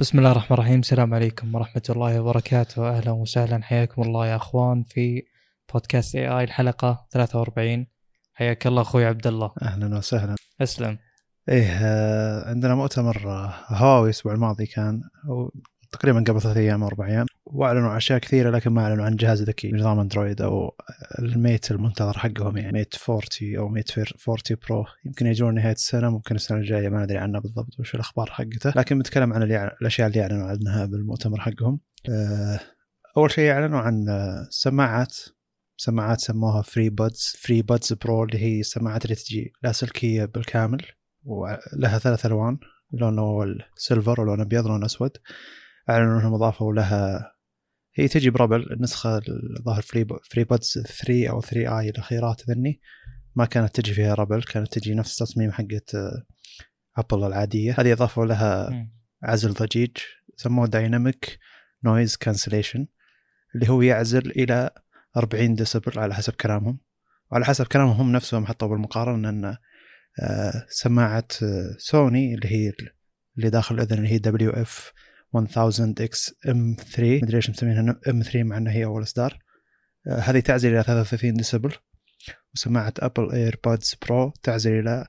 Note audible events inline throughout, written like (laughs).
بسم الله الرحمن الرحيم. السلام عليكم ورحمة الله وبركاته. أهلا وسهلا. حياكم الله يا أخوان في بودكاست AA الحلقة 43 حياك الله أخوي عبد الله. أهلا وسهلا. أسلم. إيه آه، عندنا مؤتمر آه، هواوي الأسبوع الماضي كان أو تقريبا قبل ثلاث أيام أو أربع أيام. وأعلنوا عن أشياء كثيرة لكن ما أعلنوا عن جهاز ذكي بنظام أندرويد أو ال Mate المنتظر حقهم يعني Mate 40 أو Mate 40 Pro. يمكن يجون نهاية السنة ممكن السنة الجاية ما ندري عنه بالضبط وش الأخبار حقته. لكن بنتكلم عن الأشياء اللي أعلنوا عنها بالمؤتمر حقهم. آه، أول شيء أعلنوا عن سماعات. سماعات سموها FreeBuds FreeBuds Pro اللي هي السماعات اللي تجي لاسلكيه بالكامل ولها ثلاث ألوان لون أول silver ولون أبيض ولون أسود. أعلنوا إنهم أضافوا لها هي تجي ب rubber النسخة الظاهر Free FreeBuds 3 أو 3i الأخيرات ذني. ما كانت تجي فيها rubber كانت تجي نفس تصميم حقت Apple العادية. هذه اضافوا لها. عزل ضجيج سموه dynamic noise cancellation اللي هو يعزل إلى 40 ديسبل على حسب كلامهم. وعلى حسب كلامهم هم نفسهم حطوا بالمقارنة إن آه، سماعة آه، سوني اللي هي اللي داخل الأذن اللي هي WF 1000 XM 3 مدري ليش مسمينها M 3 مع إنها هي أول إصدار. آه، هذه تعزل إلى 33 ديسبل وسماعه Apple AirPods Pro تعزل إلى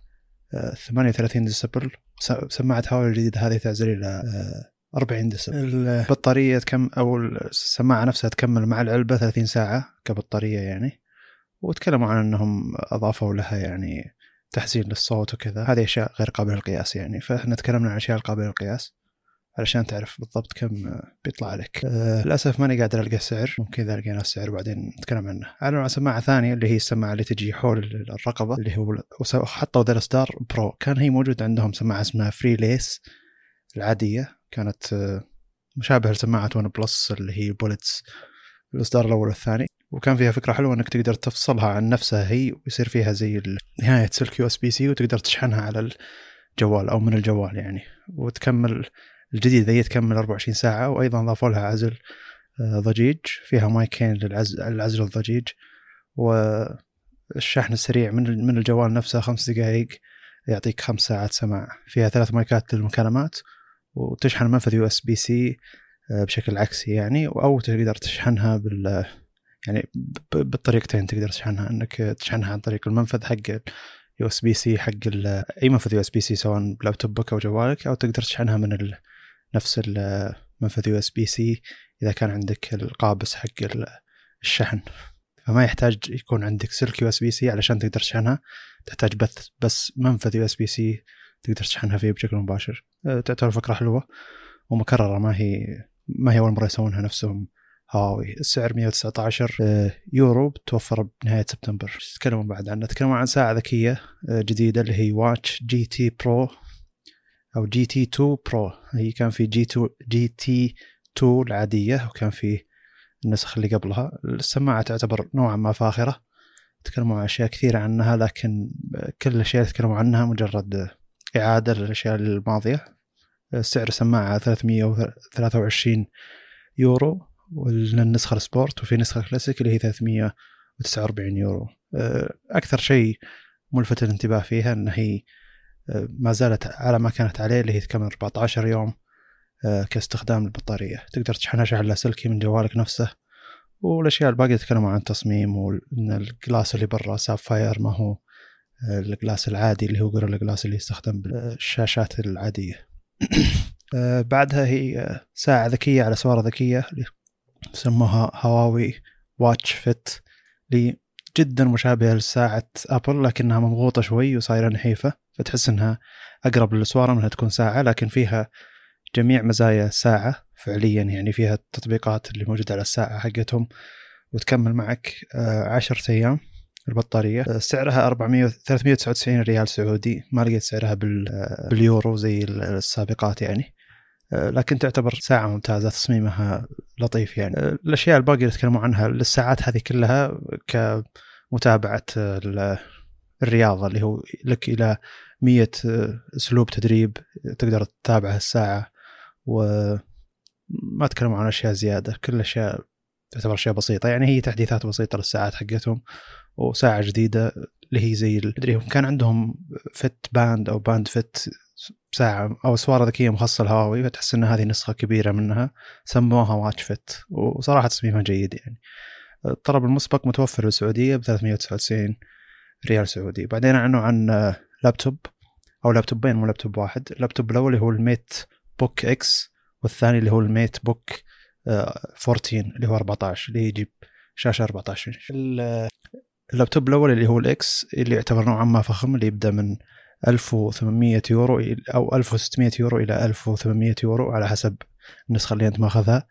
آه، 38 ديسبل س- سماعه هواوي الجديدة هذه تعزل إلى آه، 40 ديسبل البطاريه تكم أو السماعة نفسها تكمل مع العلبة 30 ساعة كبطارية يعني. وتكلموا عن إنهم أضافوا لها يعني تحسين للصوت وكذا. هذه أشياء غير قابلة للقياس يعني. فإحنا تكلمنا عن أشياء قابلة للقياس. علشان تعرف بالضبط كم آه، بيطلع لك. أه للأسف ماني قادر ألقى السعر ممكن إذا لقينا السعر بعدين نتكلم عنه. اعلنوا عن سماعه ثانية اللي هي السماعة اللي تجي حول الرقبة اللي هو حطوا ذا الإصدار Pro كان هي موجود عندهم سماعة اسمها FreeLace العادية. كانت آه، مشابهة لسماعة OnePlus اللي هي Bullets الإصدار الأول والثاني. وكان فيها فكرة حلوة إنك تقدر تفصلها عن نفسها هي ويصير فيها زي نهاية سلك USB-C وتقدر تشحنها على الجوال أو من الجوال يعني. وتكمل الجديده هي تكمل 24 ساعة وأيضا ضافوا لها عزل آه، ضجيج. فيها مايكين للعزل الضجيج والشحن السريع من من الجوال نفسه خمس دقائق يعطيك خمس ساعات سماع. فيها ثلاث مايكات للمكالمات وتشحن منفذ USB C بشكل عكسي يعني أو تقدر تشحنها بال يعني بالطريقتين تقدر تشحنها إنك تشحنها عن طريق المنفذ حق USB C حق أي منفذ USB C سواء بلابتوبك أو جوالك أو تقدر تشحنها من ال... نفس ال- منفذ USB C إذا كان عندك القابس حق ال- الشحن. فما يحتاج يكون عندك سلك USB C علشان تقدر تشحنها. تحتاج بث بس منفذ USB C تقدر تشحنها فيه بشكل مباشر. أه، تعتبر فكرة حلوة ومكررة. ما هي ما هي أول مرة يسوونها نفسهم. هواوي السعر 119 آه، يورو بتوفر بنهاية سبتمبر. تكلموا بعد عنها؟ تكلموا عن ساعة ذكية آه، جديدة اللي هي Watch GT Pro أو GT 2 Pro هي كان في G 2 GT 2 العادية وكان في النسخ اللي قبلها. السماعه تعتبر نوعا ما فاخرة. تكلموا عن أشياء كثيره عنها لكن كل الأشياء اللي تكلموا عنها مجرد إعادة للأشياء الماضية. سعر السماعة 323 يورو والنسخة ال Sport وفي نسخة كلاسيك اللي هي 349 يورو. أكثر شيء ملفت للانتباه فيها إن هي ما زالت على ما كانت عليه اللي هي تكمل 14 يوم أه، كاستخدام البطارية. تقدر تشحنها شحن لاسلكي من جوالك نفسه والأشياء الباقية تكلموا عن تصميم وإن ال glass اللي برا sapphire ما هو أه، ال glass العادي اللي هو غير ال glass اللي يستخدم بالشاشات العادية. (coughs) أه، بعدها هي ساعة ذكية على سوارة ذكية سموها هواوي Watch Fit اللي جدا مشابهة لساعة أبل لكنها مضغوطة شوي وصايرة نحيفة فتحس إنها أقرب للسوارة من إنها تكون ساعة لكن فيها جميع مزايا ساعة فعليا يعني فيها التطبيقات اللي موجودة على الساعة حقتهم وتكمل معك آه، عشرة أيام البطارية. آه، سعرها 400 399 ريال سعودي. ما لقيت سعرها آه، باليورو زي السابقات يعني. لكن تعتبر ساعة ممتازة تصميمها لطيف يعني. آه، الأشياء الباقية اللي تكلموا عنها للساعات هذه كلها كمتابعة آه، ال- الرياضة اللي هو لك إلى مية آه، أسلوب تدريب تقدر تتابع الساعة وما تكلموا عن أشياء زيادة. كل الأشياء تعتبر أشياء بسيطة. يعني هي تحديثات بسيطة للساعات حقتهم وساعة جديدة اللي هي زي مدري هم كان عندهم Fit Band أو Band Fit ساعة أو سوارة ذكية مخصصة لهواوي فتحس أن هذه نسخة كبيرة منها سموها Watch Fit وصراحة تصميمها جيد يعني. الطلب المسبق متوفر بالسعودية ب 399 ريال سعودي. بعدين أعلنوا عن لابتوب أو لابتوبين مو لابتوب واحد. اللابتوب الأول اللي هو ال MateBook X والثاني اللي هو ال MateBook 14 اللي هو 14 اللي يجيب شاشة 14 اللابتوب الأول اللي هو ال X اللي يعتبر نوعا ما فخم اللي يبدأ من 1800 يورو أو 1600 يورو إلى 1800 يورو على حسب النسخة اللي أنت ماخذها.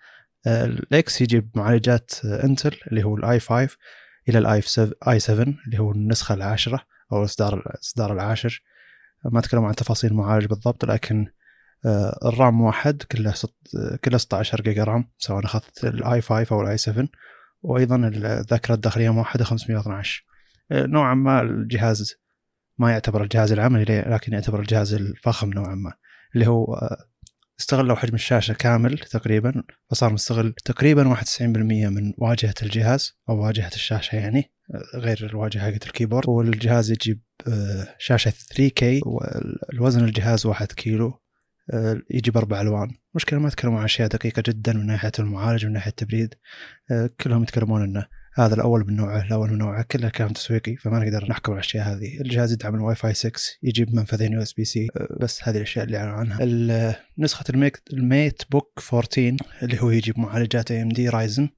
ال X يجيب معالجات إنتل اللي هو ال i 5 إلى ال i 7 اللي هو النسخة العاشرة أو الإصدار الإصدار العاشر. ما أتكلم عن تفاصيل المعالج بالضبط لكن ال RAM موحد كله كله 16 جيجا RAM سواء أخذت ال i 5 أو ال i 7 وأيضا الذاكرة الداخلية موحدة 512 نوعا ما الجهاز ما يعتبر الجهاز العملي لكن يعتبر الجهاز الفخم نوعا ما. اللي هو آه، استغلوا حجم الشاشة كامل تقريبا فصار مستغل تقريبا 91% من واجهة الجهاز أو واجهة الشاشة يعني آه، غير الواجهة حقت الكيبورد. والجهاز يجيب آه، شاشة 3K والوزن الجهاز 1 كيلو يجيب أربع ألوان. مشكلة ما يتكلمون عن أشياء دقيقة جدا من ناحية المعالج ومن ناحية التبريد كلهم يتكلمون إنه هذا الأول من نوعه الأول من نوعه كله كلام تسويقي فما نقدر نحكم على الأشياء هذه. الجهاز يدعم الواي فاي 6 يجيب منفذين USB C بس هذه الأشياء اللي اعلنوا عنها. نسخة ال Mac ال MateBook 14 اللي هو يجيب معالجات AMD Ryzen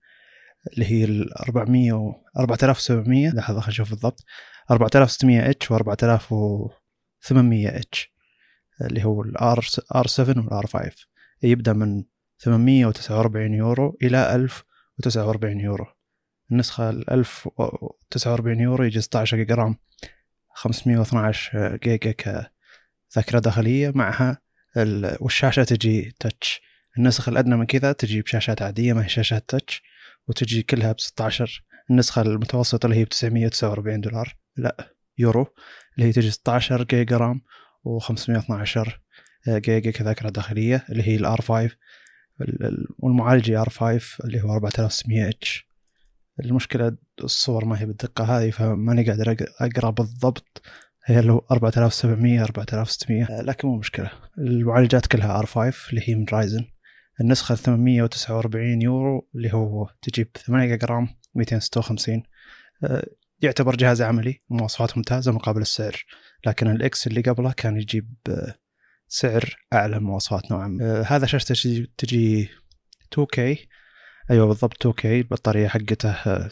اللي هي ال 400 و 4700 لحظه خلينا نشوف بالضبط. 4600 H و 4800 H اللي هو ال R R 7 وال R 5 يبدأ من 849 يورو إلى 1049 يورو. النسخة ال 1049 يورو يجي 16 جيجا RAM 512 جيجا كذاكرة داخلية. معها ال... والشاشة تجي touch النسخة الأدنى من كذا تجي بشاشات عادية ما هي شاشات touch وتجي كلها ب 16 النسخة المتوسطة اللي هي ب 949 دولار. لا يورو. اللي هي تجي 16 جيجا RAM و512 جيجا كذاكرة داخلية اللي هي ال R 5 والمعالج R 5 اللي هو 4600 H. المشكلة الصور ما هي بالدقة هذه فماني قادر أقرأ بالضبط. هي لو 4700 4600 لكن مو مشكلة. المعالجات كلها R5 اللي هي من Ryzen. النسخة 849 يورو اللي هو تجيب 8 جيجا RAM 256 يعتبر جهاز عملي مواصفات ممتازة مقابل السعر. لكن ال X اللي قبله كان يجيب سعر أعلى مواصفات نوعا ما. هذا شاشته تجي 2K أيوه بالضبط 2K البطارية حقته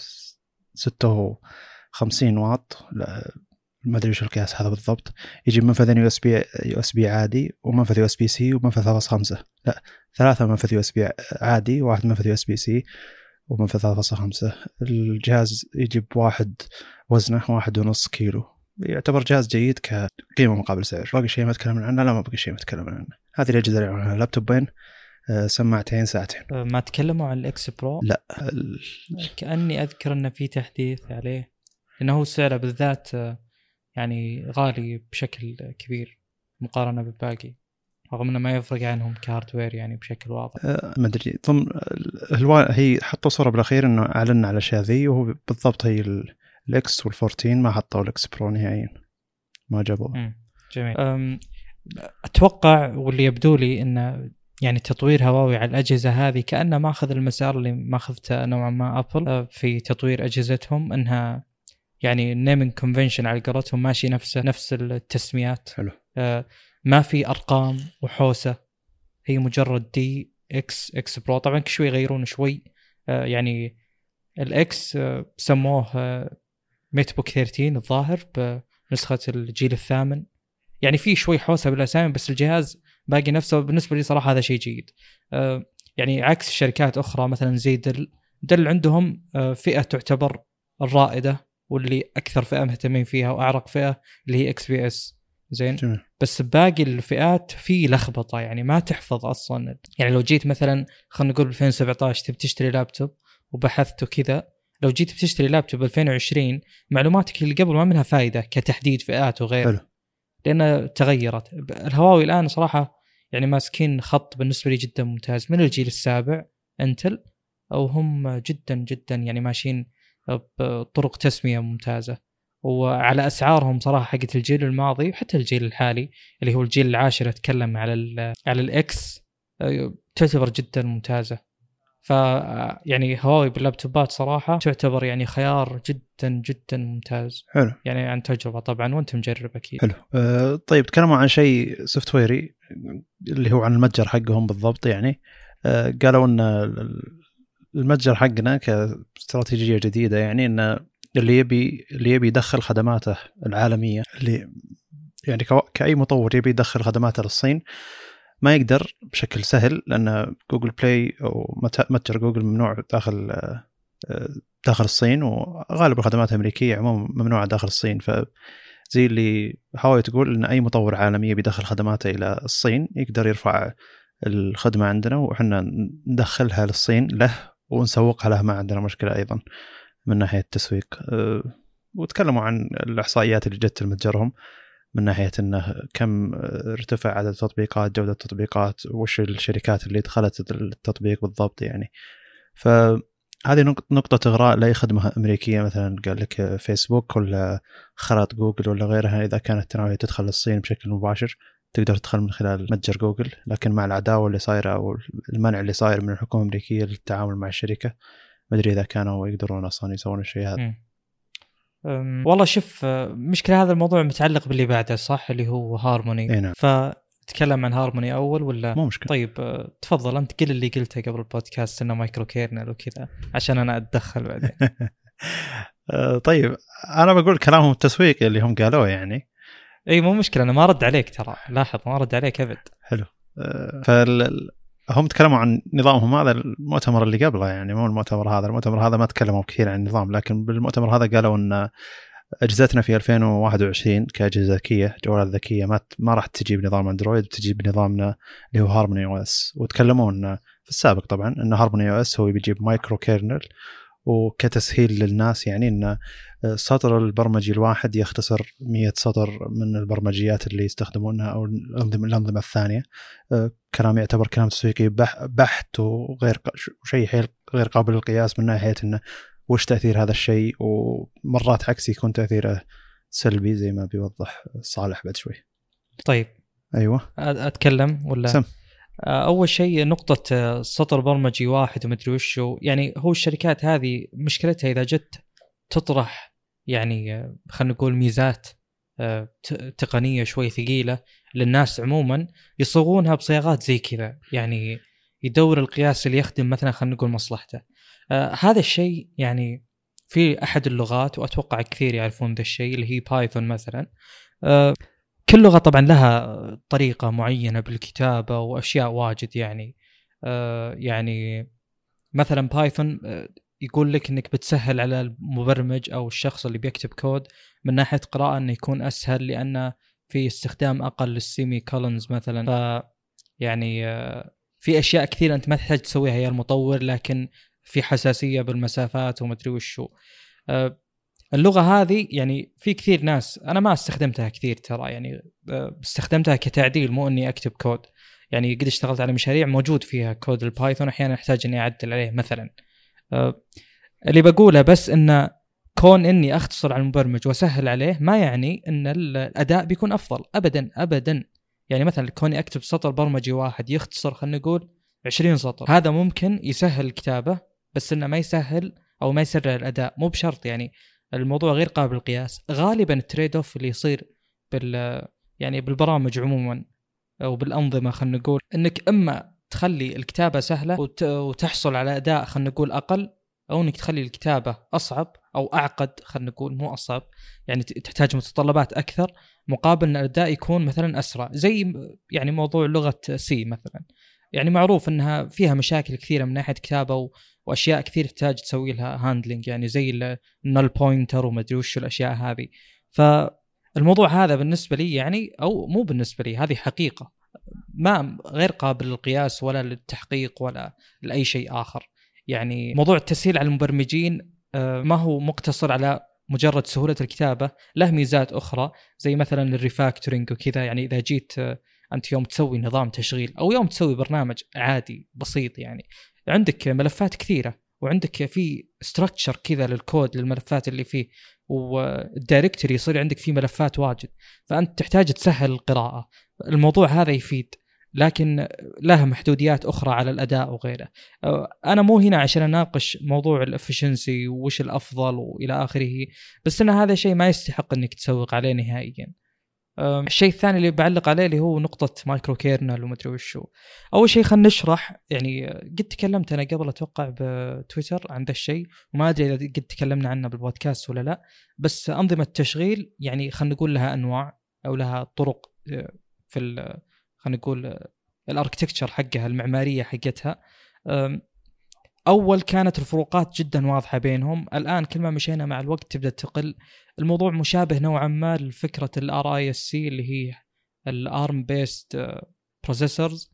56 واط. ما أدري وش القياس هذا بالضبط. يجي منفذين يو إس بي يو إس بي عادي ومنفذ يو إس بي سي ومنفذ 3.5 لا ثلاثة منفذ يو إس بي عادي واحد منفذ يو إس بي سي ومنفذ 3.5 الجهاز يجي بواحد وزنه واحد ونص كيلو. يعتبر جهاز جيد كقيمة مقابل سعر. باقي شيء ما تكلمنا عنه؟ لا ما باقي شيء ما تكلمنا عنه. هذه الأجهزة اللي لابتوبين سماعتين ساعتين. آه، ما تكلموا عن ال X Pro؟ لا. كأني أذكر انه في تحديث عليه لأنه هو سعره بالذات آه، يعني غالي بشكل كبير مقارنة بالباقي رغم إنه ما يفرق عنهم ك hardware يعني بشكل واضح. ما أدري. ضمن هي حطوا صورة بالأخير إنه اعلنا على الأشياء ذي وهو بالضبط هي ال X وال14 ما حطوا ال X Pro نهائيا. ما جابوه جميل. أتوقع واللي يبدو لي إنه يعني تطوير هواوي على الأجهزة هذه كانه ماخذ المسار اللي ماخذته نوعا ما Apple آه، في تطوير أجهزتهم إنها يعني ال naming convention على قولتهم ماشي نفسه نفس التسميات. حلو. آه، ما في أرقام وحوسة هي مجرد دي X X Pro طبعا كل شوي يغيرون شوي. آه، يعني ال X سموه MateBook 13 الظاهر بنسخة الجيل الثامن. يعني في شوي حوسة بالاسامي بس الجهاز باقي نفسه بالنسبة لي صراحة هذا شيء جيد. آه، يعني عكس شركات أخرى مثلا زي Dell Dell عندهم آه، فئة تعتبر الرائدة واللي أكثر فئة مهتمين فيها وأعرق فئة اللي هي XPS. زين؟ جميل. بس باقي الفئات في لخبطة يعني ما تحفظ أصلا. يعني لو جيت مثلا خلينا نقول 2017 تبي تشتري لابتوب وبحثت وكذا لو جيت بتشتري لابتوب 2020 معلوماتك اللي قبل ما منها فائده كتحديد فئات وغيره. حلو. لأن تغيرت. الهواوي الآن صراحة يعني ماسكين خط بالنسبة لي جدا ممتاز. من الجيل السابع Intel أو هم جدا جدا يعني ماشيين بطرق تسمية ممتازة. وعلى أسعارهم صراحة حقت الجيل الماضي وحتى الجيل الحالي اللي هو الجيل العاشر أتكلم على ال على ال X تعتبر جدا ممتازة. ف يعني هواوي باللابتوبات صراحة تعتبر يعني خيار جدا جدا ممتاز. حلو. يعني عن تجربة طبعا وأنت مجرب أكيد. حلو. أه طيب تكلموا عن شيء software ي اللي هو عن المتجر حقهم بالضبط يعني. أه قالوا إن المتجر حقنا كاستراتيجية جديدة يعني إن اللي يبي اللي يبي يدخل خدماته العالمية اللي يعني كأي مطور يبي يدخل خدماته للصين ما يقدر بشكل سهل لأن Google Play أو متجر جوجل ممنوع داخل داخل الصين وغالب الخدمات الأمريكية عموما ممنوعة داخل الصين. ف زي اللي هواوي تقول إن أي مطور عالمي بيدخل خدماته إلى الصين يقدر يرفع الخدمة عندنا وحنا ندخلها للصين له ونسوقها له ما عندنا مشكلة أيضا من ناحية التسويق. أه، وتكلموا عن الإحصائيات اللي جت لمتجرهم. من ناحية إنه كم ارتفع عدد التطبيقات جودة التطبيقات وش الشركات اللي دخلت التطبيق بالضبط يعني. فهذه نقطة إغراء لأي خدمة أمريكية مثلا قال لك فيسبوك ولا خرط جوجل ولا غيرها إذا كانت ناوية تدخل الصين بشكل مباشر تقدر تدخل من خلال متجر جوجل. لكن مع العداوة اللي صايرة أو المنع اللي صاير من الحكومة الأمريكية للتعامل مع الشركة ما أدري إذا كانوا يقدرون أصلا يسوون الشيء هذا. والله شوف مشكلة هذا الموضوع متعلق باللي بعده صح؟ اللي هو هارموني إي نعم. فتتكلم عن هارموني أول ولا؟ مو مشكلة. طيب تفضل أنت قل اللي قلته قبل البودكاست إنه micro kernel وكذا عشان أنا أتدخل بعدين. (laughs) آه، طيب أنا بقول كلامهم التسويقي اللي هم قالوه يعني. إي مو مشكلة أنا ما رد عليك ترى لاحظ ما رد عليك أبد. حلو. آه، فال هم تكلموا عن نظامهم هذا المؤتمر اللي قبله يعني مو المؤتمر هذا المؤتمر هذا ما تكلموا كثير عن النظام لكن بالمؤتمر هذا قالوا إن أجهزتنا في 2021 كأجهزة ذكية جوالات ذكية ما ما راح تجي بنظام أندرويد بتجي بنظامنا اللي هو Harmony OS وتكلموا إن في السابق طبعا إن Harmony OS هو بيجيب micro kernel وكتسهيل للناس يعني إن السطر البرمجي الواحد يختصر 100 سطر من البرمجيات اللي يستخدمونها أو الانظمه الثانية. أه، كلام يعتبر كلام تسويقي بحت وغير شيء غير قابل للقياس من ناحية انه وش تأثير هذا الشيء؟ ومرات عكس يكون تأثيره سلبي زي ما بيوضح صالح بعد شوي. طيب. أيوه. أتكلم ولا؟ سم. أه، أول شيء نقطة أه، سطر برمجي واحد ومدري وشو. يعني هو الشركات هذه مشكلتها إذا جت تطرح يعني خلينا نقول ميزات آه، تقنية شوي ثقيلة للناس عموما يصوغونها بصياغات زي كذا. يعني يدور القياس اللي يخدم مثلا خلينا نقول مصلحته. آه هذا الشيء يعني في أحد اللغات وأتوقع كثير يعرفون ذا الشيء اللي هي بايثون مثلا. آه كل لغة طبعا لها طريقة معينة بالكتابة وأشياء واجد يعني. آه يعني مثلا Python آه، يقول لك إنك بتسهل على المبرمج أو الشخص اللي بيكتب كود من ناحية قراءة إنه يكون أسهل لأنه في استخدام أقل لل semicolons مثلا. ف يعني آه، في أشياء كثيرة أنت ما تحتاج تسويها يا المطور لكن في حساسية بالمسافات ومدري وشو. اللغة هذه يعني في كثير ناس أنا ما استخدمتها كثير ترى يعني آه، استخدمتها كتعديل مو إني أكتب كود. يعني قد اشتغلت على مشاريع موجود فيها كود ال Python أحيانا أحتاج إني أعدل عليه مثلا. آه، اللي بقوله بس انه كون إني أختصر على المبرمج وأسهل عليه ما يعني إن الأداء بيكون أفضل ابدا ابدا. يعني مثلا كوني أكتب سطر برمجي واحد يختصر خلينا نقول 20 سطر. هذا ممكن يسهل الكتابه بس إنه ما يسهل أو ما يسرع الأداء مو بشرط يعني. الموضوع غير قابل للقياس. غالبا ال trade-off اللي يصير بال يعني بالبرامج عموما أو بالأنظمة خلينا نقول إنك إما تخلي الكتابة سهلة وتحصل على أداء خلينا نقول أقل أو إنك تخلي الكتابة أصعب أو أعقد خلينا نقول مو أصعب يعني تحتاج متطلبات أكثر مقابل إن الأداء يكون مثلا أسرع زي يعني موضوع لغة C مثلا. يعني معروف إنها فيها مشاكل كثيرة من ناحية كتابة وأشياء كثير تحتاج تسوي لها handling يعني زي ال null pointer وما أدري وش الأشياء هذه. فالموضوع هذا بالنسبة لي يعني أو مو بالنسبة لي هذه حقيقة. ما غير قابل للقياس ولا للتحقيق ولا لأي شيء آخر. يعني موضوع التسهيل على المبرمجين آه، ما هو مقتصر على مجرد سهولة الكتابة له ميزات أخرى زي مثلا ال refactoring وكذا. يعني إذا جيت آه، انت يوم تسوي نظام تشغيل أو يوم تسوي برنامج عادي بسيط يعني عندك ملفات كثيرة وعندك في structure كذا للكود للملفات اللي فيه وال directory يصير عندك فيه ملفات واجد فأنت تحتاج تسهل القراءة الموضوع هذا يفيد لكن له محدوديات أخرى على الأداء وغيره. أنا مو هنا عشان أناقش موضوع ال efficiency وش الأفضل وإلى آخره، بس إن هذا شيء ما يستحق إنك تسوق عليه نهائيا. الشيء الثاني اللي بعلق عليه اللي هو نقطة micro kernel ومدري وشو. أول شيء خلينا نشرح يعني قد تكلمت أنا قبل أتوقع بتويتر عن ذا الشيء وما أدري إذا قد تكلمنا عنه بالبودكاست ولا لا بس أنظمة التشغيل يعني خلينا نقول لها أنواع أو لها طرق في خلينا نقول ال architecture حقها المعمارية حقتها أول كانت الفروقات جدا واضحة بينهم. الآن كل ما مشينا مع الوقت تبدأ تقل. الموضوع مشابه نوعا ما لفكرة ال RISC اللي هي ال ARM based processors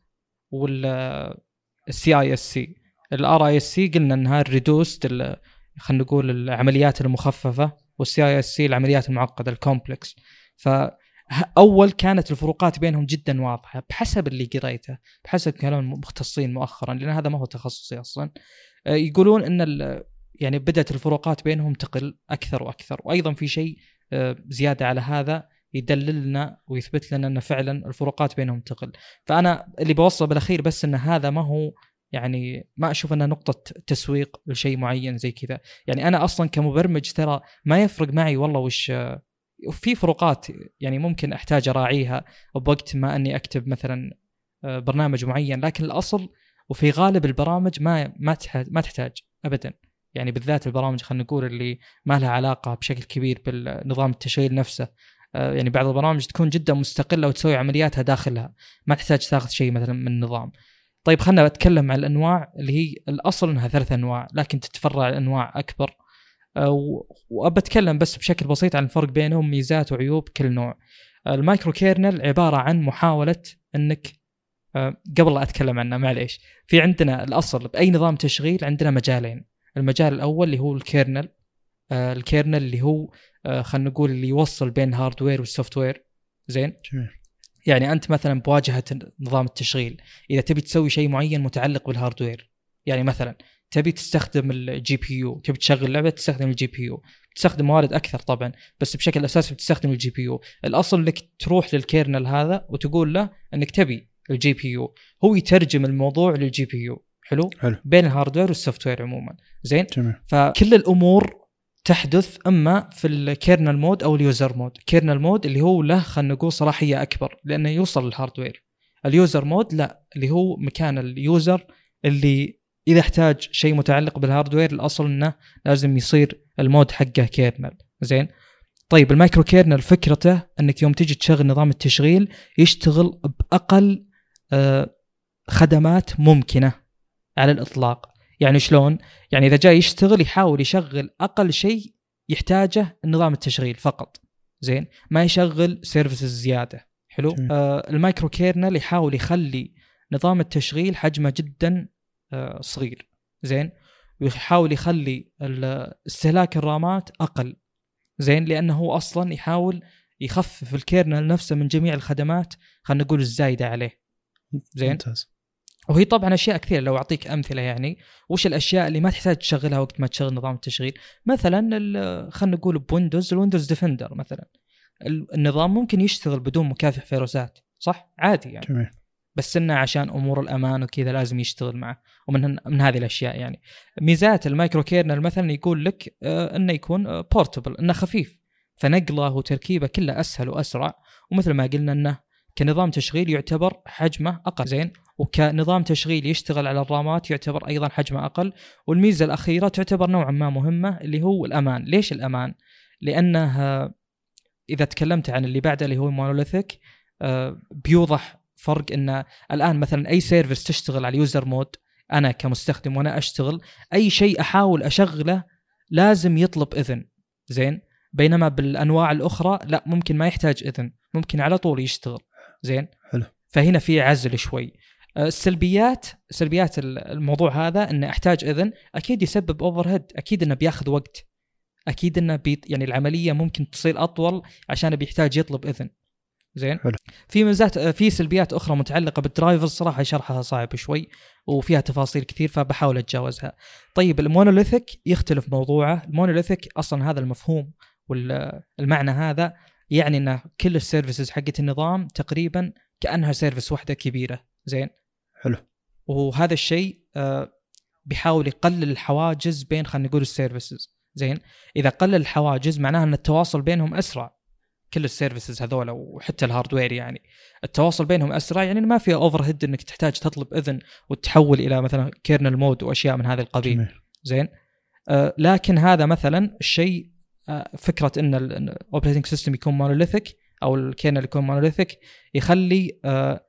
وال CISC ال RISC قلنا إنها ال reduced خلينا نقول العمليات المخففة وال CISC العمليات المعقدة ال complex ف أول كانت الفروقات بينهم جدا واضحة بحسب اللي قريته بحسب كلام المختصين مؤخرا لأن هذا ما هو تخصصي أصلا. آه، يقولون إن يعني بدأت الفروقات بينهم تقل أكثر وأكثر وأيضا في شيء آه، زيادة على هذا يدللنا ويثبت لنا إن فعلا الفروقات بينهم تقل. فأنا اللي بوصل بالأخير بس إن هذا ما هو يعني ما أشوف انها نقطة تسويق لشيء معين زي كذا. يعني أنا أصلا كمبرمج ترى ما يفرق معي والله وش وفي فروقات يعني ممكن أحتاج أراعيها بوقت ما أني أكتب مثلا آه، برنامج معين لكن الأصل وفي غالب البرامج ما ما ما تحتاج ابدا. يعني بالذات البرامج خلينا نقول اللي ما لها علاقة بشكل كبير بالنظام التشغيل نفسه. آه، يعني بعض البرامج تكون جدا مستقلة وتسوي عملياتها داخلها. ما تحتاج تاخذ شيء مثلا من النظام. طيب خلنا نتكلم عن الأنواع اللي هي الأصل إنها ثلاث أنواع لكن تتفرع الانواع أكبر. وأبى أتكلم بس بشكل بسيط عن الفرق بينهم ميزات وعيوب كل نوع. ال micro kernel عبارة عن محاولة إنك آه، قبل لا أتكلم عنه معليش. في عندنا الأصل بأي نظام تشغيل عندنا مجالين. المجال الأول اللي هو ال kernel آه، ال kernel اللي هو آه، خلينا نقول اللي يوصل بين ال hardware وال software زين؟ يعني أنت مثلا بواجهة نظام التشغيل إذا تبي تسوي شيء معين متعلق بال hardware يعني مثلا تبي تستخدم ال GPU تبي تشغل لعبة تستخدم ال GPU. تستخدم موارد أكثر طبعا بس بشكل أساسي بتستخدم ال GPU. الأصل إنك تروح لل kernel هذا وتقول له إنك تبي ال GPU. هو يترجم الموضوع لل GPU. حلو؟ حلو. بين ال hardware وال software عموما. زين؟ جميل. فكل الأمور تحدث أما في ال kernel mode أو ال user mode kernel mode اللي هو له خلينا نقول صلاحية أكبر لأنه يوصل لل hardware. ال user mode لا اللي هو مكان ال user اللي إذا احتاج شيء متعلق بال hardware الأصل إنه لازم يصير ال mode حقه kernel زين؟ طيب ال micro kernel فكرته إنك يوم تجي تشغل نظام التشغيل يشتغل بأقل آه، خدمات ممكنة على الإطلاق. يعني شلون؟ يعني إذا جاي يشتغل يحاول يشغل أقل شيء يحتاجه النظام التشغيل فقط. زين؟ ما يشغل services زيادة. حلو؟ آه ال micro kernel يحاول يخلي نظام التشغيل حجمه جدا صغير. زين؟ ويحاول يخلي استهلاك ال RAMات أقل. زين؟ لأنه هو أصلا يحاول يخفف ال kernel نفسه من جميع الخدمات خلينا نقول الزايدة عليه. زين؟ ممتاز. وهي طبعا أشياء كثيرة لو أعطيك أمثلة يعني وش الأشياء اللي ما تحتاج تشغلها وقت ما تشغل نظام التشغيل؟ مثلا خلينا نقول ب Windows ال Windows Defender مثلا. النظام ممكن يشتغل بدون مكافح فيروسات صح؟ عادي يعني. جميل. بس إنه عشان أمور الأمان وكذا لازم يشتغل معه. ومن من هذه الأشياء يعني. ميزات ال micro kernel مثلا يقول لك آه، إنه يكون portable إنه خفيف. فنقله وتركيبه كله أسهل وأسرع. ومثل ما قلنا إنه كنظام تشغيل يعتبر حجمه أقل. زين. وكنظام تشغيل يشتغل على ال RAMات يعتبر أيضا حجمه أقل. والميزة الأخيرة تعتبر نوعا ما مهمة اللي هو الأمان. ليش الأمان؟ لأنه إذا تكلمت عن اللي بعده اللي هو monolithic آه، بيوضح فرق إن الآن مثلا أي service تشتغل على ال user mode أنا كمستخدم وأنا أشتغل أي شيء أحاول أشغله لازم يطلب إذن. زين؟ بينما بالأنواع الأخرى لا ممكن ما يحتاج إذن ممكن على طول يشتغل. زين؟ حلو. فهنا في عزل شوي. آه، السلبيات سلبيات الموضوع هذا انه أحتاج إذن أكيد يسبب overhead أكيد إنه بياخذ وقت أكيد إنه بيت يعني العملية ممكن تصير أطول عشان بيحتاج يطلب إذن. زين؟ حلو. في ميزات في سلبيات أخرى متعلقة بال drivers صراحة شرحها صعب شوي وفيها تفاصيل كثير فبحاول أتجاوزها. طيب ال monolithic يختلف موضوعه. ال monolithic أصلا هذا المفهوم والمعنى هذا يعني ان كل ال services حقت النظام تقريبا كأنها service واحدة كبيرة. زين؟ حلو. وهذا الشيء آه، بيحاول يقلل الحواجز بين خلينا نقول ال services. زين؟ إذا قلل الحواجز معناها إن التواصل بينهم أسرع. كل ال services هذول وحتى ال hardware يعني. التواصل بينهم أسرع يعني ما في overhead إنك تحتاج تطلب إذن وتحول إلى مثلا kernel mode وأشياء من هذا القبيل. جميل. زين؟ آه لكن هذا مثلا الشيء آه فكرة إن ال operating system يكون monolithic أو ال kernel يكون monolithic يخلي آه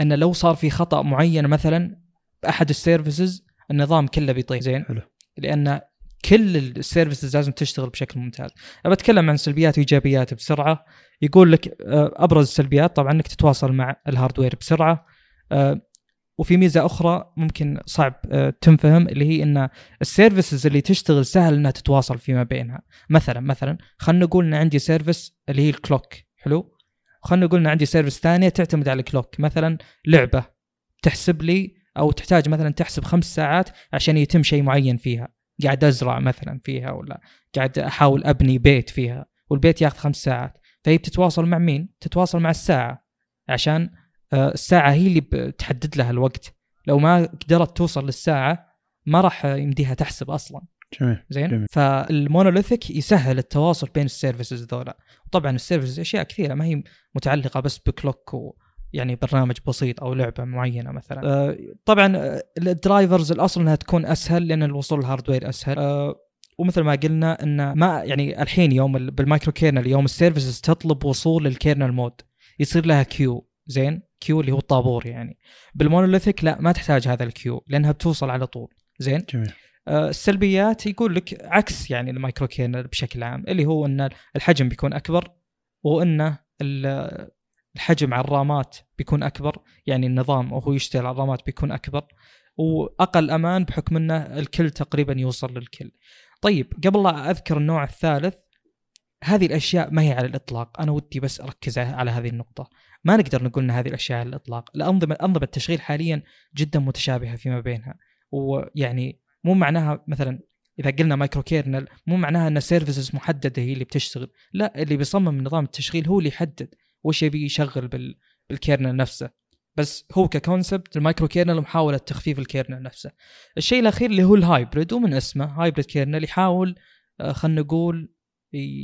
إن لو صار في خطأ معين مثلا بأحد ال services النظام كله بيطير زين؟ حلو. لأن كل ال services لازم تشتغل بشكل ممتاز. أنا بتكلم عن سلبيات وإيجابيات بسرعة. يقول لك آه، أبرز السلبيات طبعا إنك تتواصل مع ال hardware بسرعة. آه، وفي ميزة أخرى ممكن صعب آه، تنفهم اللي هي إن ال services اللي تشتغل سهل إنها تتواصل فيما بينها. مثلا مثلا خلينا نقول إن عندي service اللي هي ال clock حلو؟ خلينا نقول إن عندي service ثانية تعتمد على ال clock مثلا لعبة تحسب لي أو تحتاج مثلا تحسب خمس ساعات عشان يتم شيء معين فيها. قاعد أزرع مثلا فيها ولا قاعد أحاول أبني بيت فيها والبيت ياخذ خمس ساعات. فهي بتتواصل مع مين؟ تتواصل مع الساعة عشان آه، الساعة هي اللي بتحدد لها الوقت. لو ما قدرت توصل للساعة ما راح يمديها تحسب أصلا. جميل زين؟ جميل. فال monolithic يسهل التواصل بين ال services ذولا. وطبعا ال services أشياء كثيرة ما هي متعلقة بس ب clock و يعني برنامج بسيط أو لعبة معينة مثلا؟ آه، طبعا آه، ال drivers الأصل إنها تكون أسهل لأن الوصول لل hardware أسهل. آه، ومثل ما قلنا إن ما يعني الحين يوم ال- بال micro kernel يوم ال services تطلب وصول لل kernel mode يصير لها queue زين؟ queue اللي هو الطابور يعني. بال monolithic لا ما تحتاج هذا ال queue لأنها بتوصل على طول زين؟ جميل. آه، السلبيات يقول لك عكس يعني ال micro kernel بشكل عام اللي هو إن الحجم بيكون أكبر وإن ال- الحجم على الرامات بيكون أكبر يعني النظام وهو يشتغل على الرامات بيكون أكبر وأقل أمان بحكم إنه الكل تقريبا يوصل للكل. طيب قبل لا أذكر النوع الثالث هذه الأشياء ما هي على الإطلاق، أنا ودي بس أركز على هذه النقطة. ما نقدر نقول إن هذه الأشياء على الإطلاق، الانظمة أنظمة التشغيل حاليا جدا متشابهة فيما بينها، ويعني مو معناها مثلا إذا قلنا micro kernel مو معناها إن services محددة هي اللي بتشتغل. لا اللي بيصمم نظام التشغيل هو اللي يحدد. وش يبي يشغل بال... بال kernel نفسه. بس هو ك concept ال micro kernel محاولة تخفيف ال kernel نفسه. الشيء الأخير اللي هو ال hybrid ومن اسمه hybrid kernel يحاول آه، خلينا نقول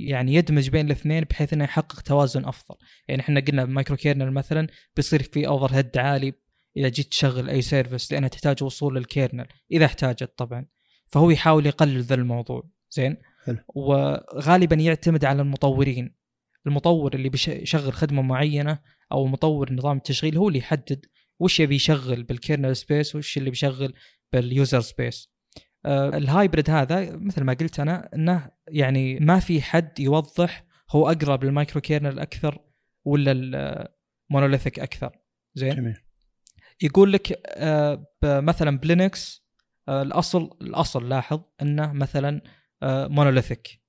يعني يدمج بين الاثنين بحيث إنه يحقق توازن أفضل. يعني إحنا قلنا بال micro kernel مثلا بيصير في overhead عالي إذا جيت تشغل أي service لانها تحتاج وصول لل kernel إذا احتاجت طبعا. فهو يحاول يقلل ذا الموضوع. زين؟ حلو. وغالبا يعتمد على المطورين. المطور اللي بيشغل خدمة معينة أو مطور نظام التشغيل هو اللي يحدد وش يبي يشغل بال kernel space وش اللي بيشغل بال user space آه ال hybrid هذا مثل ما قلت أنا إنه يعني ما في حد يوضح هو أقرب لل micro kernel أكثر ولا ال monolithic أكثر. زين؟ جميل. يقول لك آه، مثلا ب Linux آه، الأصل الأصل لاحظ إنه مثلا monolithic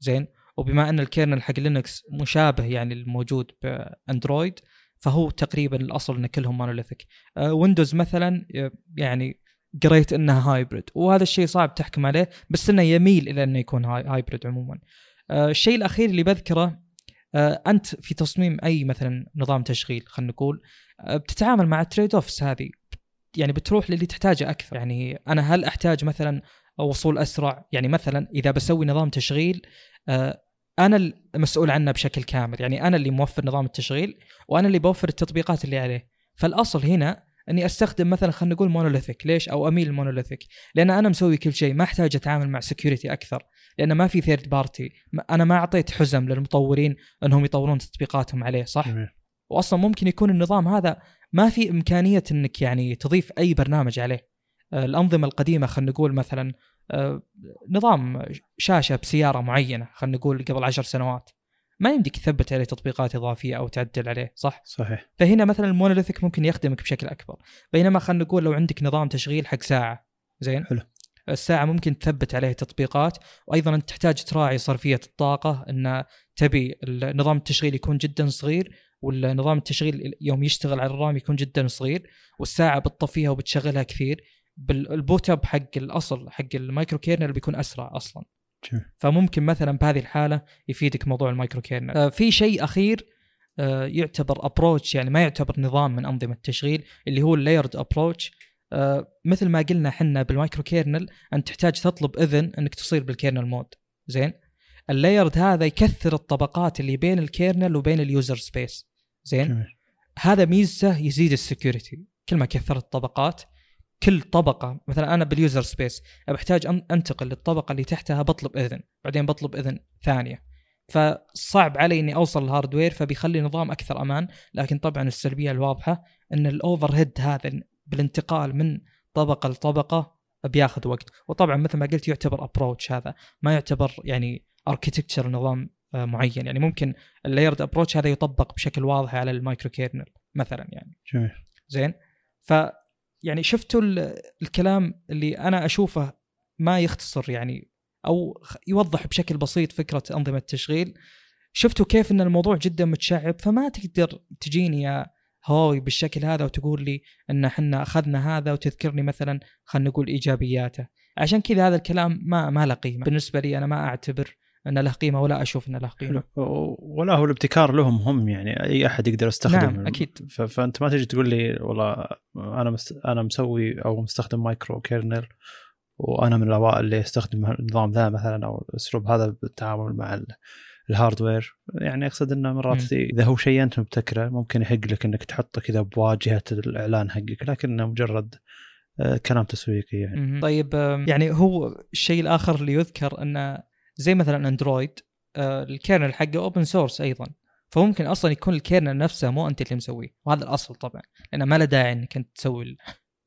زين؟ وبما أن ال kernel حق Linux مشابه يعني الموجود ب Android فهو تقريبا الأصل إن كلهم monolithic Windows مثلا آه، يعني قريت إنها hybrid وهذا الشيء صعب تحكم عليه بس إنه يميل إلى إنه يكون hy- hybrid عموما. آه، الشيء الأخير اللي بذكره آه، أنت في تصميم أي مثلا نظام تشغيل خلينا نقول آه، بتتعامل مع ال trade-offs هذه يعني بتروح للي تحتاجه أكثر. يعني أنا هل أحتاج مثلا وصول أسرع؟ يعني مثلا إذا بسوي نظام تشغيل آه، أنا المسؤول عنه بشكل كامل. يعني أنا اللي موفر نظام التشغيل وأنا اللي بوفر التطبيقات اللي عليه. فالأصل هنا إني أستخدم مثلا خلينا نقول monolithic ليش؟ أو أميل ال monolithic لأن أنا مسوي كل شيء. ما أحتاج أتعامل مع security أكثر. لأن ما في third party أنا ما أعطيت حزم للمطورين إنهم يطورون تطبيقاتهم عليه صح؟ واصلا ممكن يكون النظام هذا ما في إمكانية إنك يعني تضيف أي برنامج عليه. الأنظمة القديمة خلينا نقول مثلا آه، نظام شاشة بسيارة معينة خلينا نقول قبل عشر سنوات. ما يمديك تثبت عليه تطبيقات إضافية أو تعدل عليه صح؟ صحيح. فهنا مثلا ال monolithic ممكن يخدمك بشكل أكبر. بينما خلينا نقول لو عندك نظام تشغيل حق ساعة زين؟ حلو. الساعة ممكن تثبت عليه تطبيقات. وأيضا أنت تحتاج تراعي صرفية الطاقة إن تبي نظام التشغيل يكون جدا صغير والنظام التشغيل يوم يشتغل على ال RAM يكون جدا صغير والساعة بتطفيها وبتشغلها كثير. بال boot up حق الأصل حق ال micro kernel بيكون أسرع أصلا. فممكن مثلا بهذه الحالة يفيدك موضوع ال micro kernel. آه في شيء أخير آه يعتبر approach يعني ما يعتبر نظام من أنظمة التشغيل اللي هو ال layered approach آه مثل ما قلنا إحنا بال micro kernel أنت تحتاج تطلب إذن إنك تصير بال kernel mode زين؟ ال layered هذا يكثر الطبقات اللي بين ال kernel وبين ال user space زين؟ جميل. هذا ميزته يزيد ال security. كل ما كثرت الطبقات كل طبقة مثلا أنا بال user space بحتاج أنتقل للطبقة اللي تحتها بطلب إذن بعدين بطلب إذن ثانية. فصعب علي إني أوصل لل hardware فبيخلي النظام أكثر أمان لكن طبعا السلبية الواضحة إن ال overhead هذا بالانتقال من طبقة لطبقة بياخذ وقت. وطبعا مثل ما قلت يعتبر approach هذا ما يعتبر يعني architecture نظام آه، معين. يعني ممكن ال layered approach هذا يطبق بشكل واضح على ال micro kernel مثلا يعني. جميل. زين؟ ف يعني شفتوا ال- الكلام اللي أنا أشوفه ما يختصر يعني أو يوضح بشكل بسيط فكرة أنظمة التشغيل. شفتوا كيف إن الموضوع جدا متشعب؟ فما تقدر تجيني يا هواوي بالشكل هذا وتقول لي إن إحنا أخذنا هذا وتذكرني مثلا خلينا نقول إيجابياته. عشان كذا هذا الكلام ما ما له قيمة. بالنسبة لي أنا ما أعتبر إن له قيمة ولا أشوف انه له قيمة ولا هو الابتكار لهم هم يعني أي أحد يقدر يستخدم نعم، أكيد. ف- فأنت ما تجي تقول لي والله أنا مست... أنا مسوي أو مستخدم micro kernel وأنا من الأوائل اللي يستخدم النظام ذا مثلا أو الاسلوب هذا بالتعامل مع ال- ال hardware يعني أقصد إنه مرات. إذا هو شيء أنت مبتكره ممكن يحق لك إنك تحطه كذا بواجهة الإعلان حقك لكنه مجرد آه، كلام تسويقي يعني. طيب يعني هو الشيء الآخر اللي يذكر إنه زي مثلا اندرويد آه، ال kernel حقه open source أيضا. فممكن أصلا يكون ال kernel نفسه مو أنت اللي مسويه. وهذا الأصل طبعا لأنه ما له داعي إنك أنت تسوي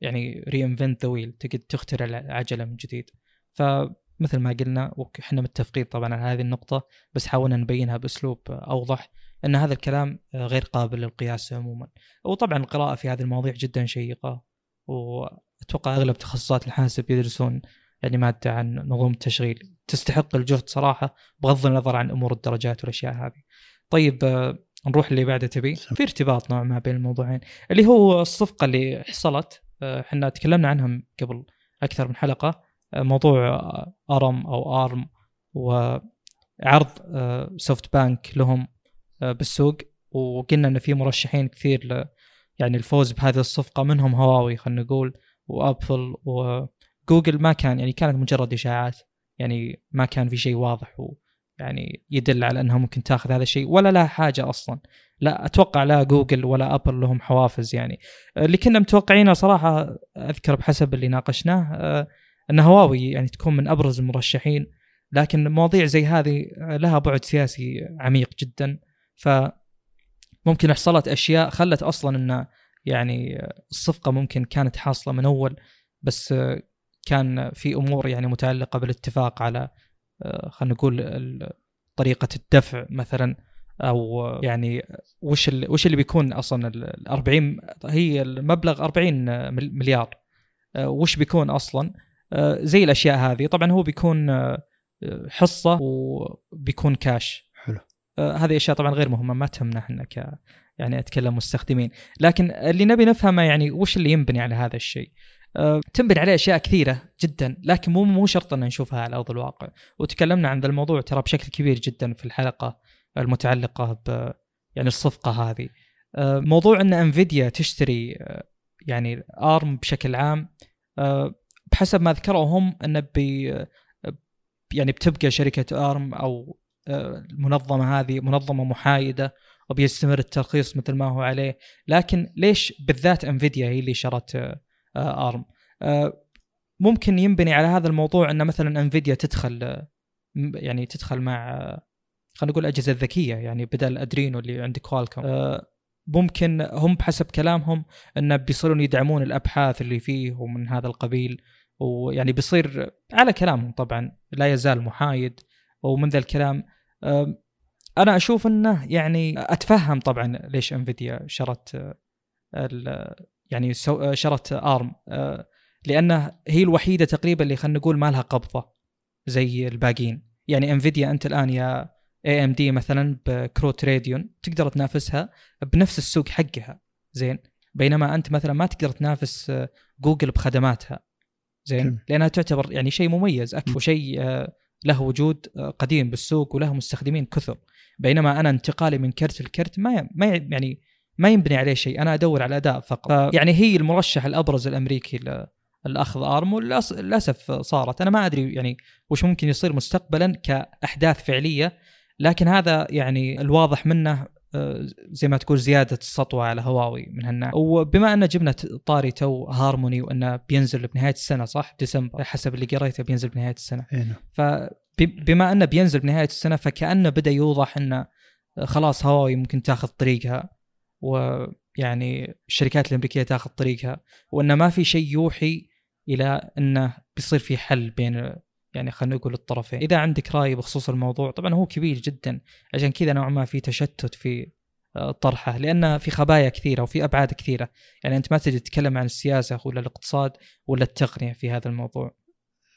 يعني reinvent the wheel تقعد تخترع العجلة من جديد. فمثل ما قلنا وإحنا متفقين طبعا على هذه النقطة بس حاولنا نبينها بأسلوب أوضح إن هذا الكلام آه، غير قابل للقياس عموما. وطبعا القراءة في هذه المواضيع جدا شيقة وأتوقع أغلب تخصصات الحاسب يدرسون يعني مادة عن نظم التشغيل تستحق الجهد صراحة بغض النظر عن أمور الدرجات والأشياء هذه. طيب آه، نروح اللي بعده تبي. في ارتباط نوع ما بين الموضوعين اللي هو الصفقة اللي حصلت آه، إحنا تكلمنا عنها قبل أكثر من حلقة آه، موضوع ARM أو ARM وعرض سوفت بانك لهم بالسوق وقلنا إن في مرشحين كثير يعني الفوز بهذه الصفقة منهم هواوي خلينا نقول وأبل وجوجل ما كان يعني كانت مجرد إشاعات يعني ما كان في شيء واضح ويعني يدل على إنها ممكن تاخذ هذا الشيء ولا لها حاجة أصلا. لا أتوقع لا جوجل ولا أبل لهم حوافز يعني. اللي كنا متوقعينه صراحة أذكر بحسب اللي ناقشناه آه، إن هواوي يعني تكون من أبرز المرشحين لكن مواضيع زي هذه آه، لها بعد سياسي عميق جدا. ف ممكن حصلت أشياء خلت أصلا إن يعني الصفقة ممكن كانت حاصلة من أول بس كان في أمور يعني متعلقة بالاتفاق على خلينا نقول طريقة الدفع مثلا أو يعني وش اللي وش اللي بيكون أصلا ال 40 هي المبلغ 40 مل- مليار. وش بيكون أصلا؟ زي الأشياء هذه. طبعا هو بيكون حصة وبيكون كاش حلو. آه، هذه أشياء طبعا غير مهمة ما تهمنا إحنا ك يعني أتكلم مستخدمين. لكن اللي نبي نفهمه يعني وش اللي ينبني على هذا الشيء؟ آه، تنبني عليه أشياء كثيرة جدا لكن مو مو شرط ان نشوفها على أرض الواقع. وتكلمنا عن ذا الموضوع ترى بشكل كبير جدا في الحلقة المتعلقة ب يعني الصفقة هذه. آه، موضوع إن Nvidia تشتري آه، يعني ARM بشكل عام آه، بحسب ما ذكروا هم انه بي آه، يعني بتبقى شركة ARM أو آه، المنظمة هذه منظمة محايدة وبيستمر الترخيص مثل ما هو عليه. لكن ليش بالذات Nvidia هي اللي شرت آه، آه، ARM. آه، ممكن ينبني على هذا الموضوع إن مثلا إنفيديا تدخل آه، يعني تدخل مع آه، خلينا نقول الاجهزه الذكيه يعني بدل أدرينو اللي عند كوالكم آه، ممكن هم بحسب كلامهم انه بيصيرون يدعمون الأبحاث اللي فيه ومن هذا القبيل ويعني بيصير على كلامهم طبعا لا يزال محايد. ومن ذا الكلام أنا أشوف إنه يعني أتفهم طبعا ليش إنفيديا شرت آه، يعني آه، شرت ARM. آه، لأنه هي الوحيدة تقريبا اللي خلينا نقول ما لها قبضة زي الباقيين. يعني Nvidia أنت الآن يا AMD مثلا بكروت Radeon تقدر تنافسها بنفس السوق حقها. زين؟ بينما أنت مثلا ما تقدر تنافس آه، جوجل بخدماتها. زين. لأنها تعتبر يعني شيء مميز. أكثر وشيء له وجود قديم بالسوق وله مستخدمين كثر. بينما أنا انتقالي من كرت لكرت ما ما يعني ما ينبني عليه شيء أنا أدور على أداء فقط. يعني هي المرشح الأبرز الأمريكي لأخذ ARM وللأس- للأسف صارت. أنا ما أدري يعني وش ممكن يصير مستقبلا كأحداث فعلية لكن هذا يعني الواضح منه آه، زي ما تقول زيادة السطوه على هواوي من هالناحية. وبما أن جبنا طاري تو هارموني وأنه بينزل بنهاية السنة صح؟ ديسمبر حسب اللي قريته بينزل بنهاية السنة. إيه نعم. فبما أنه بينزل بنهاية السنة فكأنه بدأ يوضح أنه خلاص هواوي ممكن تأخذ طريقها. ويعني الشركات الأمريكية تاخذ طريقها وانه ما في شيء يوحي إلى أنه بيصير في حل بين يعني خلينا نقول الطرفين. إذا عندك رأي بخصوص الموضوع طبعا هو كبير جدا عشان كذا نوعا ما في تشتت في آه، طرحه لأن في خبايا كثيرة وفي أبعاد كثيرة. يعني أنت ما تجي تتكلم عن السياسة ولا الاقتصاد ولا التقنية في هذا الموضوع.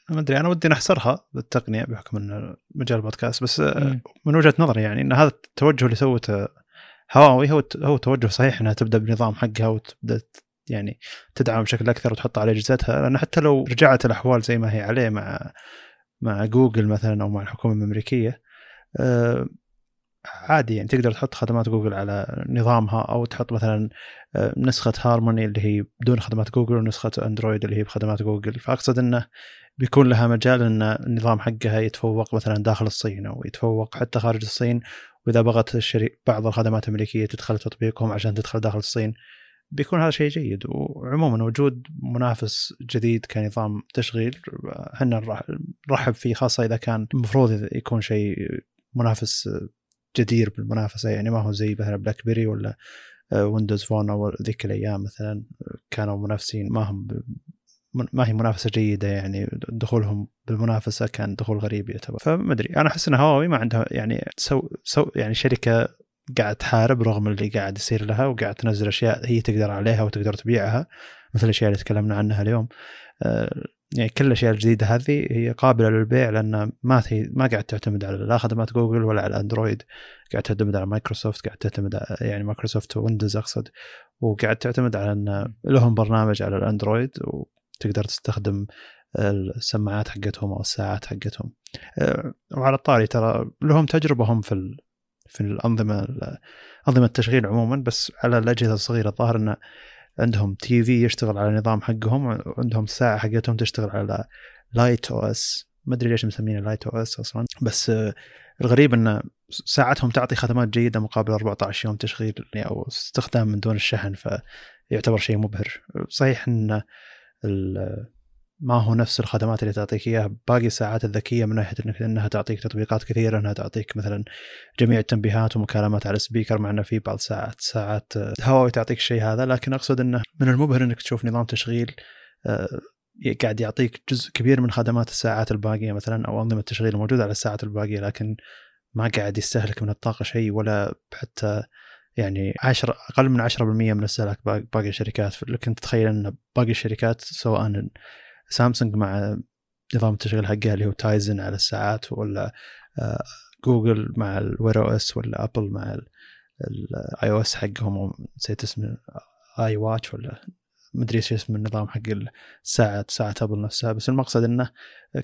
ما أدري أنا ودي نحصرها بالتقنية بحكم ان مجال البودكاست بس آه، مم. من وجهة نظري يعني إن هذا التوجه اللي سوته هواوي هو هو توجه صحيح إنها تبدأ بنظام حقها وتبدأ يعني تدعم بشكل أكثر وتحط على أجهزتها لأن حتى لو رجعت الأحوال زي ما هي عليه مع مع جوجل مثلا أو مع الحكومة الأمريكية آه، عادي يعني تقدر تحط خدمات جوجل على نظامها أو تحط مثلا آه، نسخة هارموني اللي هي بدون خدمات جوجل ونسخة أندرويد اللي هي بخدمات جوجل. فأقصد إنه بيكون لها مجال إن النظام حقها يتفوق مثلا داخل الصين أو يتفوق حتى خارج الصين وإذا بغت الشري... بعض الخدمات الامريكيه تدخل تطبيقهم عشان تدخل داخل الصين بيكون هذا شيء جيد. وعموما وجود منافس جديد كنظام تشغيل إحنا نرح- نرحب فيه خاصة إذا كان المفروض يكون شيء منافس جدير بالمنافسة يعني ما هو زي مثلا بلاك بيري ولا ويندوز فون أو ذيك الأيام مثلا كانوا منافسين ما هم ما هي منافسة جيدة يعني دخولهم بالمنافسة كان دخول غريب يعتبر. فما أدري أنا أحس إن هواوي ما عندها يعني so so يعني شركة قاعد تحارب رغم اللي قاعد يصير لها وقاعد تنزل أشياء هي تقدر عليها وتقدر تبيعها مثل الأشياء اللي تكلمنا عنها اليوم. آه، يعني كل الأشياء الجديدة هذه هي قابلة للبيع لأن ما هي ما قاعد تعتمد على لا خدمات جوجل ولا على أندرويد. قاعد تعتمد على مايكروسوفت قاعد تعتمد على يعني مايكروسوفت ويندوز أقصد. وقاعد تعتمد على إن لهم برنامج على الأندرويد وتقدر تستخدم السماعات حقتهم أو الساعات حقتهم آه، وعلى الطاري ترى لهم تجربه هم في. في الأنظمة أنظمة التشغيل عموما بس على الأجهزة الصغيرة الظاهر إن عندهم TV يشتغل على نظام حقهم وعندهم الساعة حقتهم تشتغل على Lite OS ما أدري ليش مسمينه Lite OS أصلا بس الغريب إن ساعتهم تعطي خدمات جيدة مقابل 14 يوم تشغيل يعني أو استخدام من دون الشحن فيعتبر شيء مبهر صحيح إن ال- ما هو نفس الخدمات اللي تعطيك إياها. باقي الساعات الذكية من ناحية إنك إنها تعطيك تطبيقات كثيرة إنها تعطيك مثلا جميع التنبيهات ومكالمات على السبيكر مع إنه في بعض ساعات ساعات آه، هواوي تعطيك الشيء هذا. لكن أقصد إنه من المبهر إنك تشوف نظام تشغيل آه، قاعد يعطيك جزء كبير من خدمات الساعات الباقية مثلا أو أنظمة التشغيل الموجودة على الساعات الباقية لكن ما قاعد يستهلك من الطاقة شيء ولا حتى يعني 10 أقل من 10% من استهلاك باقي الشركات. لكن تتخيل أن باقي الشركات سواء سامسونج مع نظام التشغيل حقها اللي هو Tizen على الساعات ولا آه، جوجل مع ال Wear OS ولا ابل مع ال iOS حقهم. نسيت اسمه iWatch ولا مدري إيش اسم النظام حق الساعة ساعة ابل نفسها. بس المقصد إنه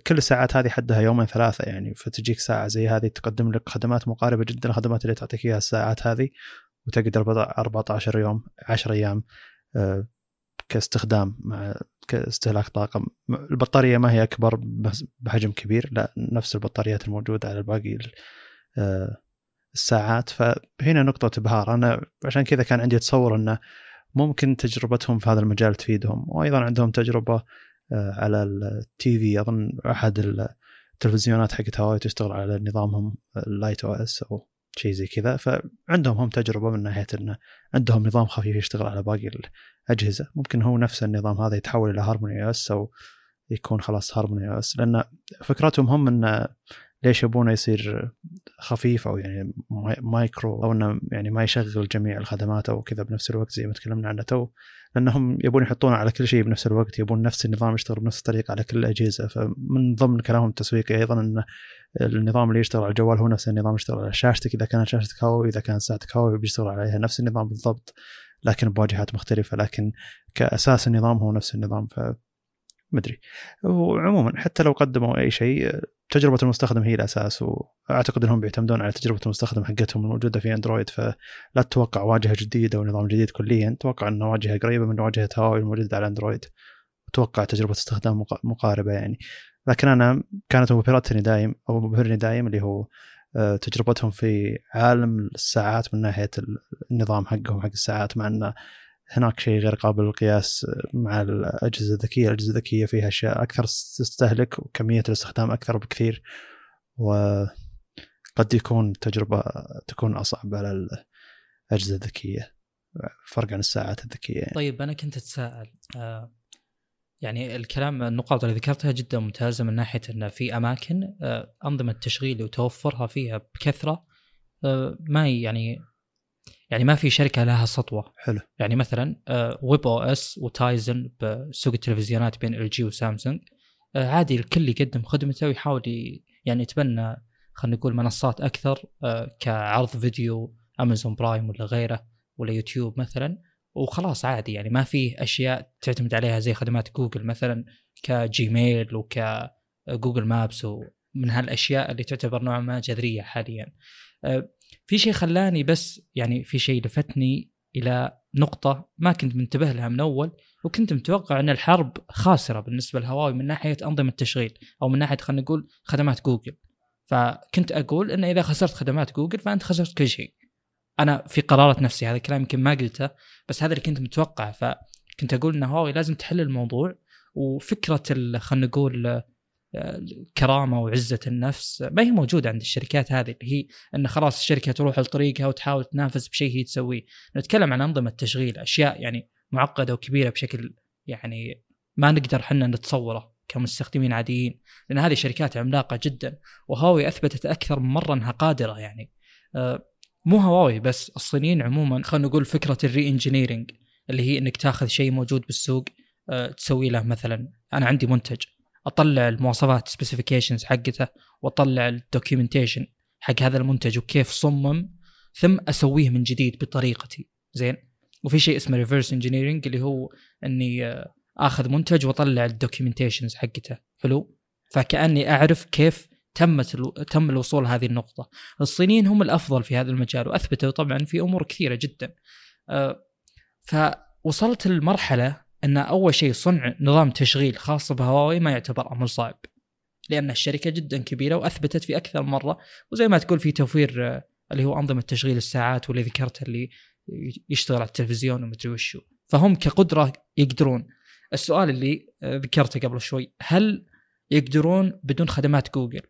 كل الساعات هذه حدها يومين ثلاثة يعني. فتجيك ساعة زي هذه تقدم لك خدمات مقاربة جدا الخدمات اللي تعطيك إياها الساعات هذه. بضع 14 يوم 10 أيام آه، كاستخدام مع كاستهلاك طاقة. م- البطارية ما هي أكبر بس بحجم كبير لا نفس البطاريات الموجودة على باقي آه، الساعات. فهنا نقطة إبهار. أنا عشان كذا كان عندي تصور أنه ممكن تجربتهم في هذا المجال تفيدهم. وأيضا عندهم تجربة آه، على ال TV. أظن أحد التلفزيونات حقت هواوي تشتغل على نظامهم ال Lite OS أو شيء زي كذا فعندهم هم تجربة من ناحية أنه عندهم نظام خفيف يشتغل على باقي الأجهزة. ممكن هو نفس النظام هذا يتحول إلى Harmony OS أو يكون خلاص Harmony OS لأن فكرتهم هم أنه ليش يبونه يصير خفيف أو يعني mi- micro أو إنه يعني ما يشغل جميع الخدمات أو كذا بنفس الوقت زي ما تكلمنا عنه تو. لانهم يبون يحطون على كل شيء بنفس الوقت يبون نفس النظام يشتغل بنفس الطريقة على كل الأجهزة. فمن ضمن كلامهم التسويقي أيضا إن النظام اللي يشتغل على الجوال هو نفس النظام يشتغل على شاشتك. إذا كانت شاشتك هواوي إذا كانت ساعتك هواوي بيشتغل عليها نفس النظام بالضبط لكن بواجهات مختلفة. لكن كأساس النظام هو نفس النظام. ف مدري وعموما حتى لو قدموا أي شيء تجربة المستخدم هي الأساس وأعتقد إنهم بيعتمدون على تجربة المستخدم حقتهم الموجودة في أندرويد فلا تتوقع واجهة جديدة ونظام جديد كليا. توقع إنه واجهة قريبة من واجهة هواوي الموجودة على أندرويد. وتوقع تجربة استخدام مقاربة يعني. لكن أنا كانت مبهرتني دايم أو مبهرني دايم اللي هو آه، تجربتهم في عالم الساعات من ناحية النظام حقهم حق الساعات مع إنه هناك شيء غير قابل للقياس مع الأجهزة الذكية الأجهزة الذكية فيها أشياء أكثر تستهلك وكمية الاستخدام أكثر بكثير وقد يكون التجربة تكون أصعب على الأجهزة الذكية فرق عن الساعات الذكية يعني. طيب أنا كنت أتساءل آه يعني الكلام النقاط اللي ذكرتها جدا ممتازة من ناحية أن في أماكن آه أنظمة تشغيل وتوفرها فيها بكثرة آه ما يعني يعني ما في شركة لها سطوة. حلو. يعني مثلا webOS وتايزن بسوق التلفزيونات بين إل جي وسامسونج. آه، عادي الكل يقدم خدمته ويحاول يعني يتبنى خلينا نقول منصات أكثر آه، كعرض فيديو أمازون برايم ولا غيره ولا يوتيوب مثلا. وخلاص عادي يعني ما في أشياء تعتمد عليها زي خدمات جوجل مثلا كجيميل وكجوجل مابس ومن هالأشياء اللي تعتبر نوعا ما جذرية حاليا. آه، في شيء خلاني بس يعني في شيء لفتني إلى نقطة ما كنت منتبه لها من أول وكنت متوقع إن الحرب خاسرة بالنسبة لهواوي من ناحية أنظمة التشغيل أو من ناحية خلينا نقول خدمات جوجل. فكنت أقول إن إذا خسرت خدمات جوجل فأنت خسرت كل شيء. أنا في قرارة نفسي هذا الكلام يمكن ما قلته بس هذا اللي كنت متوقع فكنت أقول إن هواوي لازم تحل الموضوع وفكرة خلينا نقول الكرامه وعزة النفس ما هي موجودة عند الشركات هذه اللي هي إن خلاص الشركة تروح لطريقها وتحاول تنافس بشيء هي تسويه، نتكلم عن أنظمة تشغيل أشياء يعني معقدة وكبيرة بشكل يعني ما نقدر إحنا نتصوره كمستخدمين عاديين، لأن هذه شركات عملاقة جدا وهواوي أثبتت أكثر من مرة إنها قادرة يعني. آه، مو هواوي بس الصينيين عموما خلينا نقول فكرة ال re-engineering اللي هي إنك تاخذ شيء موجود بالسوق آه، تسوي له مثلا أنا عندي منتج أطلع المواصفات specifications حقته وأطلع ال documentation حق هذا المنتج وكيف صمم ثم أسويه من جديد بطريقتي زين وفي شيء اسمه reverse engineering اللي هو إني آه، آخذ منتج وأطلع ال documentations حقته حلو فكأني أعرف كيف تمت تم الوصول لهذه النقطة. الصينيين هم الأفضل في هذا المجال وأثبتوا طبعا في أمور كثيرة جدا. آه، فوصلت المرحلة أن أول شيء صنع نظام تشغيل خاص بهواوي ما يعتبر أمر صعب لأن الشركة جدا كبيرة وأثبتت في أكثر مرة وزي ما تقول في توفير آه، اللي هو أنظمة تشغيل الساعات واللي ذكرتها اللي يشتغل على التلفزيون ومدري وشو فهم كقدرة يقدرون. السؤال اللي آه، ذكرته قبل شوي هل يقدرون بدون خدمات جوجل؟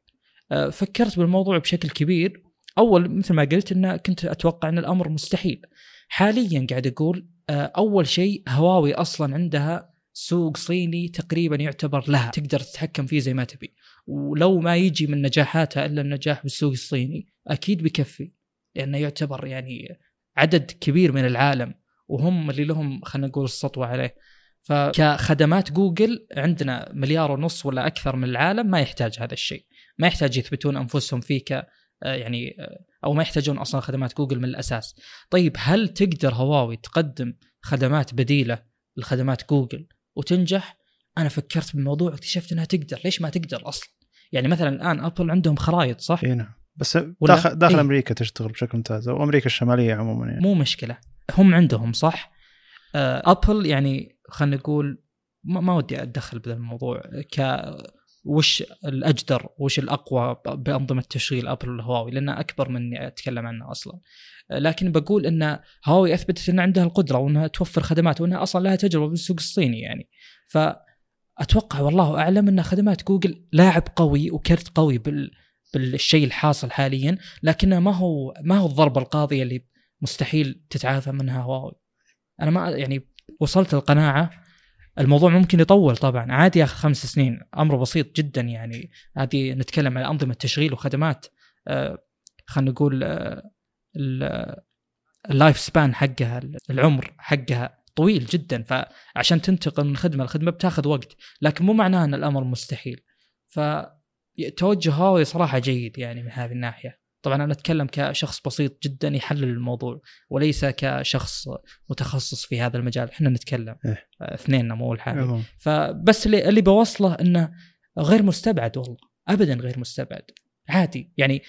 آه، فكرت بالموضوع بشكل كبير. أول مثل ما قلت إن كنت أتوقع إن الأمر مستحيل. حاليا قاعد أقول أول شيء هواوي أصلا عندها سوق صيني تقريبا يعتبر لها. تقدر تتحكم فيه زي ما تبي. ولو ما يجي من نجاحاتها إلا النجاح بالسوق الصيني أكيد بيكفي. لأنه يعتبر يعني عدد كبير من العالم وهم اللي لهم خلينا نقول السطوة عليه. فكخدمات جوجل عندنا مليار ونص ولا أكثر من العالم ما يحتاج هذا الشيء. ما يحتاج يثبتون أنفسهم فيه ك آه، يعني آه، أو ما يحتاجون أصلا خدمات جوجل من الأساس. طيب هل تقدر هواوي تقدم خدمات بديلة لخدمات جوجل وتنجح؟ أنا فكرت بالموضوع اكتشفت إنها تقدر، ليش ما تقدر أصلا؟ يعني مثلا الآن أبل عندهم خرائط صح؟ إي نعم بس داخل داخل إيه؟ أمريكا تشتغل بشكل ممتاز وامريكا الشمالية عموما يعني مو مشكلة هم عندهم صح؟ آه أبل يعني خلينا نقول ما, ما ودي أتدخل بهذا الموضوع ك وش الأجدر وش الأقوى بأنظمة تشغيل ابل والهواوي لانها أكبر من اني أتكلم عنها أصلا. لكن بقول إن هواوي أثبتت ان عندها القدرة وإنها توفر خدمات وإنها أصلا لها تجربة بالسوق الصيني يعني. فأتوقع والله أعلم إن خدمات جوجل لاعب قوي وكرت قوي بال بالشيء الحاصل حاليا لكنها ما هو ما هو الضربة القاضية اللي مستحيل تتعافى منها هواوي أنا ما يعني وصلت القناعة الموضوع ممكن يطول طبعا. عادي ياخذ خمس سنين. أمر بسيط جدا يعني. هذه نتكلم عن أنظمة تشغيل وخدمات. آه خلينا نقول آه اللايف سبان حقها العمر حقها طويل جدا. فعشان تنتقل من خدمة لخدمة بتاخذ وقت. لكن مو معناه أن الأمر مستحيل. فتوجه هواوي صراحة جيد يعني من هذه الناحية. طبعا أنا أتكلم كشخص بسيط جدا يحلل الموضوع وليس كشخص متخصص في هذا المجال. إحنا نتكلم. إيه. اثنيننا مو عموماً. فبس اللي اللي بوصله إنه غير مستبعد والله. ابدا غير مستبعد. عادي. يعني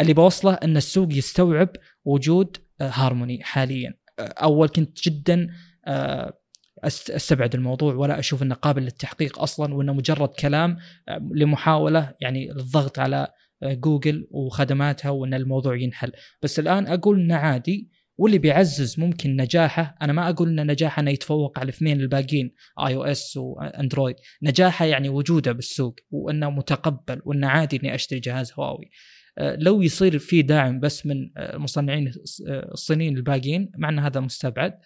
اللي بوصله إن السوق يستوعب وجود هارموني حاليا. أول كنت جدا آه، أستبعد الموضوع ولا أشوف إنه قابل للتحقيق أصلا وإنه مجرد كلام آه، لمحاولة يعني للضغط على جوجل وخدماتها وإن الموضوع ينحل. بس الآن أقول انه عادي واللي بيعزز ممكن نجاحه أنا ما أقول إن نجاحه إنه يتفوق على الاثنين الباقيين iOS وأندرويد. نجاحه يعني وجوده بالسوق وإنه متقبل وإنه عادي إني أشتري جهاز هواوي. آه، لو يصير في داعم بس من آه، المصنعين آه، الصينيين الباقيين مع إن هذا مستبعد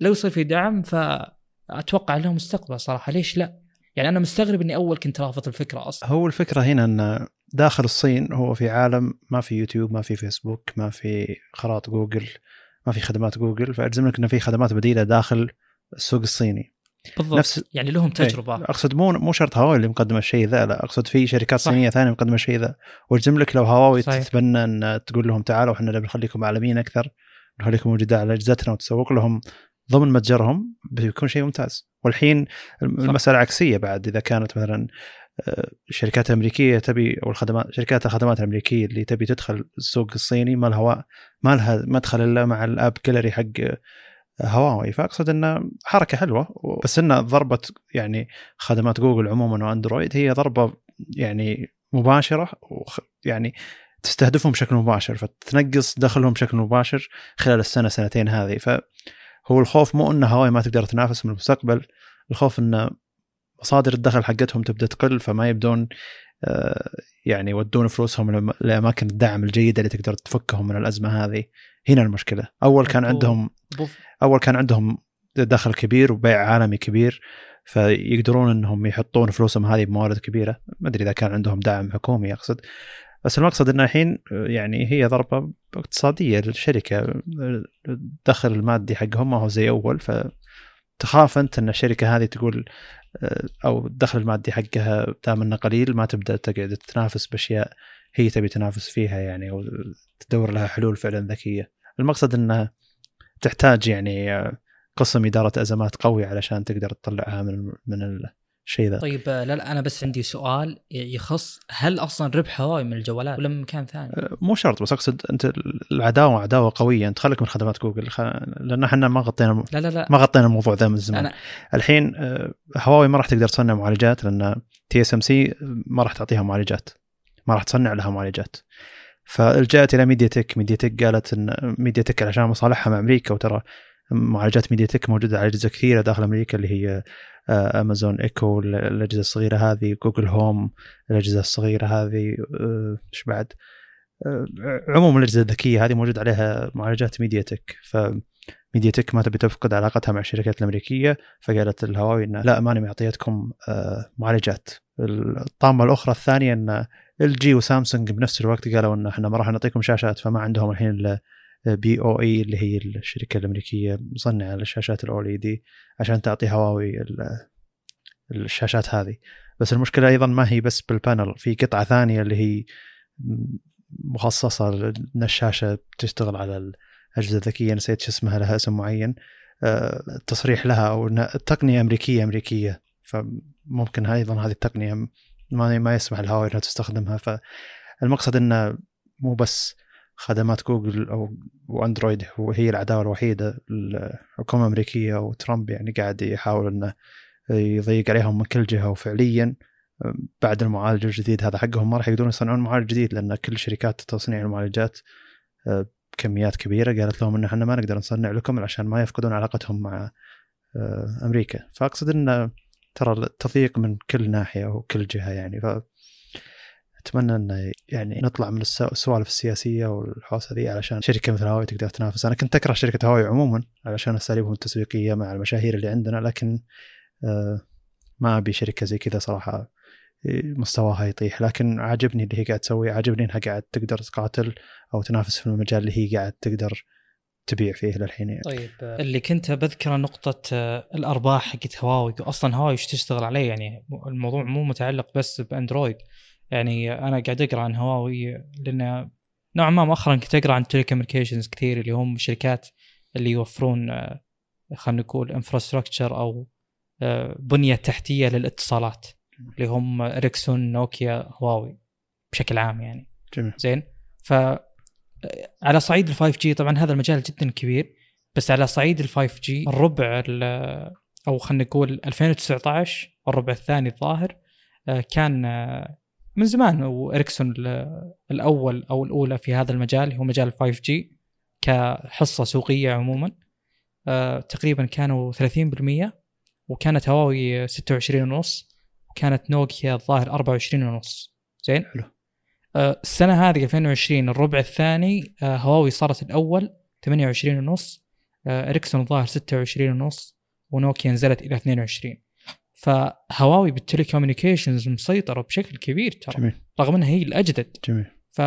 لو يصير في دعم فأتوقع له مستقبل صراحة. ليش لا؟ يعني أنا مستغرب إني أول كنت رافض الفكرة أصلا هو الفكرة هنا إن داخل الصين هو في عالم ما في يوتيوب ما في فيسبوك ما في خرائط جوجل ما في خدمات جوجل فاجزم لك إنه في خدمات بديلة داخل السوق الصيني بالضبط نفس يعني لهم تجربة إيه. أقصد مو مو شرط هواوي اللي مقدمة الشيء ذا لا أقصد في شركات صح. صينية ثانية مقدمة الشيء ذا واجزم لك لو هواوي صحيح. تتبنى إن تقول لهم تعالوا إحنا بنخليكم عالميين أكثر نخليكم موجودين على أجهزتنا وتسوق لهم ضمن متجرهم بيكون شيء ممتاز. والحين المسألة عكسية بعد إذا كانت مثلا آه، الشركات الامريكيه تبي أو الخدمات شركات الخدمات الأمريكية اللي تبي تدخل السوق الصيني ما لها ما لها مدخل إلا مع الأب جاليري حق هواوي. فأقصد انه حركة حلوة بس انه ضربة يعني خدمات جوجل عموما وأندرويد هي ضربة يعني مباشرة وخ يعني تستهدفهم بشكل مباشر فتنقص دخلهم بشكل مباشر خلال السنة سنتين هذه. فهو الخوف مو ان هواوي ما تقدر تنافس من المستقبل الخوف ان مصادر الدخل حقتهم تبدأ تقل فما يبدون آه، يعني يودون فلوسهم لأماكن الدعم الجيدة اللي تقدر تفكهم من الأزمة هذه. هنا المشكلة. أول كان هو- عندهم أول كان عندهم دخل كبير وبيع عالمي كبير فيقدرون إنهم يحطون فلوسهم هذه بموارد كبيرة. ما أدري إذا كان عندهم دعم حكومي أقصد. بس المقصد ان الحين يعني هي ضربة اقتصادية للشركة. الدخل المادي حقهم ما هو زي أول فتخاف أنت إن الشركة هذه تقول آه، أو الدخل المادي حقها دام إنه قليل ما تبدأ تقعد تنافس بأشياء هي تبي تنافس فيها يعني أو تدور لها حلول فعلا ذكية. المقصد إنه تحتاج يعني آه، قسم إدارة أزمات قوي علشان تقدر تطلعها من من الشيء ذا. طيب آه، لا لا أنا بس عندي سؤال يخص هل أصلا ربح هواوي من الجوالات ولا من مكان ثاني؟ آه، مو شرط بس أقصد أنت العداوة عداوة قوية. أنت خليك من خدمات جوجل. لأن إحنا ما غطينا لا لا لا. ما غطينا الموضوع ذا من زمان. أنا الحين آه، هواوي ما راح تقدر تصنع معالجات لأن TSMC ما راح تعطيها معالجات. ما راح تصنع لها معالجات. فلجأت إلى ميديا تك ميديا تك قالت إن ميديا تك علشان مصالحها مع أمريكا وترى معالجات ميديا تك موجودة على أجهزة كثيرة داخل أمريكا اللي هي Amazon Echo الأجهزة الصغيرة هذه Google Home الأجهزة الصغيرة هذه آه، إيش بعد؟ آه، عموما الأجهزة الذكية هذه موجود عليها معالجات ميديا تك ف ميديا تك ما تبي تفقد علاقتها مع الشركات الأمريكية فقالت لهواوي انه لا ماني معطيتكم آه، معالجات. الطامة الأخرى الثانية إن LG وسامسونج بنفس الوقت قالوا إن إحنا ما راح نعطيكم شاشات فما عندهم الحين BOE اللي هي الشركة الأمريكية مصنعة للشاشات ال OLED عشان تعطي هواوي ال- الشاشات هذه. بس المشكلة أيضا ما هي بس بال panel في قطعة ثانية اللي هي مخصصة ان الشاشة تشتغل على الأجهزة الذكية نسيت شو اسمها لها اسم معين. آه، التصريح لها أو التقنيه أمريكية أمريكية. فممكن أيضا هذه التقنية ما ما يسمح لهواوي إنها تستخدمها. فالمقصد إنه مو بس خدمات جوجل أو وأندرويد هو هي العداوه الوحيدة الحكومة الأمريكية وترامب يعني قاعد يحاول إنه يضيق عليهم من كل جهة وفعليا. بعد المعالج الجديد هذا حقهم ما راح يقدرون يصنعون معالج جديد لأن كل شركات تصنيع المعالجات آه، كميات كبيرة. قالت لهم إن إحنا ما نقدر نصنع لكم عشان ما يفقدون علاقتهم مع آه، أمريكا. فأقصد إن ترى التضييق من كل ناحية وكل جهة يعني. أتمنى انه يعني نطلع من الس- السوالف السياسية والحوسه ذي علشان شركة مثل هواوي تقدر تنافس. أنا كنت أكره شركة هواوي عموما علشان أساليبهم التسويقية مع المشاهير اللي عندنا لكن آه، ما أبي شركة زي كذا صراحة آه، مستواها يطيح. لكن عاجبني اللي هي قاعد تسويه عاجبني إنها قاعد تقدر تقاتل أو تنافس في المجال اللي هي قاعد تقدر تبيع فيه للحين يعني. طيب آه، اللي كنت بذكره نقطة الأرباح حقت هواوي. أصلا هواوي إيش تشتغل عليه؟ يعني الموضوع مو متعلق بس بأندرويد. يعني أنا قاعد أقرأ عن هواوي لأن نوعا ما مؤخرا كنت أقرأ عن telecommunications كثير اللي هم شركات اللي يوفرون آه، خلينا نقول infrastructure أو بنية تحتية للاتصالات اللي هم إريكسون نوكيا هواوي بشكل عام يعني. جميل. زين؟ ف على صعيد ال 5 G طبعا هذا المجال جدا كبير بس على صعيد ال 5 G الربع أو خلينا نقول 2019 الربع الثاني الظاهر آه، كان آه، من زمان وإريكسون الأول أو الأولى في هذا المجال هو مجال 5 G كحصة سوقية عموما. آه، تقريبا كانوا 30% وكانت هواوي 26 ونص وكانت نوكيا الظاهر 24 ونص. زين؟ حلو. آه، السنة هذه 2020 الربع الثاني آه، هواوي صارت الأول 28 ونص إريكسون الظاهر 26 ونص ونوكيا نزلت إلى 22 فهواوي بالتليكوميونيكيشنز مسيطرة بشكل كبير ترى جميل. رغم إنها هي الأجدد. جميل. ف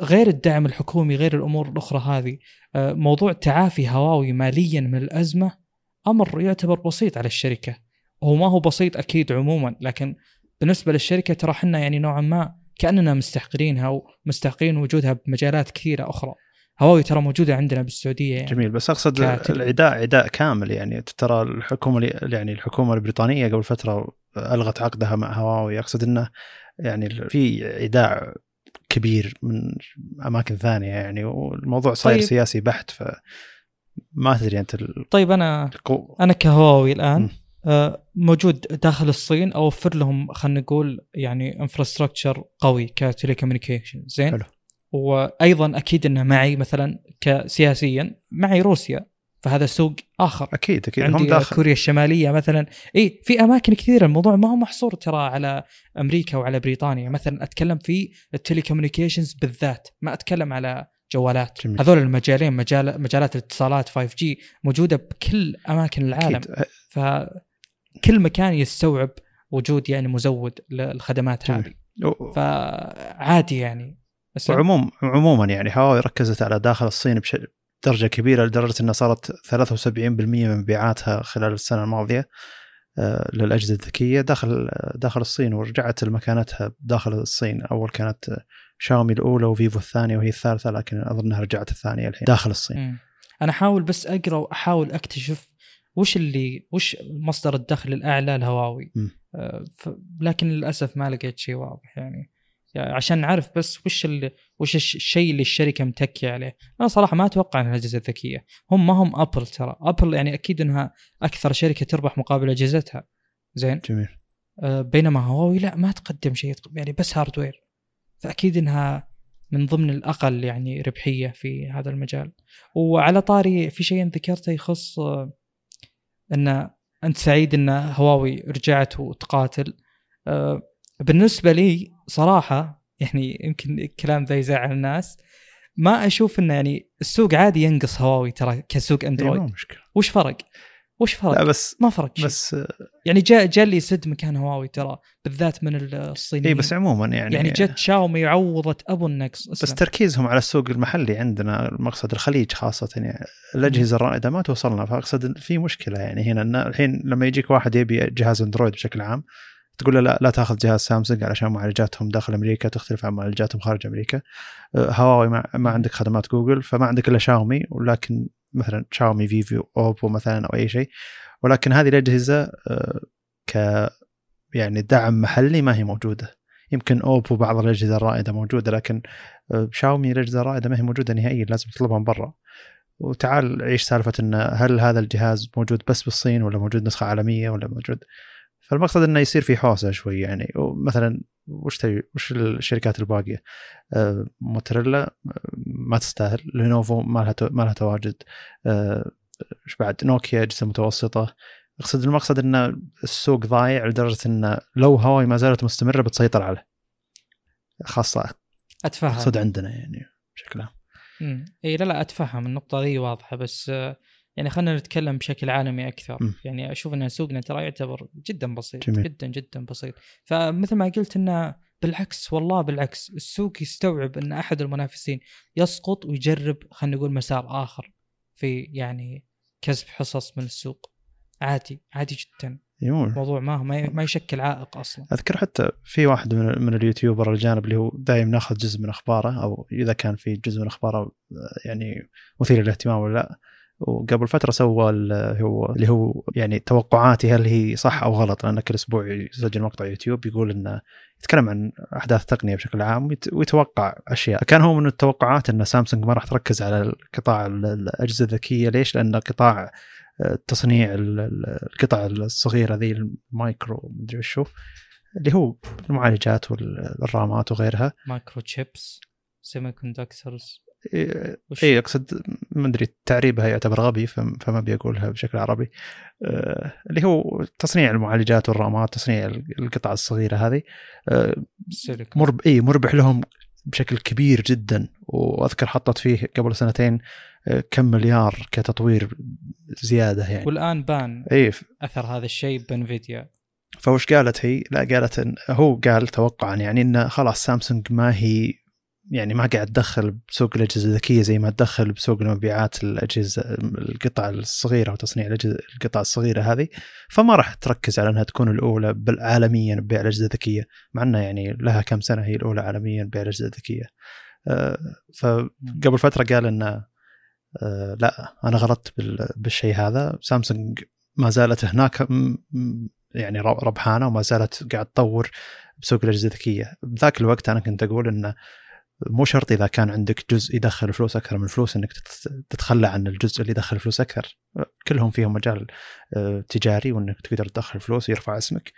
غير الدعم الحكومي غير الأمور الأخرى هذه موضوع تعافي هواوي ماليا من الأزمة أمر يعتبر بسيط على الشركة. هو ما هو بسيط أكيد عموما لكن بالنسبة للشركة ترى إحنا يعني نوعا ما كأننا مستحقرينها ومستحقرين وجودها بمجالات كثيرة أخرى. هواوي ترى موجودة عندنا بالسعودية يعني جميل بس أقصد العداء عداء كامل يعني ترى الحكومة يعني الحكومة البريطانية قبل فترة ألغت عقدها مع هواوي أقصد إنه يعني في عداء كبير من أماكن ثانية يعني والموضوع صاير طيب. سياسي بحت ف ما تدري أنت ال... طيب أنا القو... أنا كهواوي الآن م. آه، موجود داخل الصين أوفر لهم خلينا نقول يعني infrastructure قوي ك telecommunication زين حلو. وأيضا أكيد إنه معي مثلا كسياسيا معي روسيا فهذا سوق آخر. أكيد أكيد عندي هم داخل. كوريا الشمالية مثلا. إي في أماكن كثيرة الموضوع ما هو محصور ترى على أمريكا وعلى بريطانيا. مثلا أتكلم في ال telecommunications بالذات ما أتكلم على جوالات. جميل. هذول المجالين مجال مجالات الاتصالات 5G موجودة بكل أماكن العالم. أكيد. ف كل مكان يستوعب وجود يعني مزود للخدمات هذه. فعادي يعني. بس وعموم عموما يعني هواوي ركزت على داخل الصين بدرجه كبيرة لدرجة إنها صارت 73% من مبيعاتها خلال السنة الماضية آه، للأجهزة الذكية داخل داخل الصين ورجعت لمكانتها داخل الصين. أول كانت شاومي الأولى وفيفو الثانية وهي الثالثة لكن أظن إنها رجعت الثانية الحين. داخل الصين. أنا احاول بس أقرأ وأحاول أكتشف وش اللي وش مصدر الدخل الأعلى لهواوي. آه لكن للأسف ما لقيت شيء واضح يعني. يعني عشان نعرف بس وش اللي وش الشيء اللي الشركة متكية عليه. أنا صراحة ما أتوقع إنها اجهزه ذكية. هم ما هم ابل ترى. ابل يعني أكيد إنها أكثر شركة تربح مقابل أجهزتها. زين؟ جميل. آه بينما هواوي لا ما تقدم شيء يعني بس hardware فأكيد إنها من ضمن الأقل يعني ربحية في هذا المجال. وعلى طاري في شيء ذكرته يخص آه إن أنت سعيد إن هواوي رجعت وتقاتل. أه بالنسبة لي صراحة يعني يمكن الكلام ذا يزعل الناس ما أشوف إنه يعني السوق عادي ينقص هواوي ترى كسوق أندرويد. مشكلة. وش فرق؟ وش فرق؟ لا بس ما فرق شيء. بس يعني جاء جاء اللي يسد مكان هواوي ترى بالذات من الصينيين. اي بس عموما يعني يعني جت شاومي عوضت أبو النقص بس تركيزهم على السوق المحلي عندنا المقصد الخليج خاصة يعني الأجهزة الرائدة ما توصلنا فأقصد في مشكلة يعني هنا الحين لما يجيك واحد يبي جهاز أندرويد بشكل عام تقول له لا لا تاخذ جهاز سامسونج علشان معالجاتهم داخل أمريكا تختلف عن معالجاتهم خارج أمريكا. أه، هواوي ما, ما عندك خدمات جوجل فما عندك إلا شاومي ولكن مثلا شاومي فيفو أوبو مثلا أو أي شيء. ولكن هذه الأجهزة أه، ك يعني دعم محلي ما هي موجودة. يمكن أوبو بعض الأجهزة الرائدة موجودة لكن أه، شاومي الأجهزة الرائدة ما هي موجودة نهائيا لازم تطلبها من برا. وتعال عيش سالفة إن هل هذا الجهاز موجود بس بالصين ولا موجود نسخة عالمية ولا موجود فالمقصد إنه يصير في حوسة شوي يعني مثلا وش تبي وش الشركات الباقية؟ آه موتوريلا آه، ما تستاهل، لينوفو ما لها ما لها تواجد، آه، إيش بعد؟ نوكيا اجهزه متوسطة، أقصد المقصد إن السوق ضايع لدرجة انه لو هواوي ما زالت مستمرة بتسيطر عليه. خاصة أتفهم أقصد عندنا يعني بشكل عام. إي لا لا أتفهم النقطة ذي واضحة بس آه يعني خلينا نتكلم بشكل عالمي أكثر. م. يعني أشوف إن سوقنا ترى يعتبر جدا بسيط جميل. جدا جدا بسيط. فمثل ما قلت إنه بالعكس والله بالعكس السوق يستوعب إن أحد المنافسين يسقط ويجرب خلينا نقول مسار آخر في يعني كسب حصص من السوق. عادي عادي جدا. يمون الموضوع ما ما ما يشكل عائق أصلا. أذكر حتى في واحد من, من اليوتيوبر الجانب اللي هو دايم ناخذ جزء من أخباره أو إذا كان في جزء من أخباره يعني مثير للاهتمام ولا لا. وقبل فترة سوى ال- هو اللي هو يعني توقعاتي هل هي صح أو غلط. لأن كل أسبوع يسجل مقطع يوتيوب يقول إنه يتكلم عن أحداث التقنية بشكل عام ويت- ويتوقع أشياء. كان هو من التوقعات إن سامسونج ما راح تركز على قطاع ال- الأجهزة الذكية. ليش؟ لأن قطاع آه، تصنيع ال- ال- القطع الصغيرة ذي المايكرو مدري وشو اللي هو المعالجات والرامات وغيرها. microchips semiconductors وش اي أقصد ما أدري تعريبها يعتبر غبي فم- فما بيقولها بشكل عربي. آه، اللي هو تصنيع المعالجات والرامات تصنيع القطع الصغيرة هذه سيليكون. مرب اي مربح لهم بشكل كبير جدا. وأذكر حطت فيه قبل سنتين آه، كم مليار كتطوير زيادة يعني. والآن بان اي أثر هذا الشيء بانفيديا فوش قالت هي؟ لا قالت إن هو قال توقعا يعني إنه خلاص سامسونج ما هي يعني ما قاعد تدخل بسوق الأجهزة الذكية زي ما تدخل بسوق المبيعات الأجهزة القطع الصغيرة وتصنيع القطع الصغيرة هذه. فما راح تركز على إنها تكون الأولى عالميا ببيع الأجهزة الذكية مع إنها يعني لها كم سنة هي الأولى عالميا ببيع الأجهزة الذكية. آه، فقبل فترة قال انه آه، لا أنا غلطت بال- بالشيء هذا. سامسونج ما زالت هناك يعني ربحانة وما زالت قاعد تطور بسوق الأجهزة الذكية. بذاك الوقت أنا كنت أقول انه مو شرط إذا كان عندك جزء يدخل فلوس أكثر من الفلوس إنك تت- تتخلى عن الجزء اللي يدخل فلوس أكثر. كلهم فيهم مجال آه، تجاري وإنك تقدر تدخل فلوس يرفع اسمك.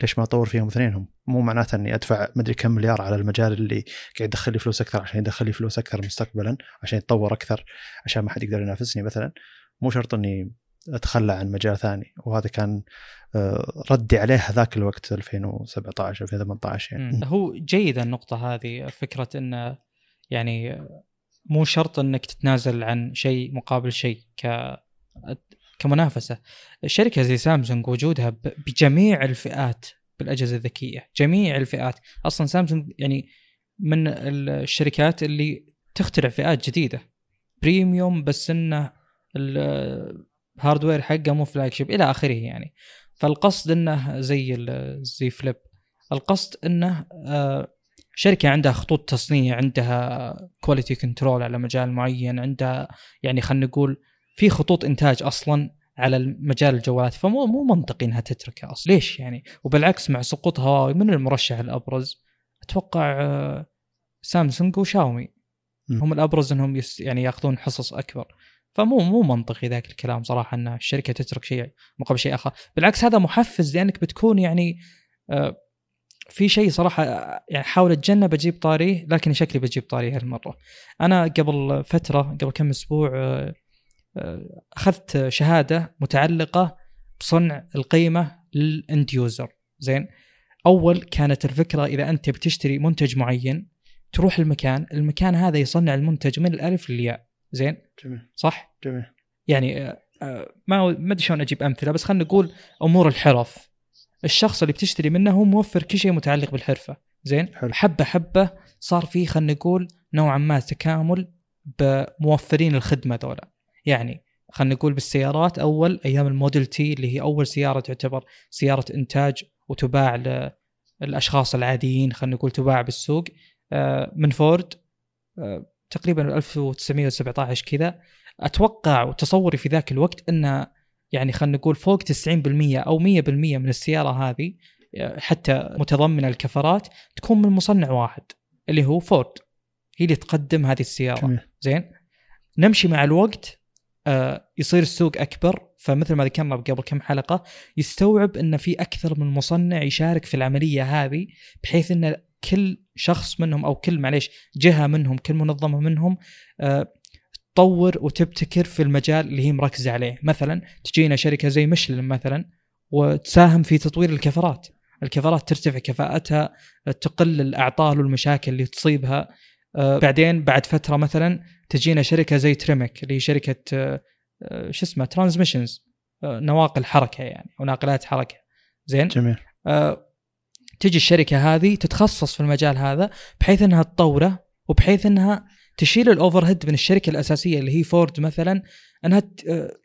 ليش ما أطور فيهم اثنينهم؟ مو معناته إني أدفع مدري كم مليار على المجال اللي قاعد يدخل لي فلوس أكثر عشان يدخل لي فلوس أكثر مستقبلا عشان يتطور أكثر عشان ما حد يقدر ينافسني مثلا. مو شرط إني أتخلى عن مجال ثاني. وهذا كان آه، ردي عليه هذاك الوقت 2017 2018 مم. يعني. هو جيدة النقطة هذه فكرة انه يعني مو شرط إنك تتنازل عن شيء مقابل شيء ك كمنافسة. شركة زي سامسونج وجودها بجميع الفئات بالأجهزة الذكية جميع الفئات. أصلا سامسونج يعني من الشركات اللي تخترع فئات جديدة. premium بس إنه ال hardware حقه مو flagship إلى آخره يعني. فالقصد إنه زي زي Flip القصد إنه آه، شركة عندها خطوط تصنيع عندها quality control على مجال معين عندها يعني خلينا نقول في خطوط إنتاج أصلا على مجال الجوالات فمو مو منطقي انها تتركه أصلا. ليش يعني؟ وبالعكس مع سقوط هواوي من المرشح الأبرز؟ أتوقع آه، سامسونج وشاومي. هم الأبرز إنهم يعني يأخذون حصص أكبر. فمو مو منطقي ذاك الكلام صراحة إن الشركة تترك شيء مقابل شيء آخر. بالعكس هذا محفز لأنك بتكون يعني آه، في شيء صراحة آه، يعني حاول أتجنب أجيب طاريه لكن شكلي بجيب طاريه هالمرة. أنا قبل فترة قبل كم أسبوع آه، أخذت شهادة متعلقة بصنع القيمة للأند يوزر. زين؟ أول كانت الفكرة إذا أنت بتشتري منتج معين تروح المكان المكان هذا يصنع المنتج من الألف للياء. زين؟ جميل. صح؟ جميل. يعني آه، آه، ما ما أدري شلون أجيب أمثلة بس خلينا نقول أمور الحرف. الشخص اللي بتشتري منه هو موفر كل شيء متعلق بالحرفة. زين؟ حلو. حبة حبة صار في خلينا نقول نوعا ما تكامل بموفرين الخدمة ذولا يعني خلينا نقول بالسيارات أول أيام الموديل تي اللي هي أول سيارة تعتبر سيارة إنتاج وتباع للاشخاص العاديين خلينا نقول تباع بالسوق آه، من فورد تقريبا 1917 كذا. أتوقع وتصوري في ذاك الوقت إن يعني خلينا نقول فوق 90% أو 100% من السيارة هذه حتى متضمنة الكفرات تكون من مصنع واحد اللي هو فورد هي اللي تقدم هذه السيارة. جميل. زين؟ نمشي مع الوقت آه يصير السوق أكبر فمثل ما ذكرنا قبل كم حلقة يستوعب إن في أكثر من مصنع يشارك في العملية هذه بحيث إن كل شخص منهم أو كل معليش جهة منهم كل منظمة منهم آه تطور وتبتكر في المجال اللي هي مركزه عليه. مثلا تجينا شركة زي مشلن مثلا وتساهم في تطوير الكفرات. الكفرات ترتفع كفاءتها تقل الأعطال والمشاكل اللي تصيبها. آه، بعدين بعد فترة مثلا تجينا شركة زي تريمك اللي هي شركة آه، شو اسمه ترانزميشنز نواقل حركة يعني أو ناقلات حركة. زين؟ جميل. تجي الشركة هذه تتخصص في المجال هذا بحيث إنها تطوره وبحيث إنها تشيل ال overhead من الشركة الأساسية اللي هي فورد مثلا إنها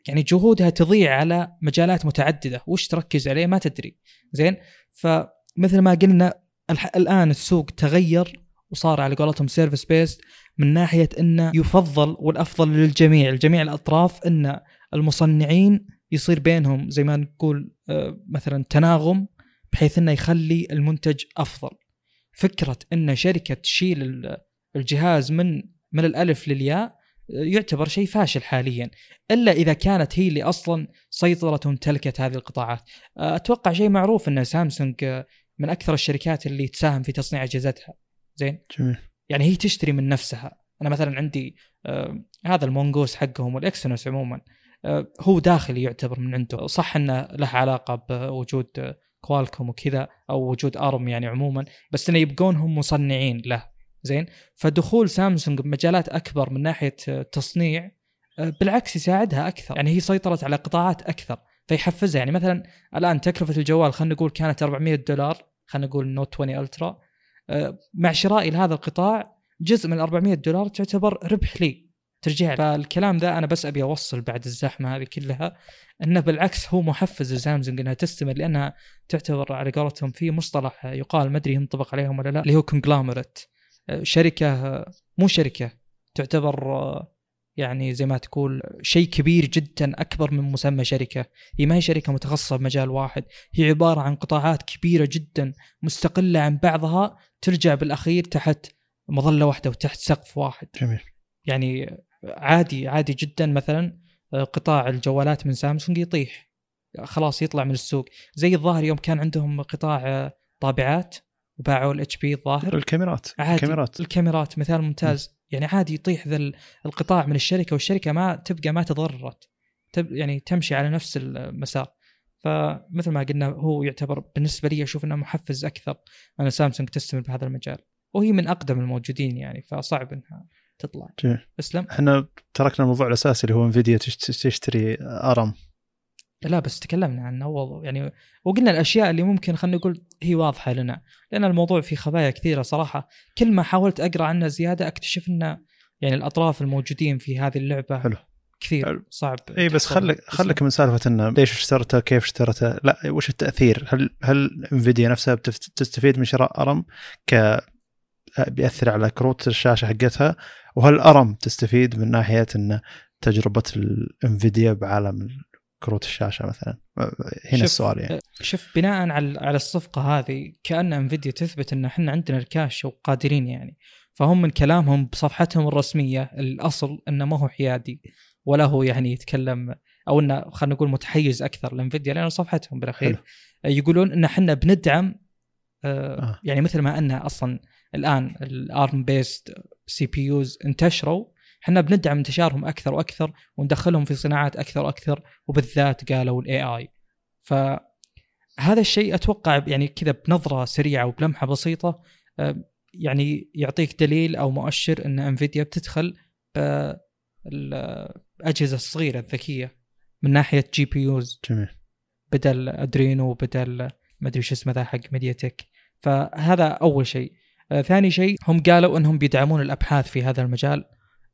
يعني جهودها تضيع على مجالات متعددة. وش تركز عليه؟ ما تدري. زين؟ فمثل ما قلنا الآن السوق تغير وصار على قولتهم service based من ناحية إنه يفضل والأفضل للجميع. لجميع الأطراف إن المصنعين يصير بينهم زي ما نقول آه، مثلا تناغم بحيث إنه يخلي المنتج أفضل. فكرة إن شركة تشيل الجهاز من من الألف للياء يعتبر شيء فاشل حاليا إلا إذا كانت هي اللي أصلا سيطره وامتلكت هذه القطاعات. آه، أتوقع شيء معروف إن سامسونج من أكثر الشركات اللي تساهم في تصنيع أجهزتها. زين؟ جميل. يعني هي تشتري من نفسها، أنا مثلا عندي آه هذا المونغوس حقهم والاكسنوس عموما آه هو داخلي يعتبر من عنده، صح إنه له علاقة بوجود كوالكوم وكذا أو وجود أرم يعني عموما بس إنه يبقون هم مصنعين له. زين؟ فدخول سامسونج بمجالات أكبر من ناحية تصنيع بالعكس يساعدها أكثر. يعني هي سيطرت على قطاعات أكثر. فيحفزها. يعني مثلا الآن تكلفة الجوال خلينا نقول كانت 400 دولار خلينا نقول Note 20 Ultra مع شرائي لهذا القطاع جزء من 400 دولار تعتبر ربح لي. ترجع فالكلام ذا أنا بس أبي أوصل بعد الزحمة هذه كلها إنه بالعكس هو محفز لسامسونج إنها تستمر لأنها تعتبر على قولتهم في مصطلح يقال ما أدري ينطبق عليهم ولا لا اللي هو كونجلامرت شركة مو شركة تعتبر يعني زي ما تقول شيء كبير جدا أكبر من مسمى شركة، هي ما هي شركة متخصصة بمجال واحد، هي عبارة عن قطاعات كبيرة جدا مستقلة عن بعضها ترجع بالأخير تحت مظلة واحدة وتحت سقف واحد. جميل. يعني عادي عادي جدا. مثلا آه، قطاع الجوالات من سامسونج يطيح. خلاص يطلع من السوق. زي الظاهر يوم كان عندهم قطاع آه، طابعات وباعوا ال HP الظاهر. الكاميرات. عادي الكاميرات. الكاميرات مثال ممتاز. م. يعني عادي يطيح ذا القطاع من الشركة والشركة ما تبقى ما تضررت تب يعني تمشي على نفس المسار. فمثل ما قلنا هو يعتبر بالنسبة لي أشوف إنه محفز أكثر. ان سامسونج تستمر بهذا المجال. وهي من أقدم الموجودين يعني فصعب إنها تطلع. جميل. اسلم إحنا تركنا الموضوع الأساسي اللي هو انفيديا تشتري أرم. لا بس تكلمنا عنه. أول يعني وقلنا الأشياء اللي ممكن خلينا نقول هي واضحة لنا لأن الموضوع فيه خبايا كثيرة صراحة. كل ما حاولت أقرأ عنه زيادة أكتشف ان يعني الأطراف الموجودين في هذه اللعبة حلو. كثير حلو. صعب إي بس خلك خلك من سالفة إنه ليش اشترته كيف اشترته لا وش التأثير؟ هل هل انفيديا نفسها بتستفيد من شراء أرم ك بيأثر على كروت الشاشة حقتها وهل أرم تستفيد من ناحية إن تجربة الانفيديا بعالم كروت الشاشة مثلا؟ هنا السؤال يعني. شوف بناء على على الصفقة هذه كأن انفيديا تثبت إن إحنا عندنا الكاش وقادرين يعني. فهم من كلامهم بصفحتهم الرسمية الأصل إنه ما هو حيادي ولا هو يعني يتكلم أو إنه خلينا نقول متحيز أكثر لانفيديا لأنه صفحتهم بالأخير. يقولون إن إحنا بندعم آه آه. يعني مثل ما ان أصلا الآن ال ARM based CPUs انتشروا. إحنا بندعم انتشارهم أكثر وأكثر وندخلهم في صناعات أكثر وأكثر وبالذات قالوا ال AI فهذا الشيء أتوقع يعني كذا بنظرة سريعة وبلمحة بسيطة يعني يعطيك دليل أو مؤشر إن Nvidia بتدخل الأجهزة الصغيرة الذكية من ناحية GPUs جميل. بدل Adreno بدل ما أدري شو اسمه ذا حق MediaTek فهذا أول شيء. ثاني شيء هم قالوا إنهم بيدعمون الأبحاث في هذا المجال.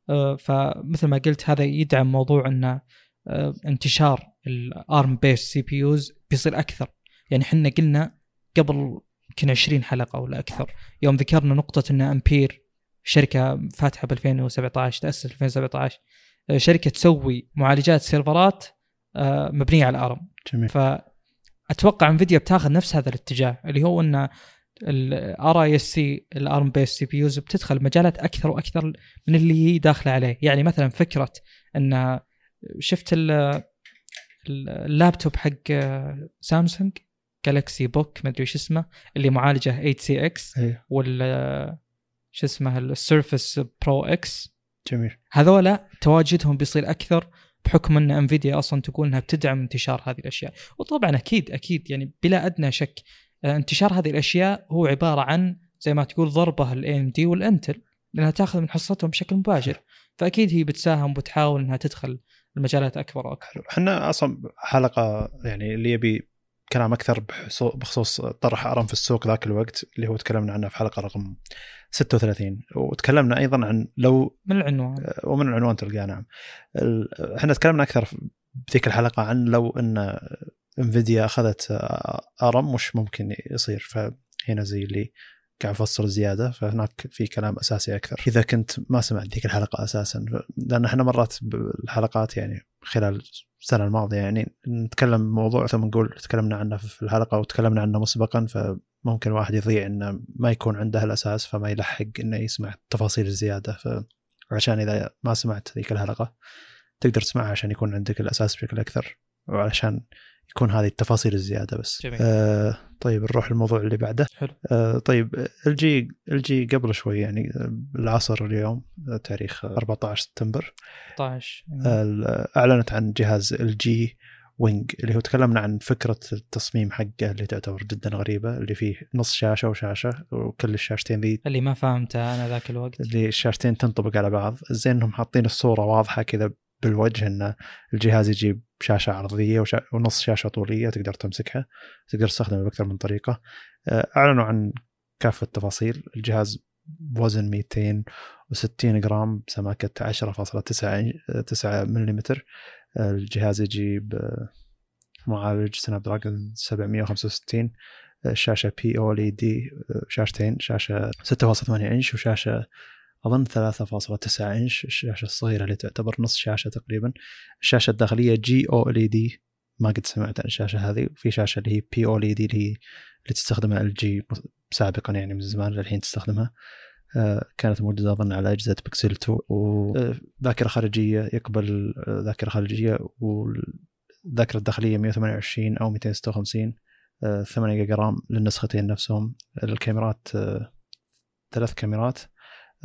آه فمثل ما قلت هذا يدعم موضوع ان آه انتشار ال ARM based CPUs بيصير أكثر. يعني إحنا قلنا قبل يمكن 20 حلقة ولا أكثر. يوم ذكرنا نقطة إن امبير شركة فاتحة ب 2017 تأسس 2017 آه، شركة تسوي معالجات سيرفرات آه، مبنية على ARM جميل. فاتوقع Nvidia بتاخذ نفس هذا الاتجاه اللي هو ان ال RISC ال ARM based CPUs بتدخل مجالات أكثر وأكثر من اللي هي داخلة عليه. يعني مثلا فكرة إن شفت اللابتوب حق سامسونج Galaxy Book ما أدري وش اسمه اللي معالجه 8cx وال شو اسمه ال Surface Pro X جميل. هذولا تواجدهم بيصير أكثر بحكم إن Nvidia أصلا تقول إنها بتدعم انتشار هذه الأشياء. وطبعا أكيد أكيد يعني بلا أدنى شك انتشار هذه الأشياء هو عبارة عن زي ما تقول ضربة ال AMD وال Intel لأنها تأخذ من حصتهم بشكل مباشر. فأكيد هي بتساهم وتحاول إنها تدخل المجالات أكبر وأكبر. إحنا أصلا حلقة يعني اللي يبي كلام أكثر بخصوص طرح أرم في السوق ذاك الوقت اللي هو تكلمنا عنه في حلقة رقم 36 وتكلمنا أيضا عن لو من العنوان. ومن العنوان تلقاه نعم. إحنا تكلمنا أكثر بذيك الحلقة عن لو إن انفيديا أخذت أرم وش ممكن يصير. فهنا زي اللي قاعد افصل زيادة فهناك في كلام أساسي أكثر. إذا كنت ما سمعت ذيك الحلقة أساسا لأن إحنا مرات بالحلقات يعني خلال السنة الماضية يعني نتكلم موضوع ثم نقول تكلمنا عنه في الحلقة وتكلمنا عنه مسبقا فممكن الواحد يضيع إنه ما يكون عنده الأساس فما يلحق إنه يسمع تفاصيل الزياده فعشان إذا ما سمعت ذيك الحلقة تقدر تسمعها عشان يكون عندك الأساس بشكل أكثر وعشان يكون هذه التفاصيل الزيادة بس. جميل. آه طيب نروح للموضوع اللي بعده. حلو. آه طيب LG LG قبل شوي يعني آه، العصر اليوم آه، تاريخ 14 سبتمبر. 16 آه، أعلنت عن جهاز الجي وينج اللي هو تكلمنا عن فكرة التصميم حقه اللي تعتبر جدا غريبة اللي فيه نص شاشة وشاشة وكل الشاشتين ذي اللي ما فهمته أنا ذاك الوقت. اللي الشاشتين تنطبق على بعض. زين انهم حاطين الصورة واضحة كذا بالوجه إن الجهاز يجيب شاشه عرضية وشا... ونص شاشة طولية تقدر تمسكها تقدر تستخدمها بأكثر من طريقة. آه، أعلنوا عن كافه التفاصيل. الجهاز بوزن 260 جرام بسماكه 10.9 9 ملم الجهاز يجيب آه، معالج Snapdragon 765 الشاشه P-OLED شاشتين شاشة 6.8 إنش وشاشة أظن 3.9 إنش الشاشة الصغيرة اللي تعتبر نص شاشة تقريبا. الشاشة الداخلية G-OLED ما قد سمعت عن الشاشة هذه. وفي شاشة اللي هي P-OLED اللي هي اللي تستخدمها LG سابقا يعني من زمان للحين تستخدمها. آه، كانت موجودة أظن على أجهزة بيكسل 2 وذاكره خارجية يقبل آه، ذاكرة خارجية. والذاكرة الداخلية 128 أو 256 آه، 8 جيجا RAM للنسختين نفسهم. الكاميرات آه، ثلاث كاميرات. آه،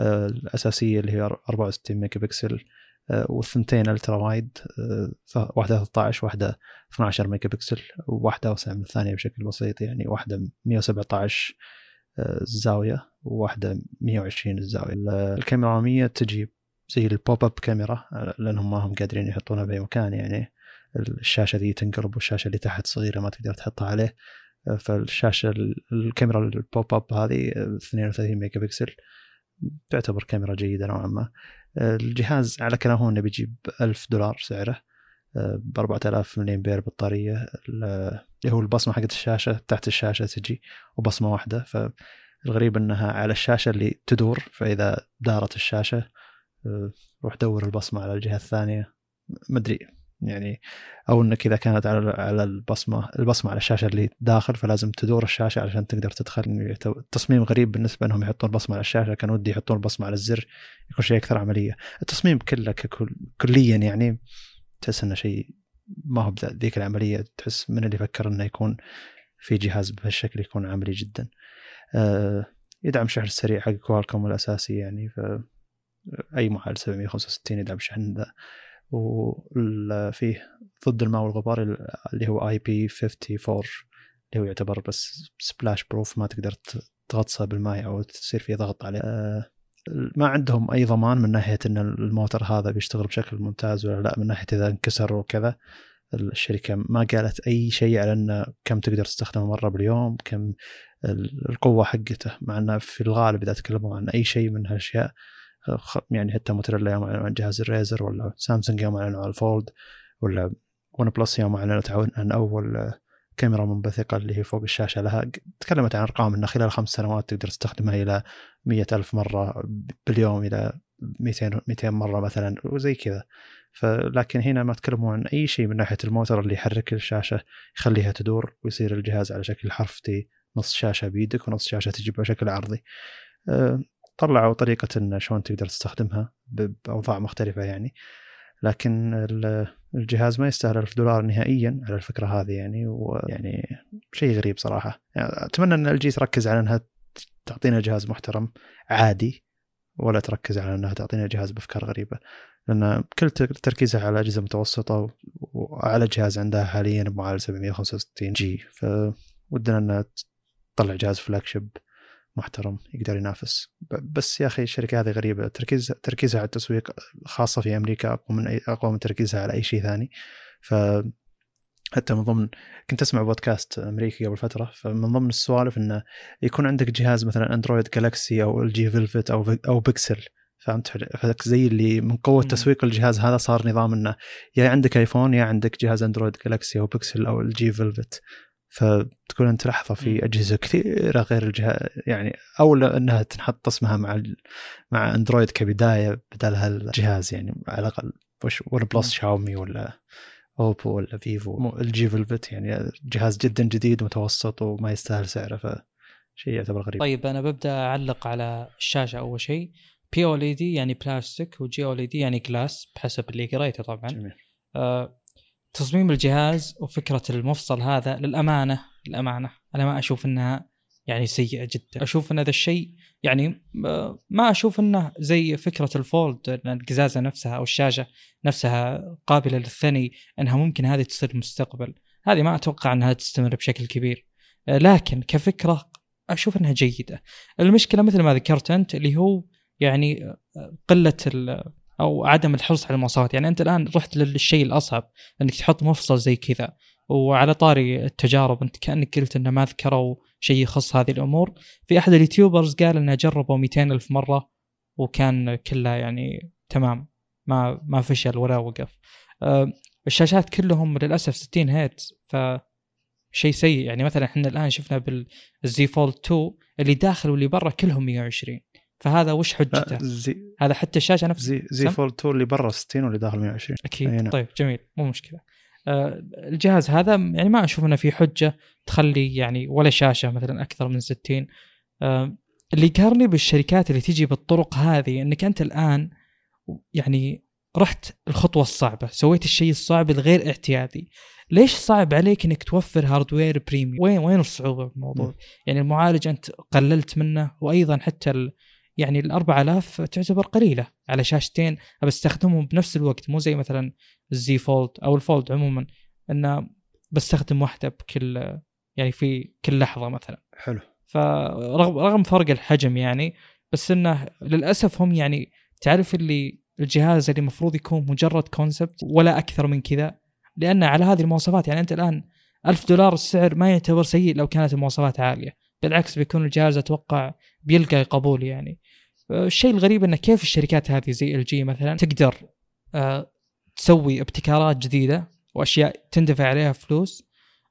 الأساسية اللي هي 64 ميجا بكسل والثنتين ultra wide آه، واحدة 13 واحدة 12 ميجا بكسل وواحدة أوسع من الثانية بشكل بسيط يعني واحدة 117 آه، الزاوية وواحدة 120 الزاوية. ال- الكاميرا الاماميه تجي زي ال pop-up camera آه، لأنهم ما هم قادرين يحطونها بأي مكان يعني الشاشة ذي تنقلب والشاشة اللي تحت صغيرة ما تقدر تحطها عليه فالشاشة ال- الكاميرا ال pop-up هذه آه، 32 ميجا بكسل تعتبر كاميرا جيدة نوعا ما. آه، الجهاز على كلامهم إنه بيجيب 1000 دولار سعره ب 4000 ملي امبير بطارية ال- اللي هو البصمة حقت الشاشة تحت الشاشة تجي وبصمة واحدة. فالغريب إنها على الشاشة اللي تدور فإذا دارت الشاشة آه، روح دور البصمة على الجهة الثانية. مدري. يعني أو إنك إذا كانت على على البصمة البصمة على الشاشة اللي داخل فلازم تدور الشاشة علشان تقدر تدخل. التصميم غريب بالنسبة إنهم يحطون البصمه على الشاشة. كان ودي يحطون البصمه على الزر يكون شيء أكثر عملية. التصميم كله ككل كليا يعني تحس إنه شيء ما هو بذا- ذيك العملية تحس من اللي فكر إنه يكون في جهاز بهالشكل يكون عملي جدا. آه، يدعم الشحن السريع حق Qualcomm الأساسي يعني ف أي معالج 765 يدعم الشحن ذا. وفيه ضد الماء والغبار اللي هو IP54 اللي هو يعتبر بس splash proof ما تقدر تغطسه بالماء أو تصير فيه ضغط عليه. آه، ما عندهم أي ضمان من ناحية إن الموتر هذا بيشتغل بشكل ممتاز ولا لا من ناحية إذا انكسر وكذا. الشركة ما قالت أي شيء على انه كم تقدر تستخدمه مرة باليوم كم ال- القوة حقته مع إنه في الغالب إذا تكلموا عن أي شيء من هالأشياء يعني حتى موتوريلا يوم أعلنوا عن جهاز ال Razr ولا سامسونج يوم أعلنوا عن ال Fold ولا OnePlus يوم اعلنت عن أول كاميرا منبثقة اللي هي فوق الشاشة لها. تكلمت عن أرقام أن خلال خمس سنوات تقدر تستخدمها إلى مية ألف مرة باليوم إلى 200 200 مرة مثلا وزي كذا. فلكن هنا ما تكلموا عن أي شيء من ناحية الموتور اللي يحرك الشاشة يخليها تدور ويصير الجهاز على شكل حرف T نص شاشة بيدك ونص شاشة تجي بشكل عرضي. أه، طلعوا طريقة إن شلون تقدر تستخدمها بأوضاع مختلفة يعني. لكن ال- الجهاز ما يستاهل ألف دولار نهائيا على الفكرة هذه يعني ويعني شيء غريب صراحة. يعني أتمنى أن LG تركز على أنها تعطينا جهاز محترم عادي ولا تركز على أنها تعطينا جهاز بأفكار غريبة. لأن كل تر- تركيزها على أجهزة متوسطة وأعلى جهاز عندها حاليا بمعالج 765G. فودنا أنها تطلع جهاز flagship محترم يقدر ينافس. بس يا أخي الشركة هذه غريبة. تركيز تركيزها على التسويق خاصة في أمريكا أقوى من أي أقوى من تركيزها على أي شيء ثاني. ف حتى من ضمن كنت أسمع بودكاست أمريكي قبل فترة فمن ضمن السوالف إنه يكون عندك جهاز مثلا Android Galaxy أو LG Velvet أو أو بيكسل فهمت؟ زي اللي من قوة تسويق الجهاز هذا صار نظام إنه يا عندك iPhone يا عندك جهاز Android Galaxy أو بيكسل أو LG Velvet فتكون أنت لحظة في أجهزة كثيرة غير الجهاز يعني اولى إنها تنحط اسمها مع مع Android كبداية بدل هالجهاز يعني على الأقل وش OnePlus Xiaomi ولا Oppo ولا Vivo. LG Velvet يعني جهاز جدا جديد متوسط وما يستاهل سعره فشيء يعتبر غريب. طيب أنا ببدأ أعلق على الشاشة أول شيء. P-OLED يعني بلاستيك و G-OLED يعني glass بحسب اللي قريته طبعا. جميل. آه تصميم الجهاز وفكرة المفصل هذا للأمانة للأمانة أنا ما أشوف إنها يعني سيئة جدا. أشوف إن هذا الشيء يعني ما أشوف إنه زي فكرة الفولد إن القزازة نفسها أو الشاشة نفسها قابلة للثني إنها ممكن هذه تصير المستقبل هذه ما أتوقع إنها تستمر بشكل كبير. لكن كفكرة أشوف إنها جيدة. المشكلة مثل ما ذكرت أنت اللي هو يعني قلة أو عدم الحرص على المواصفات. يعني أنت الآن رحت للشيء الأصعب إنك تحط مفصل زي كذا وعلى طاري التجارب أنت كأنك قلت إنه ما ذكروا شيء يخص هذه الأمور. في أحد اليوتيوبرز قال إنه جربوا 200 ألف مرة وكان كلها يعني تمام ما ما فشل ولا وقف. أه الشاشات كلهم للأسف 60 هيرتز ف شيء سيء. يعني مثلا إحنا الآن شفنا بال Z Fold 2 اللي داخل واللي برا كلهم 120 فهذا وش حجته؟ زي هذا حتى الشاشة نفسها زي Z Fold 2 اللي برا 60 واللي داخل 120 أكيد. نعم. طيب جميل. مو مشكلة. آه الجهاز هذا يعني ما أشوف إنه في حجة تخلي يعني ولا شاشة مثلا أكثر من 60 آه اللي يقهرني بالشركات اللي تجي بالطرق هذه إنك أنت الآن يعني رحت الخطوة الصعبة سويت الشيء الصعب الغير اعتيادي. ليش صعب عليك إنك توفر hardware premium وين وين الصعوبة في الموضوع؟ يعني المعالج أنت قللت منه وأيضا حتى يعني ال 4000 تعتبر قليلة على شاشتين بستخدمهم بنفس الوقت مو زي مثلا ال Z Fold أو ال Fold عموما انه بستخدم واحدة بكل يعني في كل لحظة مثلا. حلو. فرغم رغم فرق الحجم يعني بس إنه للأسف هم يعني تعرف اللي الجهاز اللي المفروض يكون مجرد concept ولا أكثر من كذا؟ لأن على هذه المواصفات يعني أنت الآن ألف دولار السعر ما يعتبر سيء لو كانت المواصفات عالية. بالعكس بيكون الجهاز أتوقع بيلقى قبول يعني. الشيء الغريب إنه كيف الشركات هذه زي LG مثلا تقدر آه، تسوي ابتكارات جديدة وأشياء تندفع عليها فلوس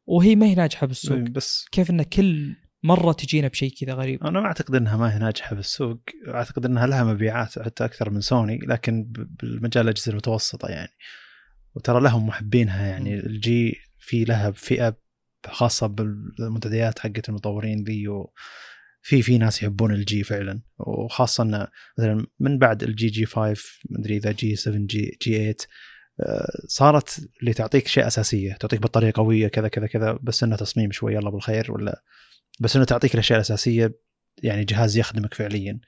وهي ما هي ناجحة بالسوق. بس كيف انه كل مرة تجينا بشيء كذا غريب؟ أنا ما أعتقد إنها ما هي ناجحة بالسوق. أعتقد إنها لها مبيعات حتى أكثر من سوني لكن بالمجال الأجهزة المتوسطة يعني. وترى لهم محبينها يعني. LG في لها فئة خاصة بالمنتديات حقت المطورين ذي في في ناس يحبون LG فعلا. وخاصة انه مثلا من بعد LG G5 مدري إذا جي 7 جي جي 8 صارت اللي تعطيك شيء أساسية تعطيك بطارية قوية كذا كذا كذا بس إنه تصميم شوي يلا بالخير ولا بس إنه تعطيك الاشياء الاساسيه يعني جهاز يخدمك فعليا.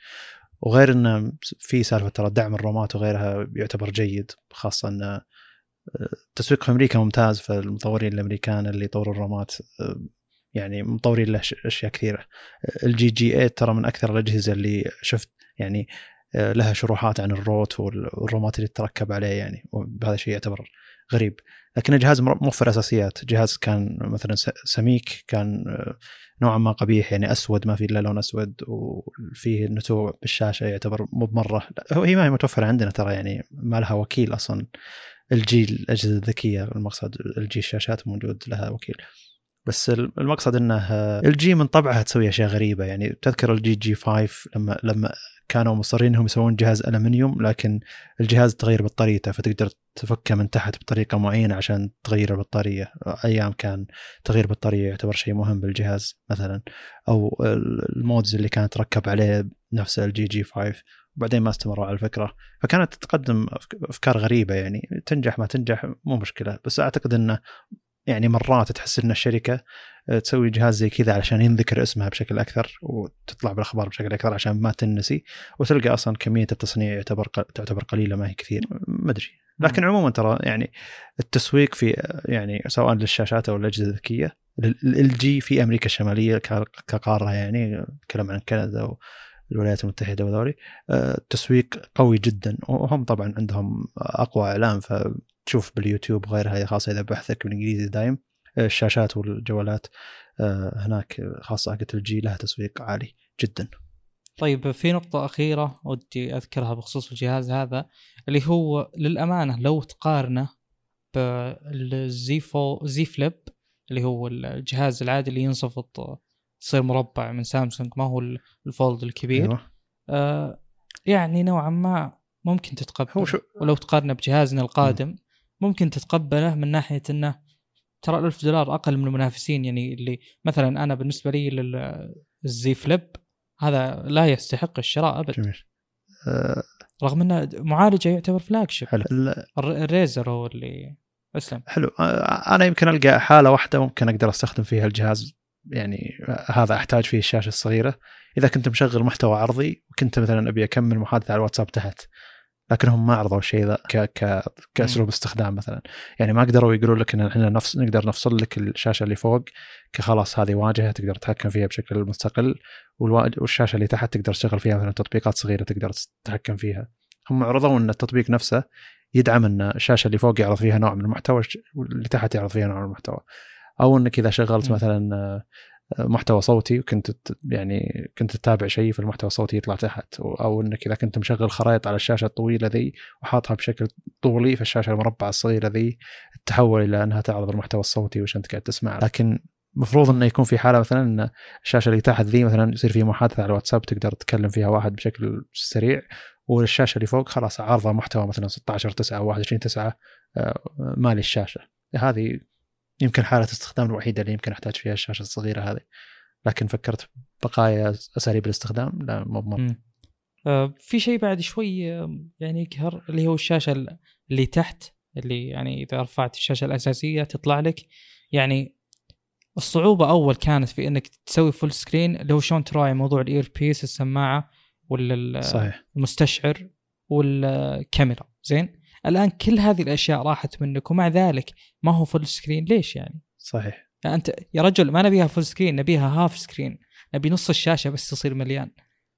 وغير إنه في سالفة ترى دعم الرومات وغيرها يعتبر جيد خاصة إنه التسويق في أمريكا ممتاز فالمطورين الأمريكان اللي يطوروا الرومات يعني مطورين له أشياء كثيرة. LG G8 ترى من أكثر الأجهزة اللي شفت يعني آه، لها شروحات عن الروت والرومات اللي تركب عليه يعني وهذا شيء يعتبر غريب. لكن الجهاز موفر اساسيات جهاز كان مثلا سميك كان آه، نوعا ما قبيح يعني أسود ما في إلا لون أسود وفيه نتوء بالشاشة يعتبر مو بمرة. هي ما هي متوفرة عندنا ترى يعني ما لها وكيل أصلا. LG الأجهزة الذكية المقصد LG الشاشات موجود لها وكيل. بس المقصد إنه LG من طبعها تسوي أشياء غريبة. يعني تذكر LG G5 لما لما كانوا مصرين إنهم يسوون جهاز ألمنيوم لكن الجهاز تغير بطاريته فتقدر تفكه من تحت بطريقة معينة عشان تغير البطارية. أيام كان تغيير بطارية يعتبر شيء مهم بالجهاز مثلا. أو ال mods اللي كانت تركب عليه نفس LG G5 وبعدين ما استمروا على الفكرة. فكانت تقدم أفكار غريبة يعني. تنجح ما تنجح مو مشكلة. بس أعتقد إنه يعني مرات تحس إن الشركة آه، تسوي جهاز زي كذا علشان ينذكر اسمها بشكل أكثر وتطلع بالأخبار بشكل أكثر عشان ما تنسي. وتلقى أصلا كمية التصنيع يعتبر تعتبر قليلة ما هي كثير. ما أدري. لكن عموما ترى يعني التسويق في يعني سواء للشاشات أو الأجهزة الذكية ال جي في أمريكا الشمالية كقارة يعني نتكلم عن كندا والولايات المتحدة وذولي. آه، قوي جدا. وهم طبعا عندهم أقوى إعلام ف تشوف باليوتيوب غيرها خاصة إذا بحثك بالإنجليزي دايم. الشاشات والجوالات آه، هناك خاصة حقت LG لها تسويق عالي جدا. طيب في نقطة أخيرة ودي أذكرها بخصوص الجهاز هذا اللي هو للأمانة لو تقارنه بال Z Fo Z Flip اللي هو الجهاز العادي اللي ينصفط يصير مربع من سامسونج ما هو الفولد الكبير. أيوة. آه يعني نوعا ما ممكن تتقبل. هو شو... ولو تقارنه بجهازنا القادم ممكن تتقبله من ناحية إنه ترى 1000 دولار أقل من المنافسين. يعني اللي مثلا أنا بالنسبة لي للزي فليب هذا لا يستحق الشراء ابدا جميل. أه رغم إنه معالجة يعتبر فلاج شيب حلو الريزر هو اللي أسلم. حلو. أنا يمكن ألقى حالة واحدة ممكن أقدر أستخدم فيها الجهاز يعني هذا أحتاج فيه الشاشة الصغيرة. إذا كنت مشغل محتوى عرضي وكنت مثلا أبي أكمل محادثة على الواتساب تحت لكنهم ما عرضوا الشيء ذا ك... ك... كأسلوب استخدام مثلا. يعني ما قدروا يقولوا لك إن إحنا نفس نقدر نفصل لك الشاشة اللي فوق كخلاص هذه واجهة تقدر تتحكم فيها بشكل مستقل. والشاشة اللي تحت تقدر تشتغل فيها مثلا تطبيقات صغيرة تقدر تتحكم فيها. هم عرضوا إن التطبيق نفسه يدعم إن الشاشة اللي فوق يعرض فيها نوع من المحتوى واللي تحت يعرض فيها نوع من المحتوى. أو إنك إذا شغلت مثلا محتوى صوتي وكنت يعني كنت تتابع شيء في المحتوى الصوتي يطلع تحت أو إنك إذا كنت مشغل خرائط على الشاشة الطويلة ذي وحاطها بشكل طولي في الشاشة المربعة الصغيرة ذي تحول إلى أنها تعرض المحتوى الصوتي وش أنت قاعد تسمع لكن المفروض إنه يكون في حالة مثلا إن الشاشة اللي تحت ذي مثلا يصير في محادثة على الواتساب تقدر تتكلم فيها واحد بشكل سريع والشاشة اللي فوق خلاص عارضة محتوى مثلا 16 9 أو 21 9 مالي الشاشة. هذه يمكن حالة الاستخدام الوحيدة اللي يمكن أحتاج فيها الشاشة الصغيرة هذه. لكن فكرت بقايا أساليب الاستخدام لا مو مر آه في شيء بعد شوي آه، يعني يقهر اللي هو الشاشة اللي تحت اللي يعني إذا رفعت الشاشة الأساسية تطلع لك. يعني الصعوبة أول كانت في إنك تسوي full screen اللي هو شلون تراعي موضوع ال earpiece السماعة ولا صحيح. المستشعر والكاميرا. زين؟ الآن كل هذه الأشياء راحت منك ومع ذلك ما هو full screen ليش يعني؟ صحيح يعني أنت يا رجل ما نبيها full screen نبيها half screen نبي نص الشاشة بس تصير مليان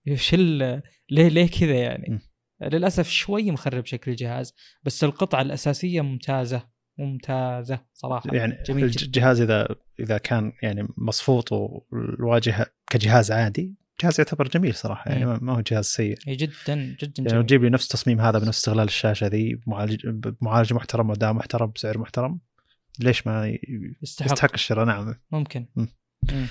إيش ليه ليه كذا يعني؟ م. للأسف شوي مخرب شكل الجهاز بس القطعة الأساسية ممتازة ممتازة صراحة يعني جميل الجهاز إذا إذا كان يعني مصفوط والواجهه كجهاز عادي جهاز يعتبر جميل صراحة يعني ما هو جهاز سيء. جدا جدا جميل. يعني تجيب لي نفس التصميم هذا بنفس استغلال الشاشة ذي بمعالج بمعالج محترم واداء محترم بسعر محترم ليش ما يستحق, يستحق الشراء؟ نعم. ممكن. م. م.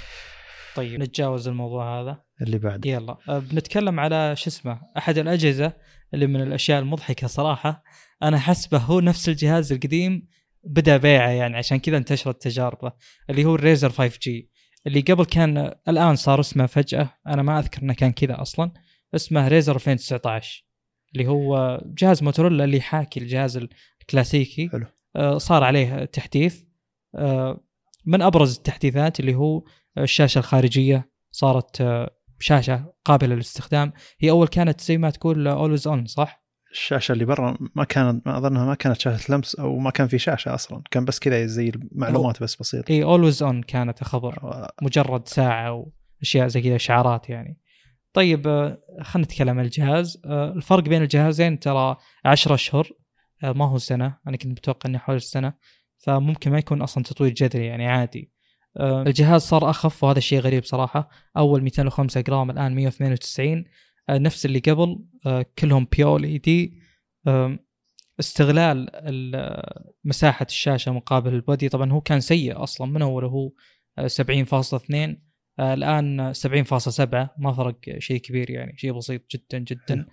طيب. نتجاوز الموضوع هذا. اللي بعد. يلا. أه، بنتكلم على شو اسمه أحد الأجهزة اللي من الأشياء المضحكة صراحة. أنا حسبه هو نفس الجهاز القديم بدأ بيعه يعني عشان كذا انتشرت تجاربه اللي هو الريزر 5 جي. اللي قبل كان الآن صار اسمه فجأة. أنا ما أذكر إنه كان كذا أصلا. اسمه ريزر 2019 اللي هو جهاز موتورولا اللي يحاكي الجهاز الكلاسيكي. حلو. آه، صار عليه تحديث. آه، من أبرز التحديثات اللي هو الشاشة الخارجية. صارت آه، شاشة قابلة للاستخدام. هي أول كانت زي ما تقول always on صح؟ الشاشة اللي برا ما كانت ما أظنها ما كانت شاشة لمس أو ما كان في شاشة أصلا. كان بس كذا زي المعلومات بس بسيطة. إي always on كانت خبر مجرد ساعة واشياء زي كذا إشعارات يعني. طيب آه، خلينا نتكلم عن الجهاز. آه، الفرق بين الجهازين ترى 10 أشهر. آه، ما هو سنة. أنا كنت متوقع إنه حول السنة فممكن ما يكون أصلا تطوير جذري يعني عادي. الجهاز صار أخف وهذا الشيء غريب صراحة. أول 205 جرام الآن 192 آه، نفس اللي قبل آه، كلهم P-OLED استغلال مساحة الشاشة مقابل ال body. طبعا هو كان سيء أصلا. من اول هو 70.2 آه، الآن 70.7 ما فرق شيء كبير يعني. شيء بسيط جدا جدا.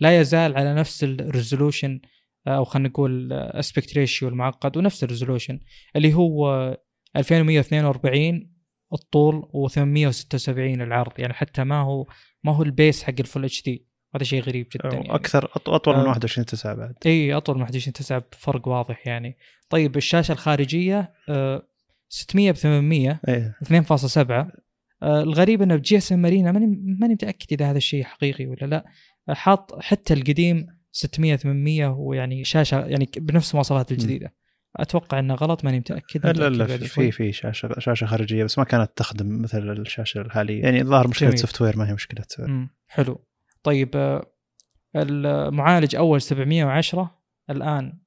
لا يزال على نفس ال resolution أو خلينا نقول aspect ratio المعقد ونفس ال resolution اللي هو 2142 الطول و876 العرض يعني حتى ما هو ما هو البيس حق ال full HD هذا شيء غريب جدا يعني. أكثر أطول من 21 9 بعد. إي أطول من 21 9 بفرق واضح يعني. طيب الشاشة الخارجية 600 ب 800 أيه. 2.7 الغريب إنه ب GSMArena ماني ماني متأكد إذا هذا الشيء حقيقي ولا لا. حاط حتى القديم 600 800 ويعني شاشة يعني بنفس المواصفات الجديدة. أتوقع إنه غلط ماني متأكد لا لا في في شاشة شاشة خارجية بس ما كانت تخدم مثل الشاشة الحالية. يعني الظاهر مشكلة software ما هي مشكلة حلو. طيب آه، المعالج أول 710 الآن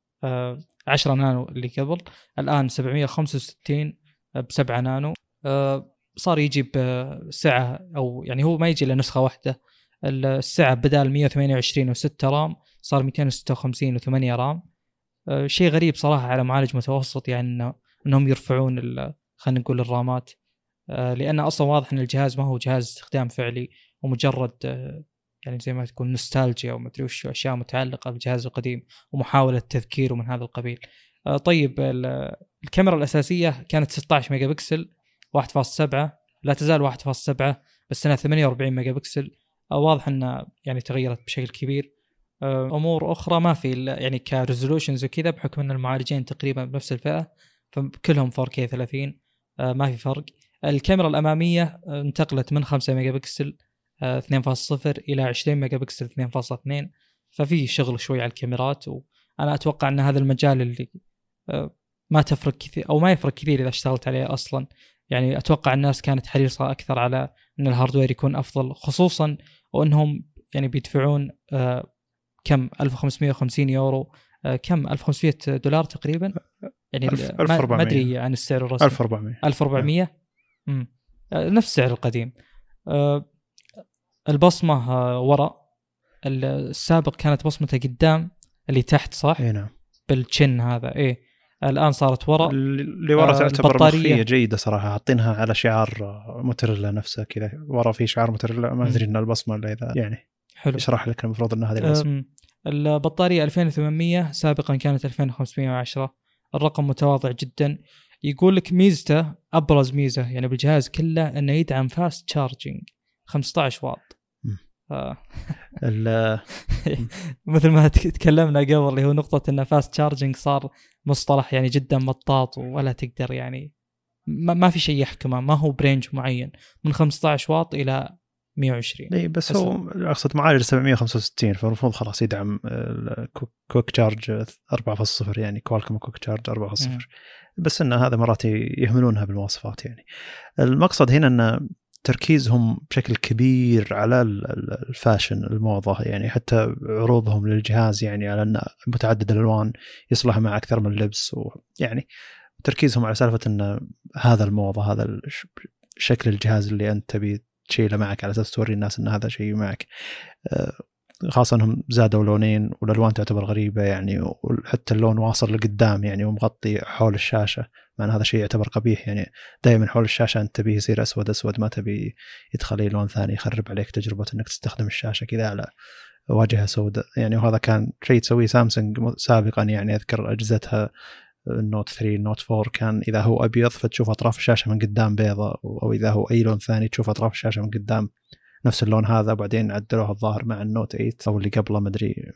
10 نانو اللي قبل الآن 765 ب 7 نانو. آه، صار يجي بسعة أو يعني هو ما يجي إلا نسخة واحدة. السعة بدال 128 و6 رام صار 256 و8 رام. آه، شيء غريب صراحة على معالج متوسط يعني انه إنهم يرفعون خلينا نقول الرامات. آه، لأن أصلا واضح إن الجهاز ما هو جهاز إستخدام فعلي ومجرد يعني زي ما تكون نوستالجيا أو مدري وش أشياء متعلقة بالجهاز القديم ومحاولة تذكيره من هذا القبيل. طيب الكاميرا الأساسية كانت 16 ميجا بكسل 1.7 لا تزال 1.7 بس إنها 48 ميجا بكسل واضح إنها يعني تغيرت بشكل كبير. أمور أخرى ما في يعني ك resolutions وكذا بحكم إن المعالجين تقريبا بنفس الفئة فكلهم 4K 30 ما في فرق. الكاميرا الأمامية انتقلت من 5 ميجا بكسل 2.0 إلى 20 ميجا بكسل 2.2 ففي شغل شوي على الكاميرات وأنا أتوقع إن هذا المجال اللي ما تفرق كثير أو ما يفرق كثير إذا اشتغلت عليه أصلا. يعني أتوقع الناس كانت حريصة أكثر على إن ال hardware يكون أفضل خصوصا وإنهم يعني بيدفعون آه كم؟ 1550 يورو. آه كم؟ 1500 دولار تقريبا. يعني ما أدري عن السعر الرسمي. 1400 1400 امم نفس السعر القديم. آه البصمة آه وراء السابق كانت بصمته قدام اللي تحت صح؟ إي نعم. بال chin هذا. إيه. الآن صارت ورا. اللي ورا آه تعتبر مخفية جيدة صراحة. حاطينها على شعار موتوريلا نفسه كذا. ورا في شعار موتوريلا ما أدري إن البصمة إلا إذا يعني حلو. يشرح لك المفروض إن هذه البصمه البطارية 2800 سابقا كانت 2510 الرقم متواضع جدا. يقول لك ميزته أبرز ميزة يعني بالجهاز كله إنه يدعم fast charging 15 واط. آه. (laughs) مثل ما تكلمنا قبل اللي هو نقطة إن fast charging صار مصطلح يعني جدا مطاط ولا تقدر يعني ما, ما في شيء يحكمه ما هو ب range معين. من 15 واط إلى 120 اي بس, هو أقصد معالج 765 فالمفروض خلاص يدعم Quick Charge 4.0 يعني كوالكم Quick Charge 4.0 بس إن هذا مرات يهملونها بالمواصفات يعني. المقصد هنا إن تركيزهم بشكل كبير على ال fashion الموضة يعني حتى عروضهم للجهاز يعني على أنه متعدد الألوان يصلح مع أكثر من لبس ويعني تركيزهم على سالفة أن هذا الموضة هذا شكل الجهاز اللي أنت تبي تشيله معك على أساس توري الناس أن هذا شيء معك. آه، خاصة إنهم زادوا لونين والألوان تعتبر غريبة يعني وحتى اللون واصل لقدام يعني ومغطي حول الشاشة مع إن هذا شيء يعتبر قبيح يعني. دائما حول الشاشة أنت تبيه يصير أسود أسود ما تبي يدخل أي لون ثاني يخرب عليك تجربة إنك تستخدم الشاشة كذا على واجهة سوداء. يعني وهذا كان شيء تسويه سامسونج سابقا يعني أذكر أجهزتها النوت 3 النوت 4 كان إذا هو أبيض فتشوف أطراف الشاشة من قدام بيضة أو إذا هو أي لون ثاني تشوف أطراف الشاشة من قدام نفس اللون هذا بعدين عدلوها الظاهر مع النوت 8 أو اللي قبله ما أدري.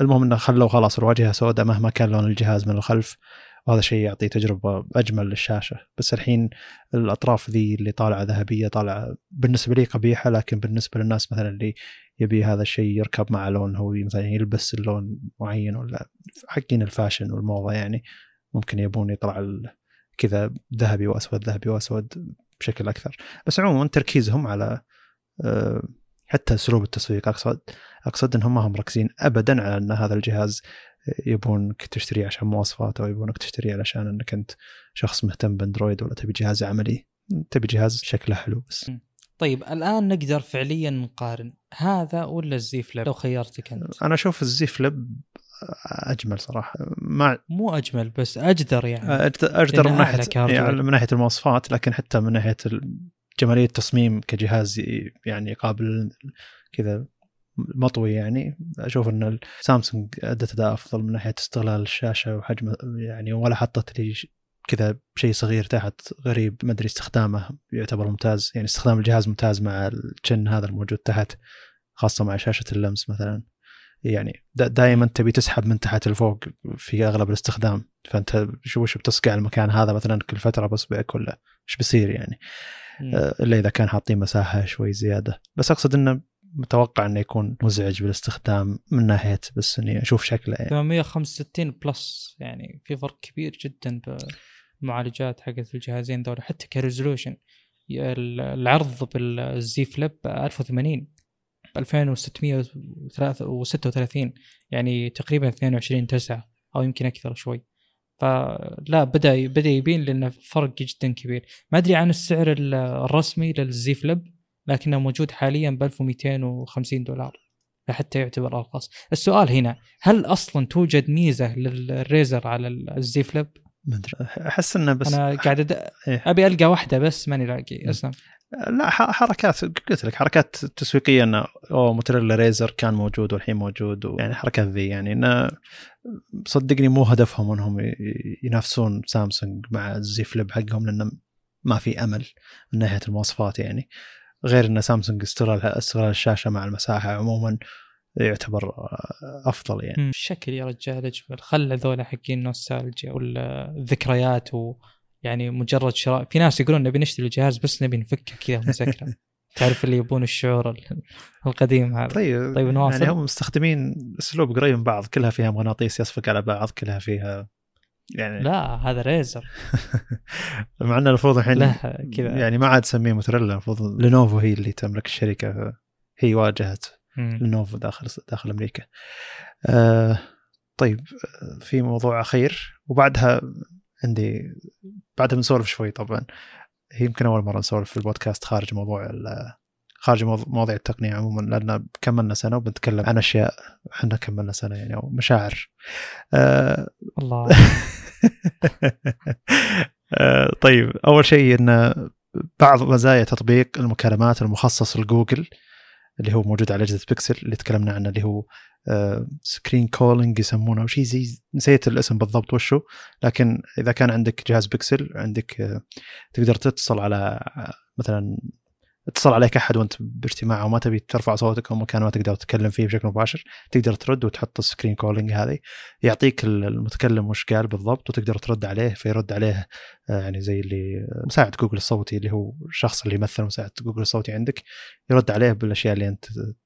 المهم إنه خلوا خلاص الواجهة سوداء مهما كان لون الجهاز من الخلف. وهذا شيء يعطي تجربة أجمل للشاشة. بس الحين الأطراف ذي اللي طالعة ذهبية طالعة بالنسبة لي قبيحة لكن بالنسبة للناس مثلا اللي يبي هذا الشيء يركب مع لون هو مثلا يلبس اللون معين ولا حقين الفاشن والموضة يعني ممكن يبون يطلع كذا ذهبي وأسود ذهبي وأسود بشكل أكثر. بس عموما تركيزهم على آه، حتى أسلوب التسويق أقصد أقصد إنهم ما هم مركزين ابدا على إن هذا الجهاز يبونك تشتريه عشان مواصفاته أو يبونك تشتريه علشان إنك أنت شخص مهتم بأندرويد ولا تبي جهاز عملي. تبي جهاز شكله حلو بس. طيب الآن نقدر فعليا نقارن. هذا ولا الزي فليب لو خيرتك أنت. أنا أشوف الزي فليب أجمل صراحة. ما مو أجمل بس أجدر يعني. أجدر من ناحيه يعني من ناحية المواصفات لكن حتى من ناحية جمالية التصميم كجهاز يعني قابل كذا مطوي يعني. أشوف إن سامسونج أدت اداء أفضل من ناحية استغلال الشاشة وحجم يعني ولا حطت لي كذا شيء صغير تحت غريب ما أدري استخدامه يعتبر ممتاز. يعني استخدام الجهاز ممتاز مع الشن هذا الموجود تحت خاصة مع شاشة اللمس مثلا. يعني دائما تبي تسحب من تحت لفوق في أغلب الاستخدام. فأنت شو وش بتصقع المكان هذا مثلا كل فترة باصبعك ولا إيش بيصير يعني؟ آه، إلا إذا كان حاطين مساحة شوي زيادة. بس أقصد إنه متوقع إنه يكون مزعج بالاستخدام من ناحية بس إني أشوف شكله يعني. 865 plus يعني في فرق كبير جدا بالمعالجات حقت الجهازين ذولا. حتى ك resolution العرض بال Z Flip 1080 ب 2636 يعني تقريبا 22 9 أو يمكن أكثر شوي. فلا بدأ بدأ يبين لأنه فرق جدا كبير. ما أدري عن السعر ال- الرسمي لل Z Flip. لكنه موجود حاليا ب 1250 دولار حتى يعتبر أرخص. السؤال هنا هل أصلا توجد ميزة للريزر على الزي فليب؟ ما أدري. أحس إنه بس أنا قاعد أد... إيه. أبي ألقى واحدة بس ماني لاقي اسلم لا حركات قلت لك حركات تسويقية إنه أوه موتوريلا ريزر كان موجود والحين موجود يعني حركات ذي يعني إنه صدقني مو هدفهم إنهم ينافسون سامسونج مع الزي فليب حقهم لأنه ما في أمل من ناحية المواصفات يعني. غير إن سامسونج استغلال استغلال الشاشة مع المساحة عموما يعتبر أفضل يعني. الشكل يا رجال أجمل. خل ذولا حقين نوستالجيا ولا الذكريات ويعني مجرد شراء. في ناس يقولون نبي نشتري الجهاز بس نبي نفكه كذا ونسكره (laughs) تعرف اللي يبون الشعور ال- القديم هذا. طيب طيب نواصل. يعني هم مستخدمين أسلوب قريب من بعض كلها فيها مغناطيس يصفق على بعض كلها فيها يعني لا هذا ريزر (laughs) مع إنه المفروض الحين له كذا. يعني ما عاد تسميه موتوريلا المفروض لينوفو هي اللي تملك الشركة. هي واجهت. لينوفو داخل داخل أمريكا. آه طيب آه، في موضوع أخير. وبعدها عندي بعدها بنسولف شوي طبعا. هي يمكن أول مرة نسولف في البودكاست خارج موضوع خارج مواضيع التقنية عموما لأن كملنا سنة وبنتكلم عن أشياء إحنا كملنا سنة يعني أو مشاعر. آه الله (laughs) آه، طيب أول شيء إن بعض مزايا تطبيق المكالمات المخصص لجوجل اللي هو موجود على أجهزة بيكسل اللي تكلمنا عنه اللي هو screen calling يسمونه أو شيء زي نسيت الاسم بالضبط وشو لكن إذا كان عندك جهاز بيكسل عندك آه، تقدر تتصل على آه، مثلا اتصل عليك أحد وأنت باجتماع وما تبي ترفع صوتك أو مكان ما تقدر تتكلم فيه بشكل مباشر تقدر ترد وتحط ال screen calling هذه. يعطيك المتكلم وش قال بالضبط وتقدر ترد عليه فيرد عليه آه، يعني زي اللي مساعد جوجل الصوتي اللي هو الشخص اللي يمثل مساعد جوجل الصوتي عندك يرد عليه بالأشياء اللي أنت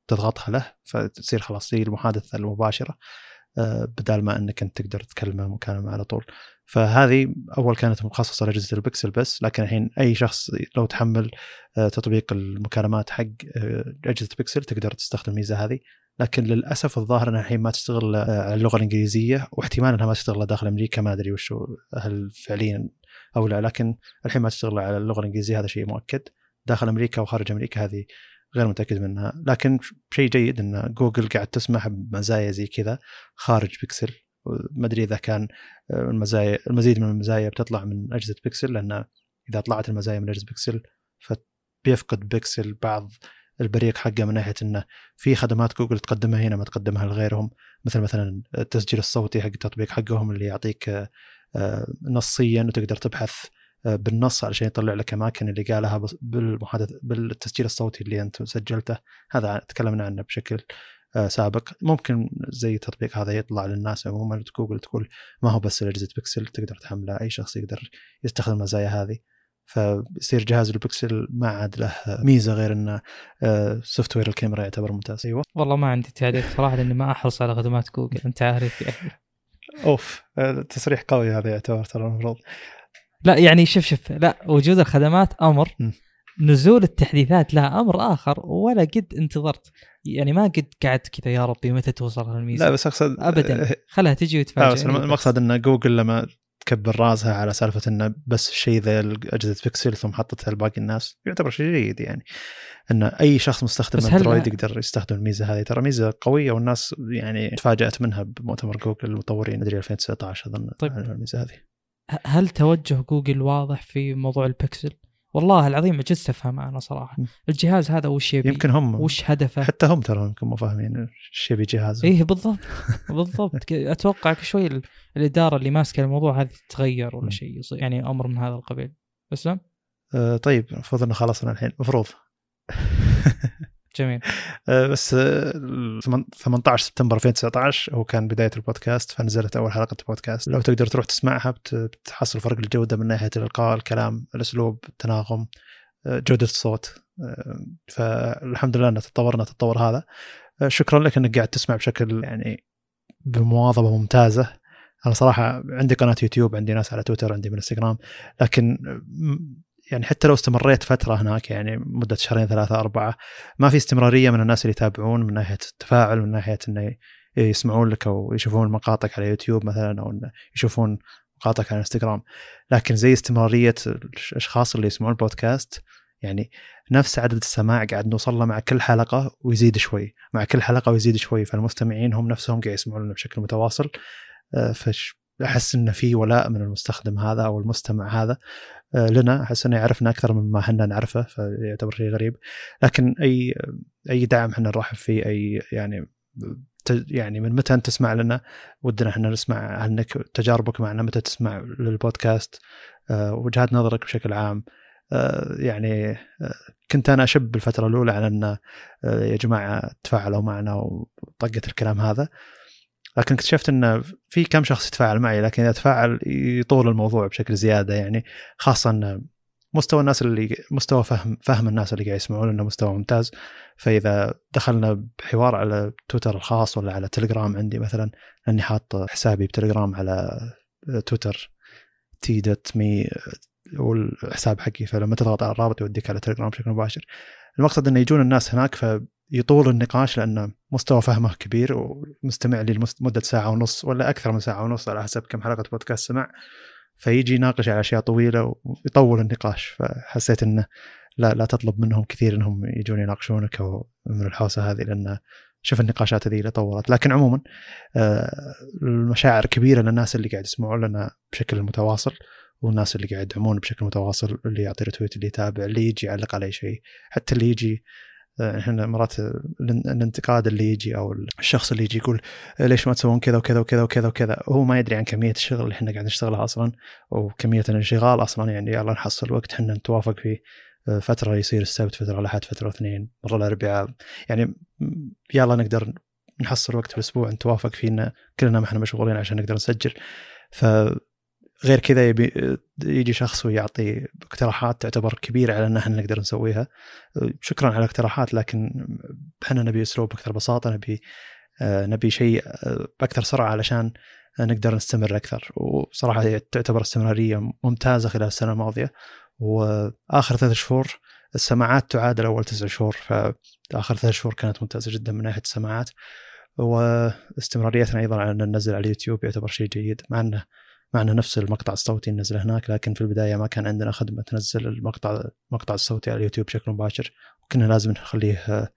تضغطها له فتصير خلاص زي المحادثة المباشرة آه، بدال ما إنك أنت تقدر تكلمه مكالمه على طول. فهذه أول كانت مخصصة لأجهزة البكسل بس لكن الحين أي شخص لو تحمل آه، تطبيق المكالمات حق آه، أجهزة بكسل تقدر تستخدم الميزة هذه. لكن للأسف الظاهر إنها الحين ما تشتغل آه، على اللغة الإنجليزية واحتمال إنها ما تشتغل داخل أمريكا ما أدري وشو هل فعليا أو لا لكن الحين ما تشتغل على اللغة الإنجليزية هذا شيء مؤكد. داخل أمريكا وخارج أمريكا هذه غير متأكد منها. لكن شيء جيد إن جوجل قاعد تسمح بمزايا زي كذا خارج بيكسل ما أدري إذا كان آه، المزايا المزيد من المزايا بتطلع من أجهزة بيكسل لأن إذا طلعت المزايا من أجهزة بيكسل فبيفقد بيكسل بعض البريق حقه من ناحية إنه في خدمات جوجل تقدمها هنا ما تقدمها لغيرهم. مثل مثلا التسجيل الصوتي حق التطبيق حقهم اللي يعطيك آه، آه، نصيا وتقدر تبحث بالنص علشان يطلع لك أماكن اللي قالها بالمحادثه بالتسجيل الصوتي اللي أنت سجلته. هذا تكلمنا عنه بشكل سابق. ممكن زي التطبيق هذا يطلع للناس عموما جوجل تقول ما هو بس لاجهزه بيكسل تقدر تحمله أي شخص يقدر يستخدم المزايا هذه. فيصير جهاز البكسل ما عاد له ميزة غير ان software الكاميرا يعتبر ممتاز. أيوه. والله ما عندي تعليق صراحة لأني ما أحرص على خدمات جوجل أنت عارف يعني. أوف آه، تصريح قوي هذا يعتبر ترى المفروض. لا يعني شوف شوف لا وجود الخدمات أمر. م. نزول التحديثات لها أمر آخر ولا قد انتظرت. يعني ما قد قعدت كذا يا ربي متى توصل هالميزة؟ لا بس أقصد ابدا. آه، خلها تجي وتفاجئ. بس المقصد إن جوجل لما تكبر راسها على سالفة انه بس شيء ذا اجهزه بيكسل ثم حطتها لباقي الناس يعتبر شيء جيد يعني. إن أي شخص مستخدم اندرويد يقدر يستخدم الميزة هذه؟ ترى ميزة قوية والناس يعني تفاجأت منها بمؤتمر جوجل المطورين أدري 2019 أظن طيب. الميزة هذه. هل توجه جوجل واضح في موضوع البكسل؟ والله العظيم عجزت أفهم أنا صراحة. الجهاز هذا وش يبي؟ يمكن هم. وش هدفه؟ حتى هم ترى يمكن مو فاهمين إيش يبي جهاز إيه بالضبط. بالضبط. أتوقع شوي ال- الإدارة اللي ماسكة الموضوع هذه تتغير ولا. شيء يعني أمر من هذا القبيل. اسلم آه طيب المفروض إنه خلصنا الحين. المفروض. (laughs) جميل. آه، بس آه، 18 سبتمبر 2019 هو كان بداية البودكاست فنزلت أول حلقة بودكاست لو تقدر تروح تسمعها بت- بتحصل فرق الجودة من ناحية الإلقاء الكلام الأسلوب التناغم آه، جودة الصوت. آه، فالحمد لله ان تطورنا التطور هذا. آه، شكرا لك إنك قاعد تسمع بشكل يعني بمواظبة ممتازة. أنا صراحة عندي قناة يوتيوب عندي ناس على تويتر عندي من إنستغرام لكن يعني حتى لو استمريت فترة هناك يعني مدة شهرين ثلاثة أربعة ما في استمرارية من الناس اللي يتابعون من ناحية التفاعل من ناحية إنه يسمعون لك أو يشوفون مقاطعك على يوتيوب مثلا أو يشوفون مقاطعك على إنستغرام. لكن زي استمرارية الأشخاص اللي يسمعون البودكاست يعني نفس عدد السماع قاعد نوصل له مع كل حلقة ويزيد شوي مع كل حلقة ويزيد شوي فالمستمعين هم نفسهم قاعد يسمعون بشكل متواصل. آه، فش أحس انه في ولاء من المستخدم هذا أو المستمع هذا. آه، لنا أحس إنه يعرفنا أكثر مما إحنا نعرفه فيعتبر شيء غريب. لكن أي أي دعم إحنا نرحب فيه أي يعني يعني من متى أنت تسمع لنا ودنا إحنا نسمع عنك تجاربك معنا متى تسمع للبودكاست آه، وجهات نظرك بشكل عام. آه، يعني كنت أنا أشب بالفترة الأولى على إن يا جماعة تفاعلوا معنا وطقت الكلام هذا. لكن اكتشفت إنه في كم شخص يتفاعل معي لكن إذا تفاعل يطول الموضوع بشكل زيادة يعني خاصة مستوى الناس اللي مستوى فهم فهم الناس اللي قاعد يسمعون إنه مستوى ممتاز. فإذا دخلنا بحوار على تويتر الخاص ولا على تليجرام عندي مثلا لأني حاط حسابي بتليجرام على تويتر t dot me والحساب حقي فلما تضغط على الرابط يوديك على تليجرام بشكل مباشر. المقصد إنه يجون الناس هناك فيطول النقاش لأنه مستوى فهمه كبير ومستمع لي لمده ساعة ونص ولا أكثر من ساعة ونص على حسب كم حلقة بودكاست سمع. فيجي يناقش على أشياء طويلة ويطول النقاش فحسيت إنه لا لا تطلب منهم كثير إنهم يجون يناقشونك أو من الحوسة هذه لأن شوف النقاشات هذه اللي طولت. لكن عموما آه، المشاعر كبيرة للناس اللي قاعد يسمعون لنا بشكل متواصل والناس اللي قاعد يدعمون بشكل متواصل اللي يعطي ريتويت اللي يتابع اللي يجي يعلق على شيء. حتى اللي يجي إحنا مرات الانتقاد اللي يجي أو الشخص اللي يجي يقول ليش ما تسوون كذا وكذا وكذا وكذا وكذا؟ هو ما يدري عن كمية الشغل اللي إحنا قاعد نشتغلها أصلا وكمية الانشغال أصلا. يعني يلا نحصل وقت إحنا نتوافق فيه فترة يصير السبت فترة الأحد فترة اثنين مرة الأربعاء. يعني يلا نقدر نحصل وقت في الأسبوع نتوافق فيه إن كلنا ما إحنا مشغولين عشان نقدر نسجل. ف غير كذا يبي يجي شخص ويعطي اقتراحات تعتبر كبيرة على إن إحنا نقدر نسويها. شكرا على الاقتراحات لكن إحنا نبي أسلوب أكثر بساطة نبي نبي شيء بأكثر سرعة علشان نقدر نستمر أكثر. وصراحة تعتبر استمرارية ممتازة خلال السنة الماضية. وآخر ثلاث شهور السماعات تعادل أول تسع شهور فآخر ثلاث شهور كانت ممتازة جدا من ناحية السماعات. واستمراريتنا أيضا على إن ننزل على اليوتيوب يعتبر شيء جيد مع إنه معنا نفس المقطع الصوتي ننزله هناك لكن في البداية ما كان عندنا خدمة تنزل المقطع المقطع الصوتي على اليوتيوب بشكل مباشر. وكنا لازم نخليه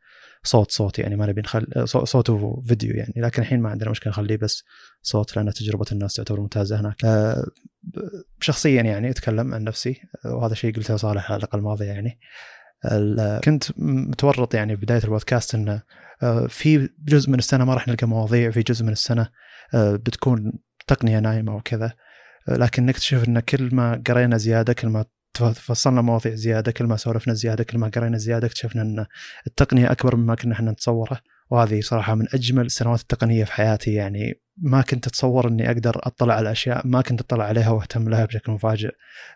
صوت صوت يعني ما نبي نخلي صوت وفيديو يعني. لكن الحين ما عندنا مشكلة نخليه بس صوت لأن تجربة الناس تعتبر ممتازة هناك. آه، شخصيا يعني أتكلم عن نفسي وهذا شيء قلته صالح الحلقة الماضيه يعني. كنت متورط يعني بداية البودكاست إنه آه، في جزء من السنة ما راح نلقى مواضيع في جزء من السنة آه، بتكون تقنية نايمة وكذا. لكن نكتشف إن كل ما قرينا زيادة كل ما فصلنا مواضيع زيادة كل ما سولفنا زيادة كل ما قرينا زيادة اكتشفنا إن التقنية أكبر مما كنا إحنا نتصوره. وهذه صراحة من أجمل السنوات التقنية في حياتي. يعني ما كنت أتصور إني أقدر أطلع على أشياء ما كنت أطلع عليها وأهتم لها بشكل مفاجئ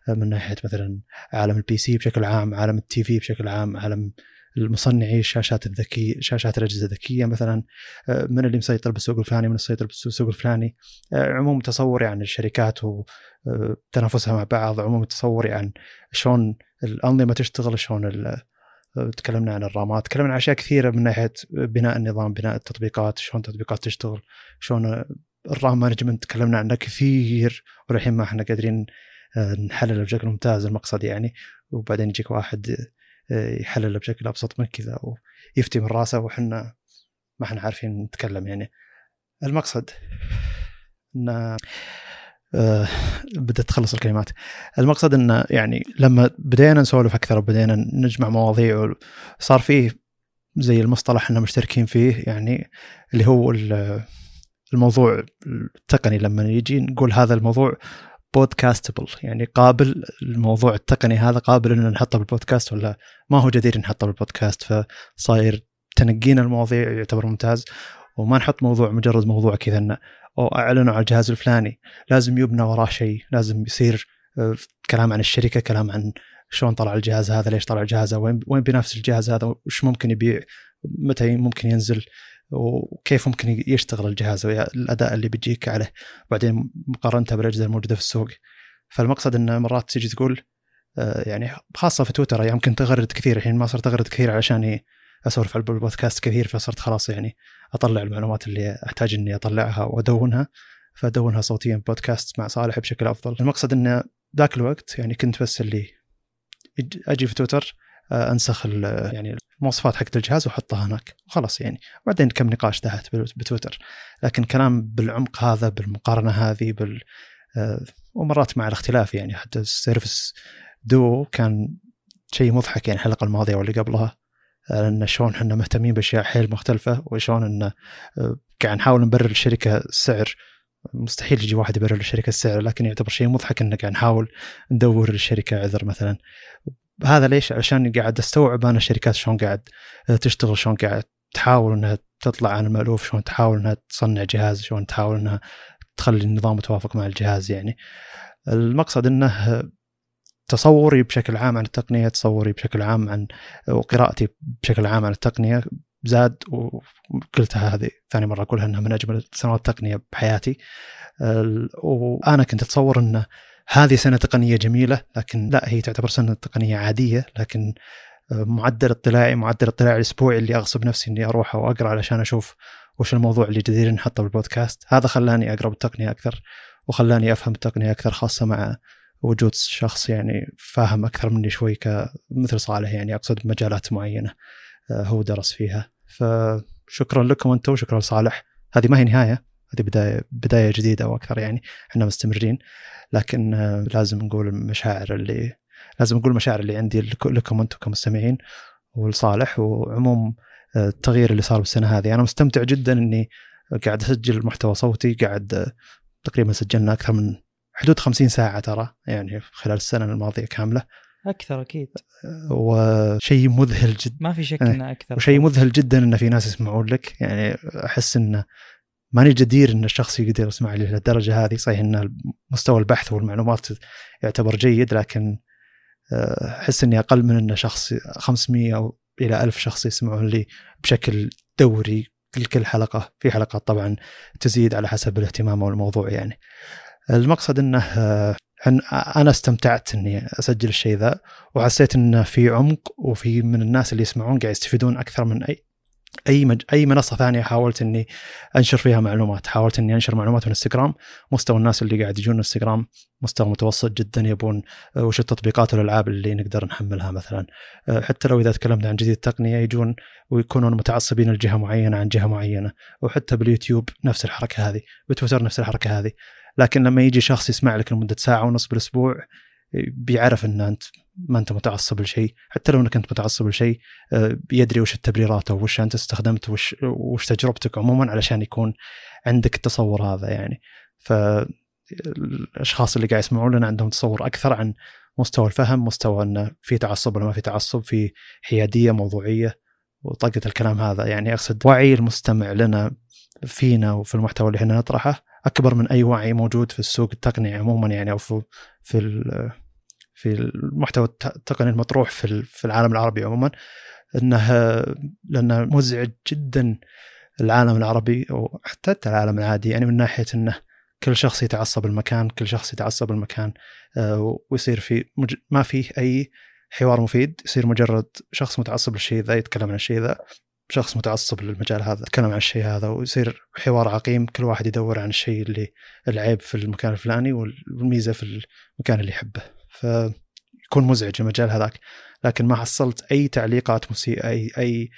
من ناحية مثلا عالم ال PC بشكل عام عالم ال TV بشكل عام عالم المصنعي الشاشات الذكيه شاشات الأجهزة الذكية مثلا آه، من اللي مسيطر بالسوق الفلاني من السيطر بالسوق الفلاني. آه، عموم تصوري عن الشركات وتنافسها آه، مع بعض. عموم تصوري عن شلون الأنظمة تشتغل شلون تكلمنا عن الرامات تكلمنا عن أشياء كثيرة من ناحية بناء النظام بناء التطبيقات شلون التطبيقات تشتغل شلون ال RAM management تكلمنا عنه كثير. وللحين ما إحنا قادرين نحلله بشكل ممتاز المقصد يعني. وبعدين يجيك واحد يحلله بشكل أبسط من كذا ويفتي من راسه وحنا ما إحنا عارفين نتكلم يعني. المقصد إن آه بدأت تخلص الكلمات. المقصد انه يعني لما بدينا نسولف أكثر وبدينا نجمع مواضيع صار فيه زي المصطلح إحنا مشتركين فيه يعني اللي هو الموضوع التقني لما يجي نقول هذا الموضوع بودكاستبل يعني قابل الموضوع التقني هذا قابل ان نحطه بالبودكاست ولا ما هو جدير نحطه بالبودكاست فصاير تنقينا المواضيع يعتبر ممتاز. وما نحط موضوع مجرد موضوع كذا إنه أو أعلنوا على الجهاز الفلاني. لازم يبنى وراه شيء لازم يصير آه، كلام عن الشركة كلام عن شلون طلع الجهاز هذا ليش طلع الجهاز هذا وين وين بينافس الجهاز هذا وش ممكن يبيع متى ممكن ينزل. وكيف ممكن يشتغل الجهاز والاداء اللي بيجيك عليه بعدين مقارنته بالأجهزة الموجودة في السوق. فالمقصد إن مرات تيجي تقول آه، يعني خاصة في تويتر يمكن تغرد كثير. الحين ما صرت تغرد كثير علشان أسولف على البودكاست كثير فصرت خلاص يعني أطلع المعلومات اللي أحتاج إني أطلعها وأدونها فأدونها صوتيا بودكاست مع صالح بشكل أفضل. المقصد انه ذاك الوقت يعني كنت بس اللي أجي في تويتر انسخ يعني المواصفات حقت الجهاز واحطها هناك. وخلاص يعني. وبعدين كم نقاش تحت بتويتر. لكن كلام بالعمق هذا بالمقارنة هذه بال آه، ومرات مع الاختلاف يعني. حتى ال Surface Duo كان شيء مضحك يعني الحلقة الماضية واللي قبلها إن شلون إحنا مهتمين بأشياء حيل مختلفة وشلون إن آه، قاعد نحاول نبرر للشركه السعر مستحيل يجي واحد يبرر للشركه السعر لكن يعتبر شيء مضحك إن قاعد نحاول ندور للشركه عذر مثلا. هذا ليش؟ عشان قاعد أستوعب أنا الشركات شلون قاعد تشتغل شلون قاعد تحاول إنها تطلع عن المألوف شلون تحاول إنها تصنع جهاز شلون تحاول إنها تخلي النظام متوافق مع الجهاز يعني المقصد إنه تصوري بشكل عام عن التقنية تصوري بشكل عام عن وقراءتي بشكل عام عن التقنية زاد وقلتها هذه ثاني مرة أقولها إنها من أجمل سنوات التقنيه بحياتي وأنا كنت أتصور إنه هذه سنة تقنية جميلة لكن لا هي تعتبر سنة تقنية عادية لكن معدل اطلاعي معدل اطلاعي الأسبوعي اللي أغصب نفسي إني أروح واقرا علشان أشوف وش الموضوع اللي جدير نحطه بالبودكاست. هذا خلاني أقرأ بالتقنية أكثر وخلاني أفهم التقنية أكثر خاصة مع وجود شخص يعني فاهم أكثر مني شوي كمثل صالح يعني أقصد مجالات معينة آه، هو درس فيها. فشكرا لكم أنتم وشكرا لصالح. هذه ما هي نهاية. هذه بداية بداية جديدة وأكثر يعني إحنا مستمرين لكن آه، لازم نقول المشاعر اللي لازم نقول المشاعر اللي عندي لكم أنتم كمستمعين ولصالح وعموم آه، التغيير اللي صار بالسنة هذه. أنا مستمتع جدا إني قاعد أسجل محتوى صوتي قاعد تقريبا سجلنا أكثر من حدود 50 ساعة ترى يعني خلال السنة الماضية كاملة. أكثر أكيد. وشيء مذهل جدا ما في شك إنه أكثر. وشيء مذهل جدا إن في ناس يسمعون لك. يعني أحس انه ماني جدير إن الشخص يقدر يسمع لي للدرجه هذه. صحيح إن مستوى البحث والمعلومات يعتبر جيد لكن آه، أحس إني أقل من إن شخص 500 أو إلى 1000 شخص يسمعون لي بشكل دوري كل حلقة. في حلقات طبعا تزيد على حسب الاهتمام والموضوع يعني. المقصد إنه آه، أنا استمتعت إني أسجل الشيء ذا وحسيت إنه في عمق وفي من الناس اللي يسمعون قاعد يستفيدون أكثر من أي أي مج... أي منصة ثانية حاولت إني أنشر فيها معلومات، حاولت إني أنشر معلومات من انستغرام، مستوى الناس اللي قاعد يجون انستغرام مستوى متوسط جدا يبون آه، وش التطبيقات والألعاب اللي نقدر نحملها مثلا، آه، حتى لو إذا تكلمنا عن جديد التقنية يجون ويكونون متعصبين لجهة معينة عن جهة معينة، وحتى باليوتيوب نفس الحركة هذه، بتويتر نفس الحركة هذه، لكن لما يجي شخص يسمع لك لمدة ساعة ونص بالأسبوع بيعرف إن أنت ما أنت متعصب لشيء حتى لو إنك أنت متعصب لشيء آه، بيدري وش التبريرات أو وش أنت استخدمت وش وش تجربتك عموما علشان يكون عندك التصور هذا يعني. فالاشخاص اللي قاعد يسمعون لنا عندهم تصور أكثر عن مستوى الفهم مستوى انه في تعصب ولا ما في تعصب في حيادية موضوعية وطاقه الكلام هذا. يعني أقصد وعي المستمع لنا فينا وفي المحتوى اللي إحنا نطرحه أكبر من أي وعي موجود في السوق التقني عموما يعني أو في في المحتوى التقني المطروح في في العالم العربي عموما انه لأنه مزعج جدا العالم العربي وحتى العالم العادي يعني من ناحية إنه كل شخص يتعصب المكان كل شخص يتعصب المكان آه، ويصير في مج... ما فيه أي حوار مفيد يصير مجرد شخص متعصب للشيء ذا يتكلم عن الشيء ذا شخص متعصب للمجال هذا يتكلم عن الشيء هذا ويصير حوار عقيم كل واحد يدور عن الشيء اللي العيب في المكان الفلاني والميزة في المكان اللي يحبه. فيكون مزعج المجال هذاك لكن ما حصلت أي تعليقات مسيئه أي أي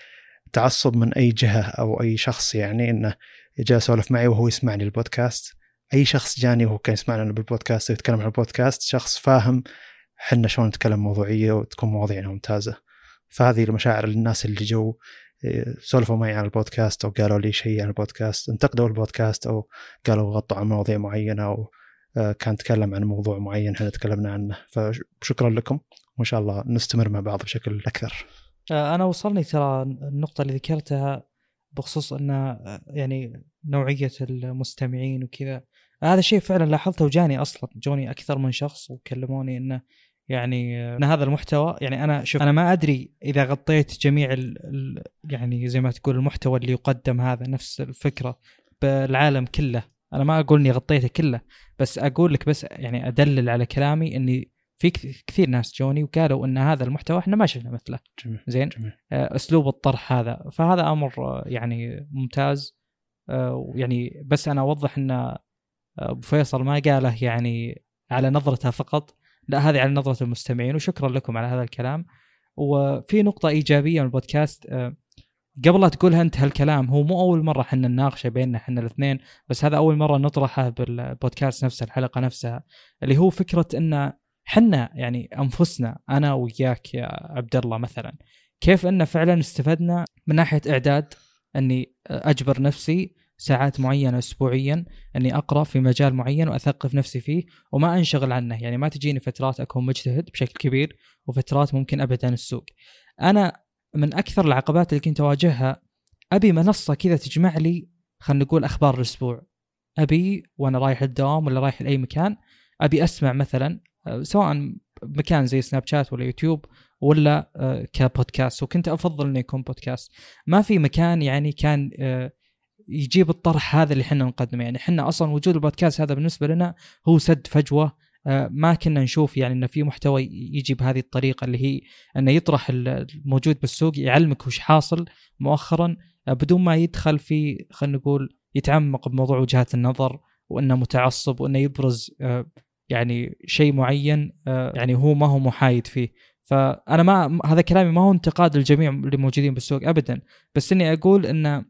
تعصب من أي جهة أو أي شخص يعني إنه جاء سولف معي وهو يسمعني البودكاست. أي شخص جاني وهو كان يسمعنا بالبودكاست ويتكلم عن البودكاست شخص فاهم حنا شلون نتكلم موضوعية وتكون مواضيعنا ممتازة. فهذه المشاعر للناس اللي جو سولفوا معي عن البودكاست أو قالوا لي شيء عن البودكاست انتقدوا البودكاست أو قالوا غطوا عن مواضيع معينة أو آه، كان تكلم عن موضوع معين إحنا تكلمنا عنه. فشكرا لكم وإن شاء الله نستمر مع بعض بشكل أكثر. آه، أنا وصلني ترى النقطة اللي ذكرتها بخصوص إن آه، يعني نوعية المستمعين وكذا. هذا الشيء فعلا لاحظته وجاني أصلا جوني أكثر من شخص وكلموني انه يعني إن هذا المحتوى. يعني أنا شوف أنا ما أدري إذا غطيت جميع ال ال يعني زي ما تقول المحتوى اللي يقدم هذا نفس الفكرة بالعالم كله. أنا ما أقول إني غطيته كله بس أقول لك بس يعني أدلل على كلامي إني في في كث- كثير ناس جوني وقالوا إن هذا المحتوى إحنا ما شفنا مثله. جميل زين؟ جميل. آه، أسلوب الطرح هذا. فهذا أمر آه، يعني ممتاز. آه، يعني بس أنا أوضح إن أبو فيصل ما قاله يعني على نظرته فقط. لا هذه على نظرة المستمعين وشكرا لكم على هذا الكلام. وفي نقطة إيجابية من البودكاست قبل لا تقولها أنت هالكلام هو مو أول مرة إحنا نناقشه بيننا إحنا الاثنين بس هذا أول مرة نطرحه بالبودكاست نفسه الحلقة نفسها اللي هو فكرة إن حنا يعني أنفسنا أنا وياك يا عبد الله مثلا كيف إن فعلا استفدنا من ناحية إعداد إني أجبر نفسي ساعات معينة اسبوعيا إني أقرأ في مجال معين وأثقف نفسي فيه وما أنشغل عنه يعني ما تجيني فترات أكون مجتهد بشكل كبير وفترات ممكن أبعد عن السوق. أنا من أكثر العقبات اللي كنت أواجهها أبي منصة كذا تجمع لي خلينا نقول أخبار الأسبوع. أبي وأنا رايح الدوام ولا رايح لأي مكان أبي أسمع مثلا آه، سواء مكان زي سناب شات ولا يوتيوب ولا آه، كبودكاست. وكنت أفضل إنه يكون بودكاست. ما في مكان يعني كان آه، يجيب الطرح هذا اللي إحنا نقدمه. يعني إحنا أصلا وجود البودكاست هذا بالنسبة لنا هو سد فجوة ما كنا نشوف يعني إنه في محتوى يجي بهذه الطريقة اللي هي إنه يطرح الموجود بالسوق يعلمك وش حاصل مؤخرا آه، بدون ما يدخل في خلينا نقول يتعمق بموضوع وجهات النظر وإنه متعصب وإنه يبرز آه، يعني شيء معين آه، يعني هو ما هو محايد فيه. فأنا ما هذا كلامي ما هو انتقاد للجميع اللي موجودين بالسوق ابدا بس إني أقول إنه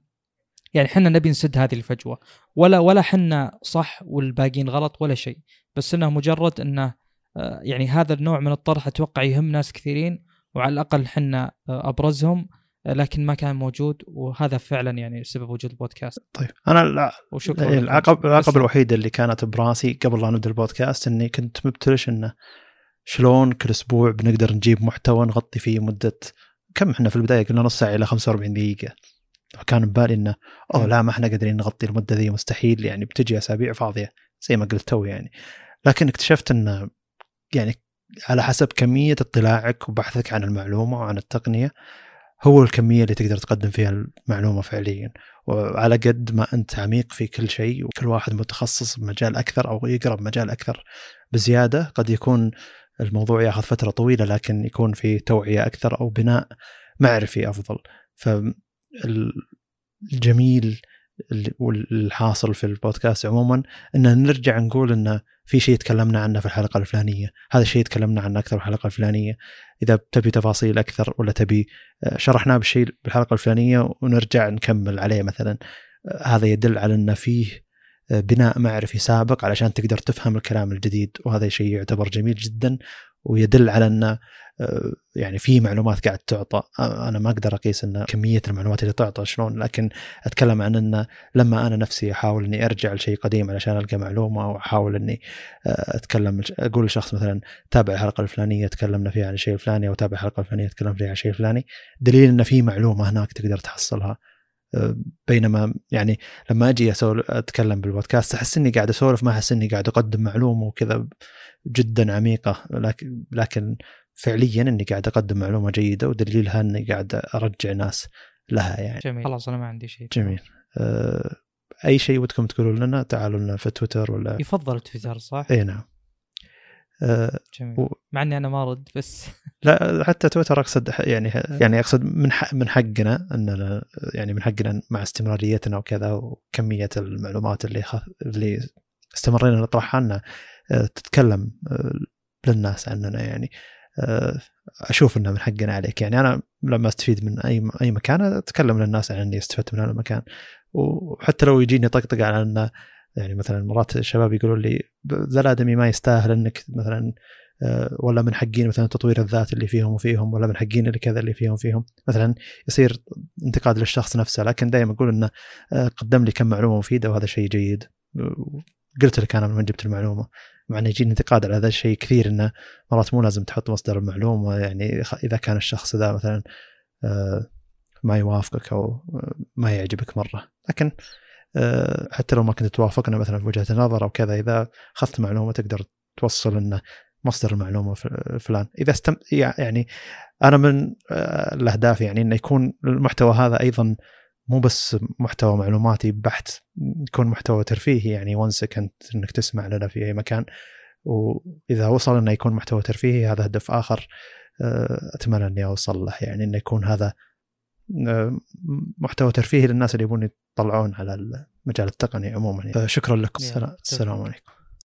يعني إحنا نبي نسد هذه الفجوة ولا ولا حنا صح والباقيين غلط ولا شيء بس إنه مجرد إنه آه، يعني هذا النوع من الطرح أتوقع يهم ناس كثيرين وعلى الأقل حنا آه، أبرزهم آه، لكن ما كان موجود وهذا فعلا يعني سبب وجود البودكاست طيب أنا وشكرا. العقب العقبه تسلم. الوحيده اللي كانت براسي قبل لا نبدأ البودكاست إني كنت مبتلش إنه شلون كل أسبوع بنقدر نجيب محتوى نغطي فيه مدة كم إحنا في البداية قلنا نص ساعة إلى 45 دقيقة وكان ببالي إنه أوه مم. لا ما إحنا قادرين نغطي المدة ذي مستحيل. يعني بتجي أسابيع فاضية زي ما قلت تو يعني. لكن اكتشفت إنه يعني على حسب كمية اطلاعك وبحثك عن المعلومة وعن التقنية هو الكمية اللي تقدر تقدم فيها المعلومة فعليا. وعلى قد ما أنت عميق في كل شيء وكل واحد متخصص بمجال أكثر أو يقرا بمجال أكثر بزيادة قد يكون الموضوع ياخذ فترة طويلة لكن يكون في توعية أكثر أو بناء معرفي أفضل. فالجميل والحاصل في البودكاست عموما ان نرجع نقول إنه في شيء تكلمنا عنه في الحلقة الفلانية، هذا الشيء تكلمنا عنه أكثر في الحلقة الفلانية، إذا تبي تفاصيل أكثر ولا تبي آه، شرحناه بالشيء بالحلقة الفلانية ونرجع نكمل عليه مثلا. آه، هذا يدل على ان فيه آه، بناء معرفي سابق علشان تقدر تفهم الكلام الجديد وهذا شيء يعتبر جميل جدا ويدل على ان يعني في معلومات قاعد تعطى. آه، أنا ما أقدر أقيس إن كمية المعلومات اللي تعطى شلون لكن أتكلم عن إن لما أنا نفسي أحاول إني أرجع لشيء قديم علشان ألقى معلومة أو أحاول إني آه، أتكلم أقول لشخص مثلا تابع الحلقة الفلانية تكلمنا فيها عن الشيء الفلاني أو تابع الحلقة الفلانية تكلمنا فيها عن الشيء الفلاني. دليل إن في معلومة هناك تقدر تحصلها. آه، بينما يعني لما أجي أسول أتكلم بالبودكاست أحس إني قاعد أسولف ما أحس إني قاعد أقدم معلومة وكذا جدا عميقة. لكن لكن فعليا إني قاعد أقدم معلومة جيدة ودليلها إني قاعد أرجع ناس لها يعني. جميل. خلاص أنا ما عندي شيء. جميل. أه أي شيء ودكم تقولون لنا تعالوا لنا في تويتر ولا يفضل تويتر صح؟ اي نعم. أه جميل. و- مع إني أنا ما ارد بس. (laughs) لا حتى تويتر أقصد يعني يعني أقصد من حق من حقنا اننا يعني من حقنا مع استمراريتنا وكذا وكمية المعلومات اللي خ... اللي استمرينا نطرحها لنا أه، تتكلم أه، للناس عننا يعني. أشوف إنه من حقنا عليك. يعني أنا لما أستفيد من أي أي مكان أتكلم للناس عن إني استفدت من هذا المكان. وحتى لو يجيني طقطقة على إنه يعني مثلا مرات الشباب يقولون لي ذا الادمي ما يستاهل إنك مثلا ولا من حقين مثلا تطوير الذات اللي فيهم وفيهم ولا من حقين اللي كذا اللي فيهم فيهم مثلا يصير انتقاد للشخص نفسه. لكن دائما أقول إنه قدم لي كم معلومة مفيدة وهذا شيء جيد. قلت لك أنا من جبت المعلومة. مع إنه يجيني انتقاد على هذا الشيء كثير إنه مرات مو لازم تحط مصدر المعلومه يعني إذا كان الشخص ذا مثلا آه، ما يوافقك أو آه، ما يعجبك مرة. لكن آه، حتى لو ما كنت توافقنا مثلا في وجهة النظر أو كذا إذا أخذت معلومة تقدر توصل إنه مصدر المعلومة فلان. إذا استم يعني أنا من الأهداف يعني إنه يكون المحتوى هذا أيضا مو بس محتوى معلوماتي بحت يكون محتوى ترفيهي يعني وان سكند إنك تسمع لنا في أي مكان. وإذا وصل إنه يكون محتوى ترفيهي هذا هدف آخر آه، أتمنى إني أوصل له. يعني إنه يكون هذا آه، محتوى ترفيهي للناس اللي يبون يطلعون على المجال التقني عموما. فشكرا لكم. يلا، السلام عليكم.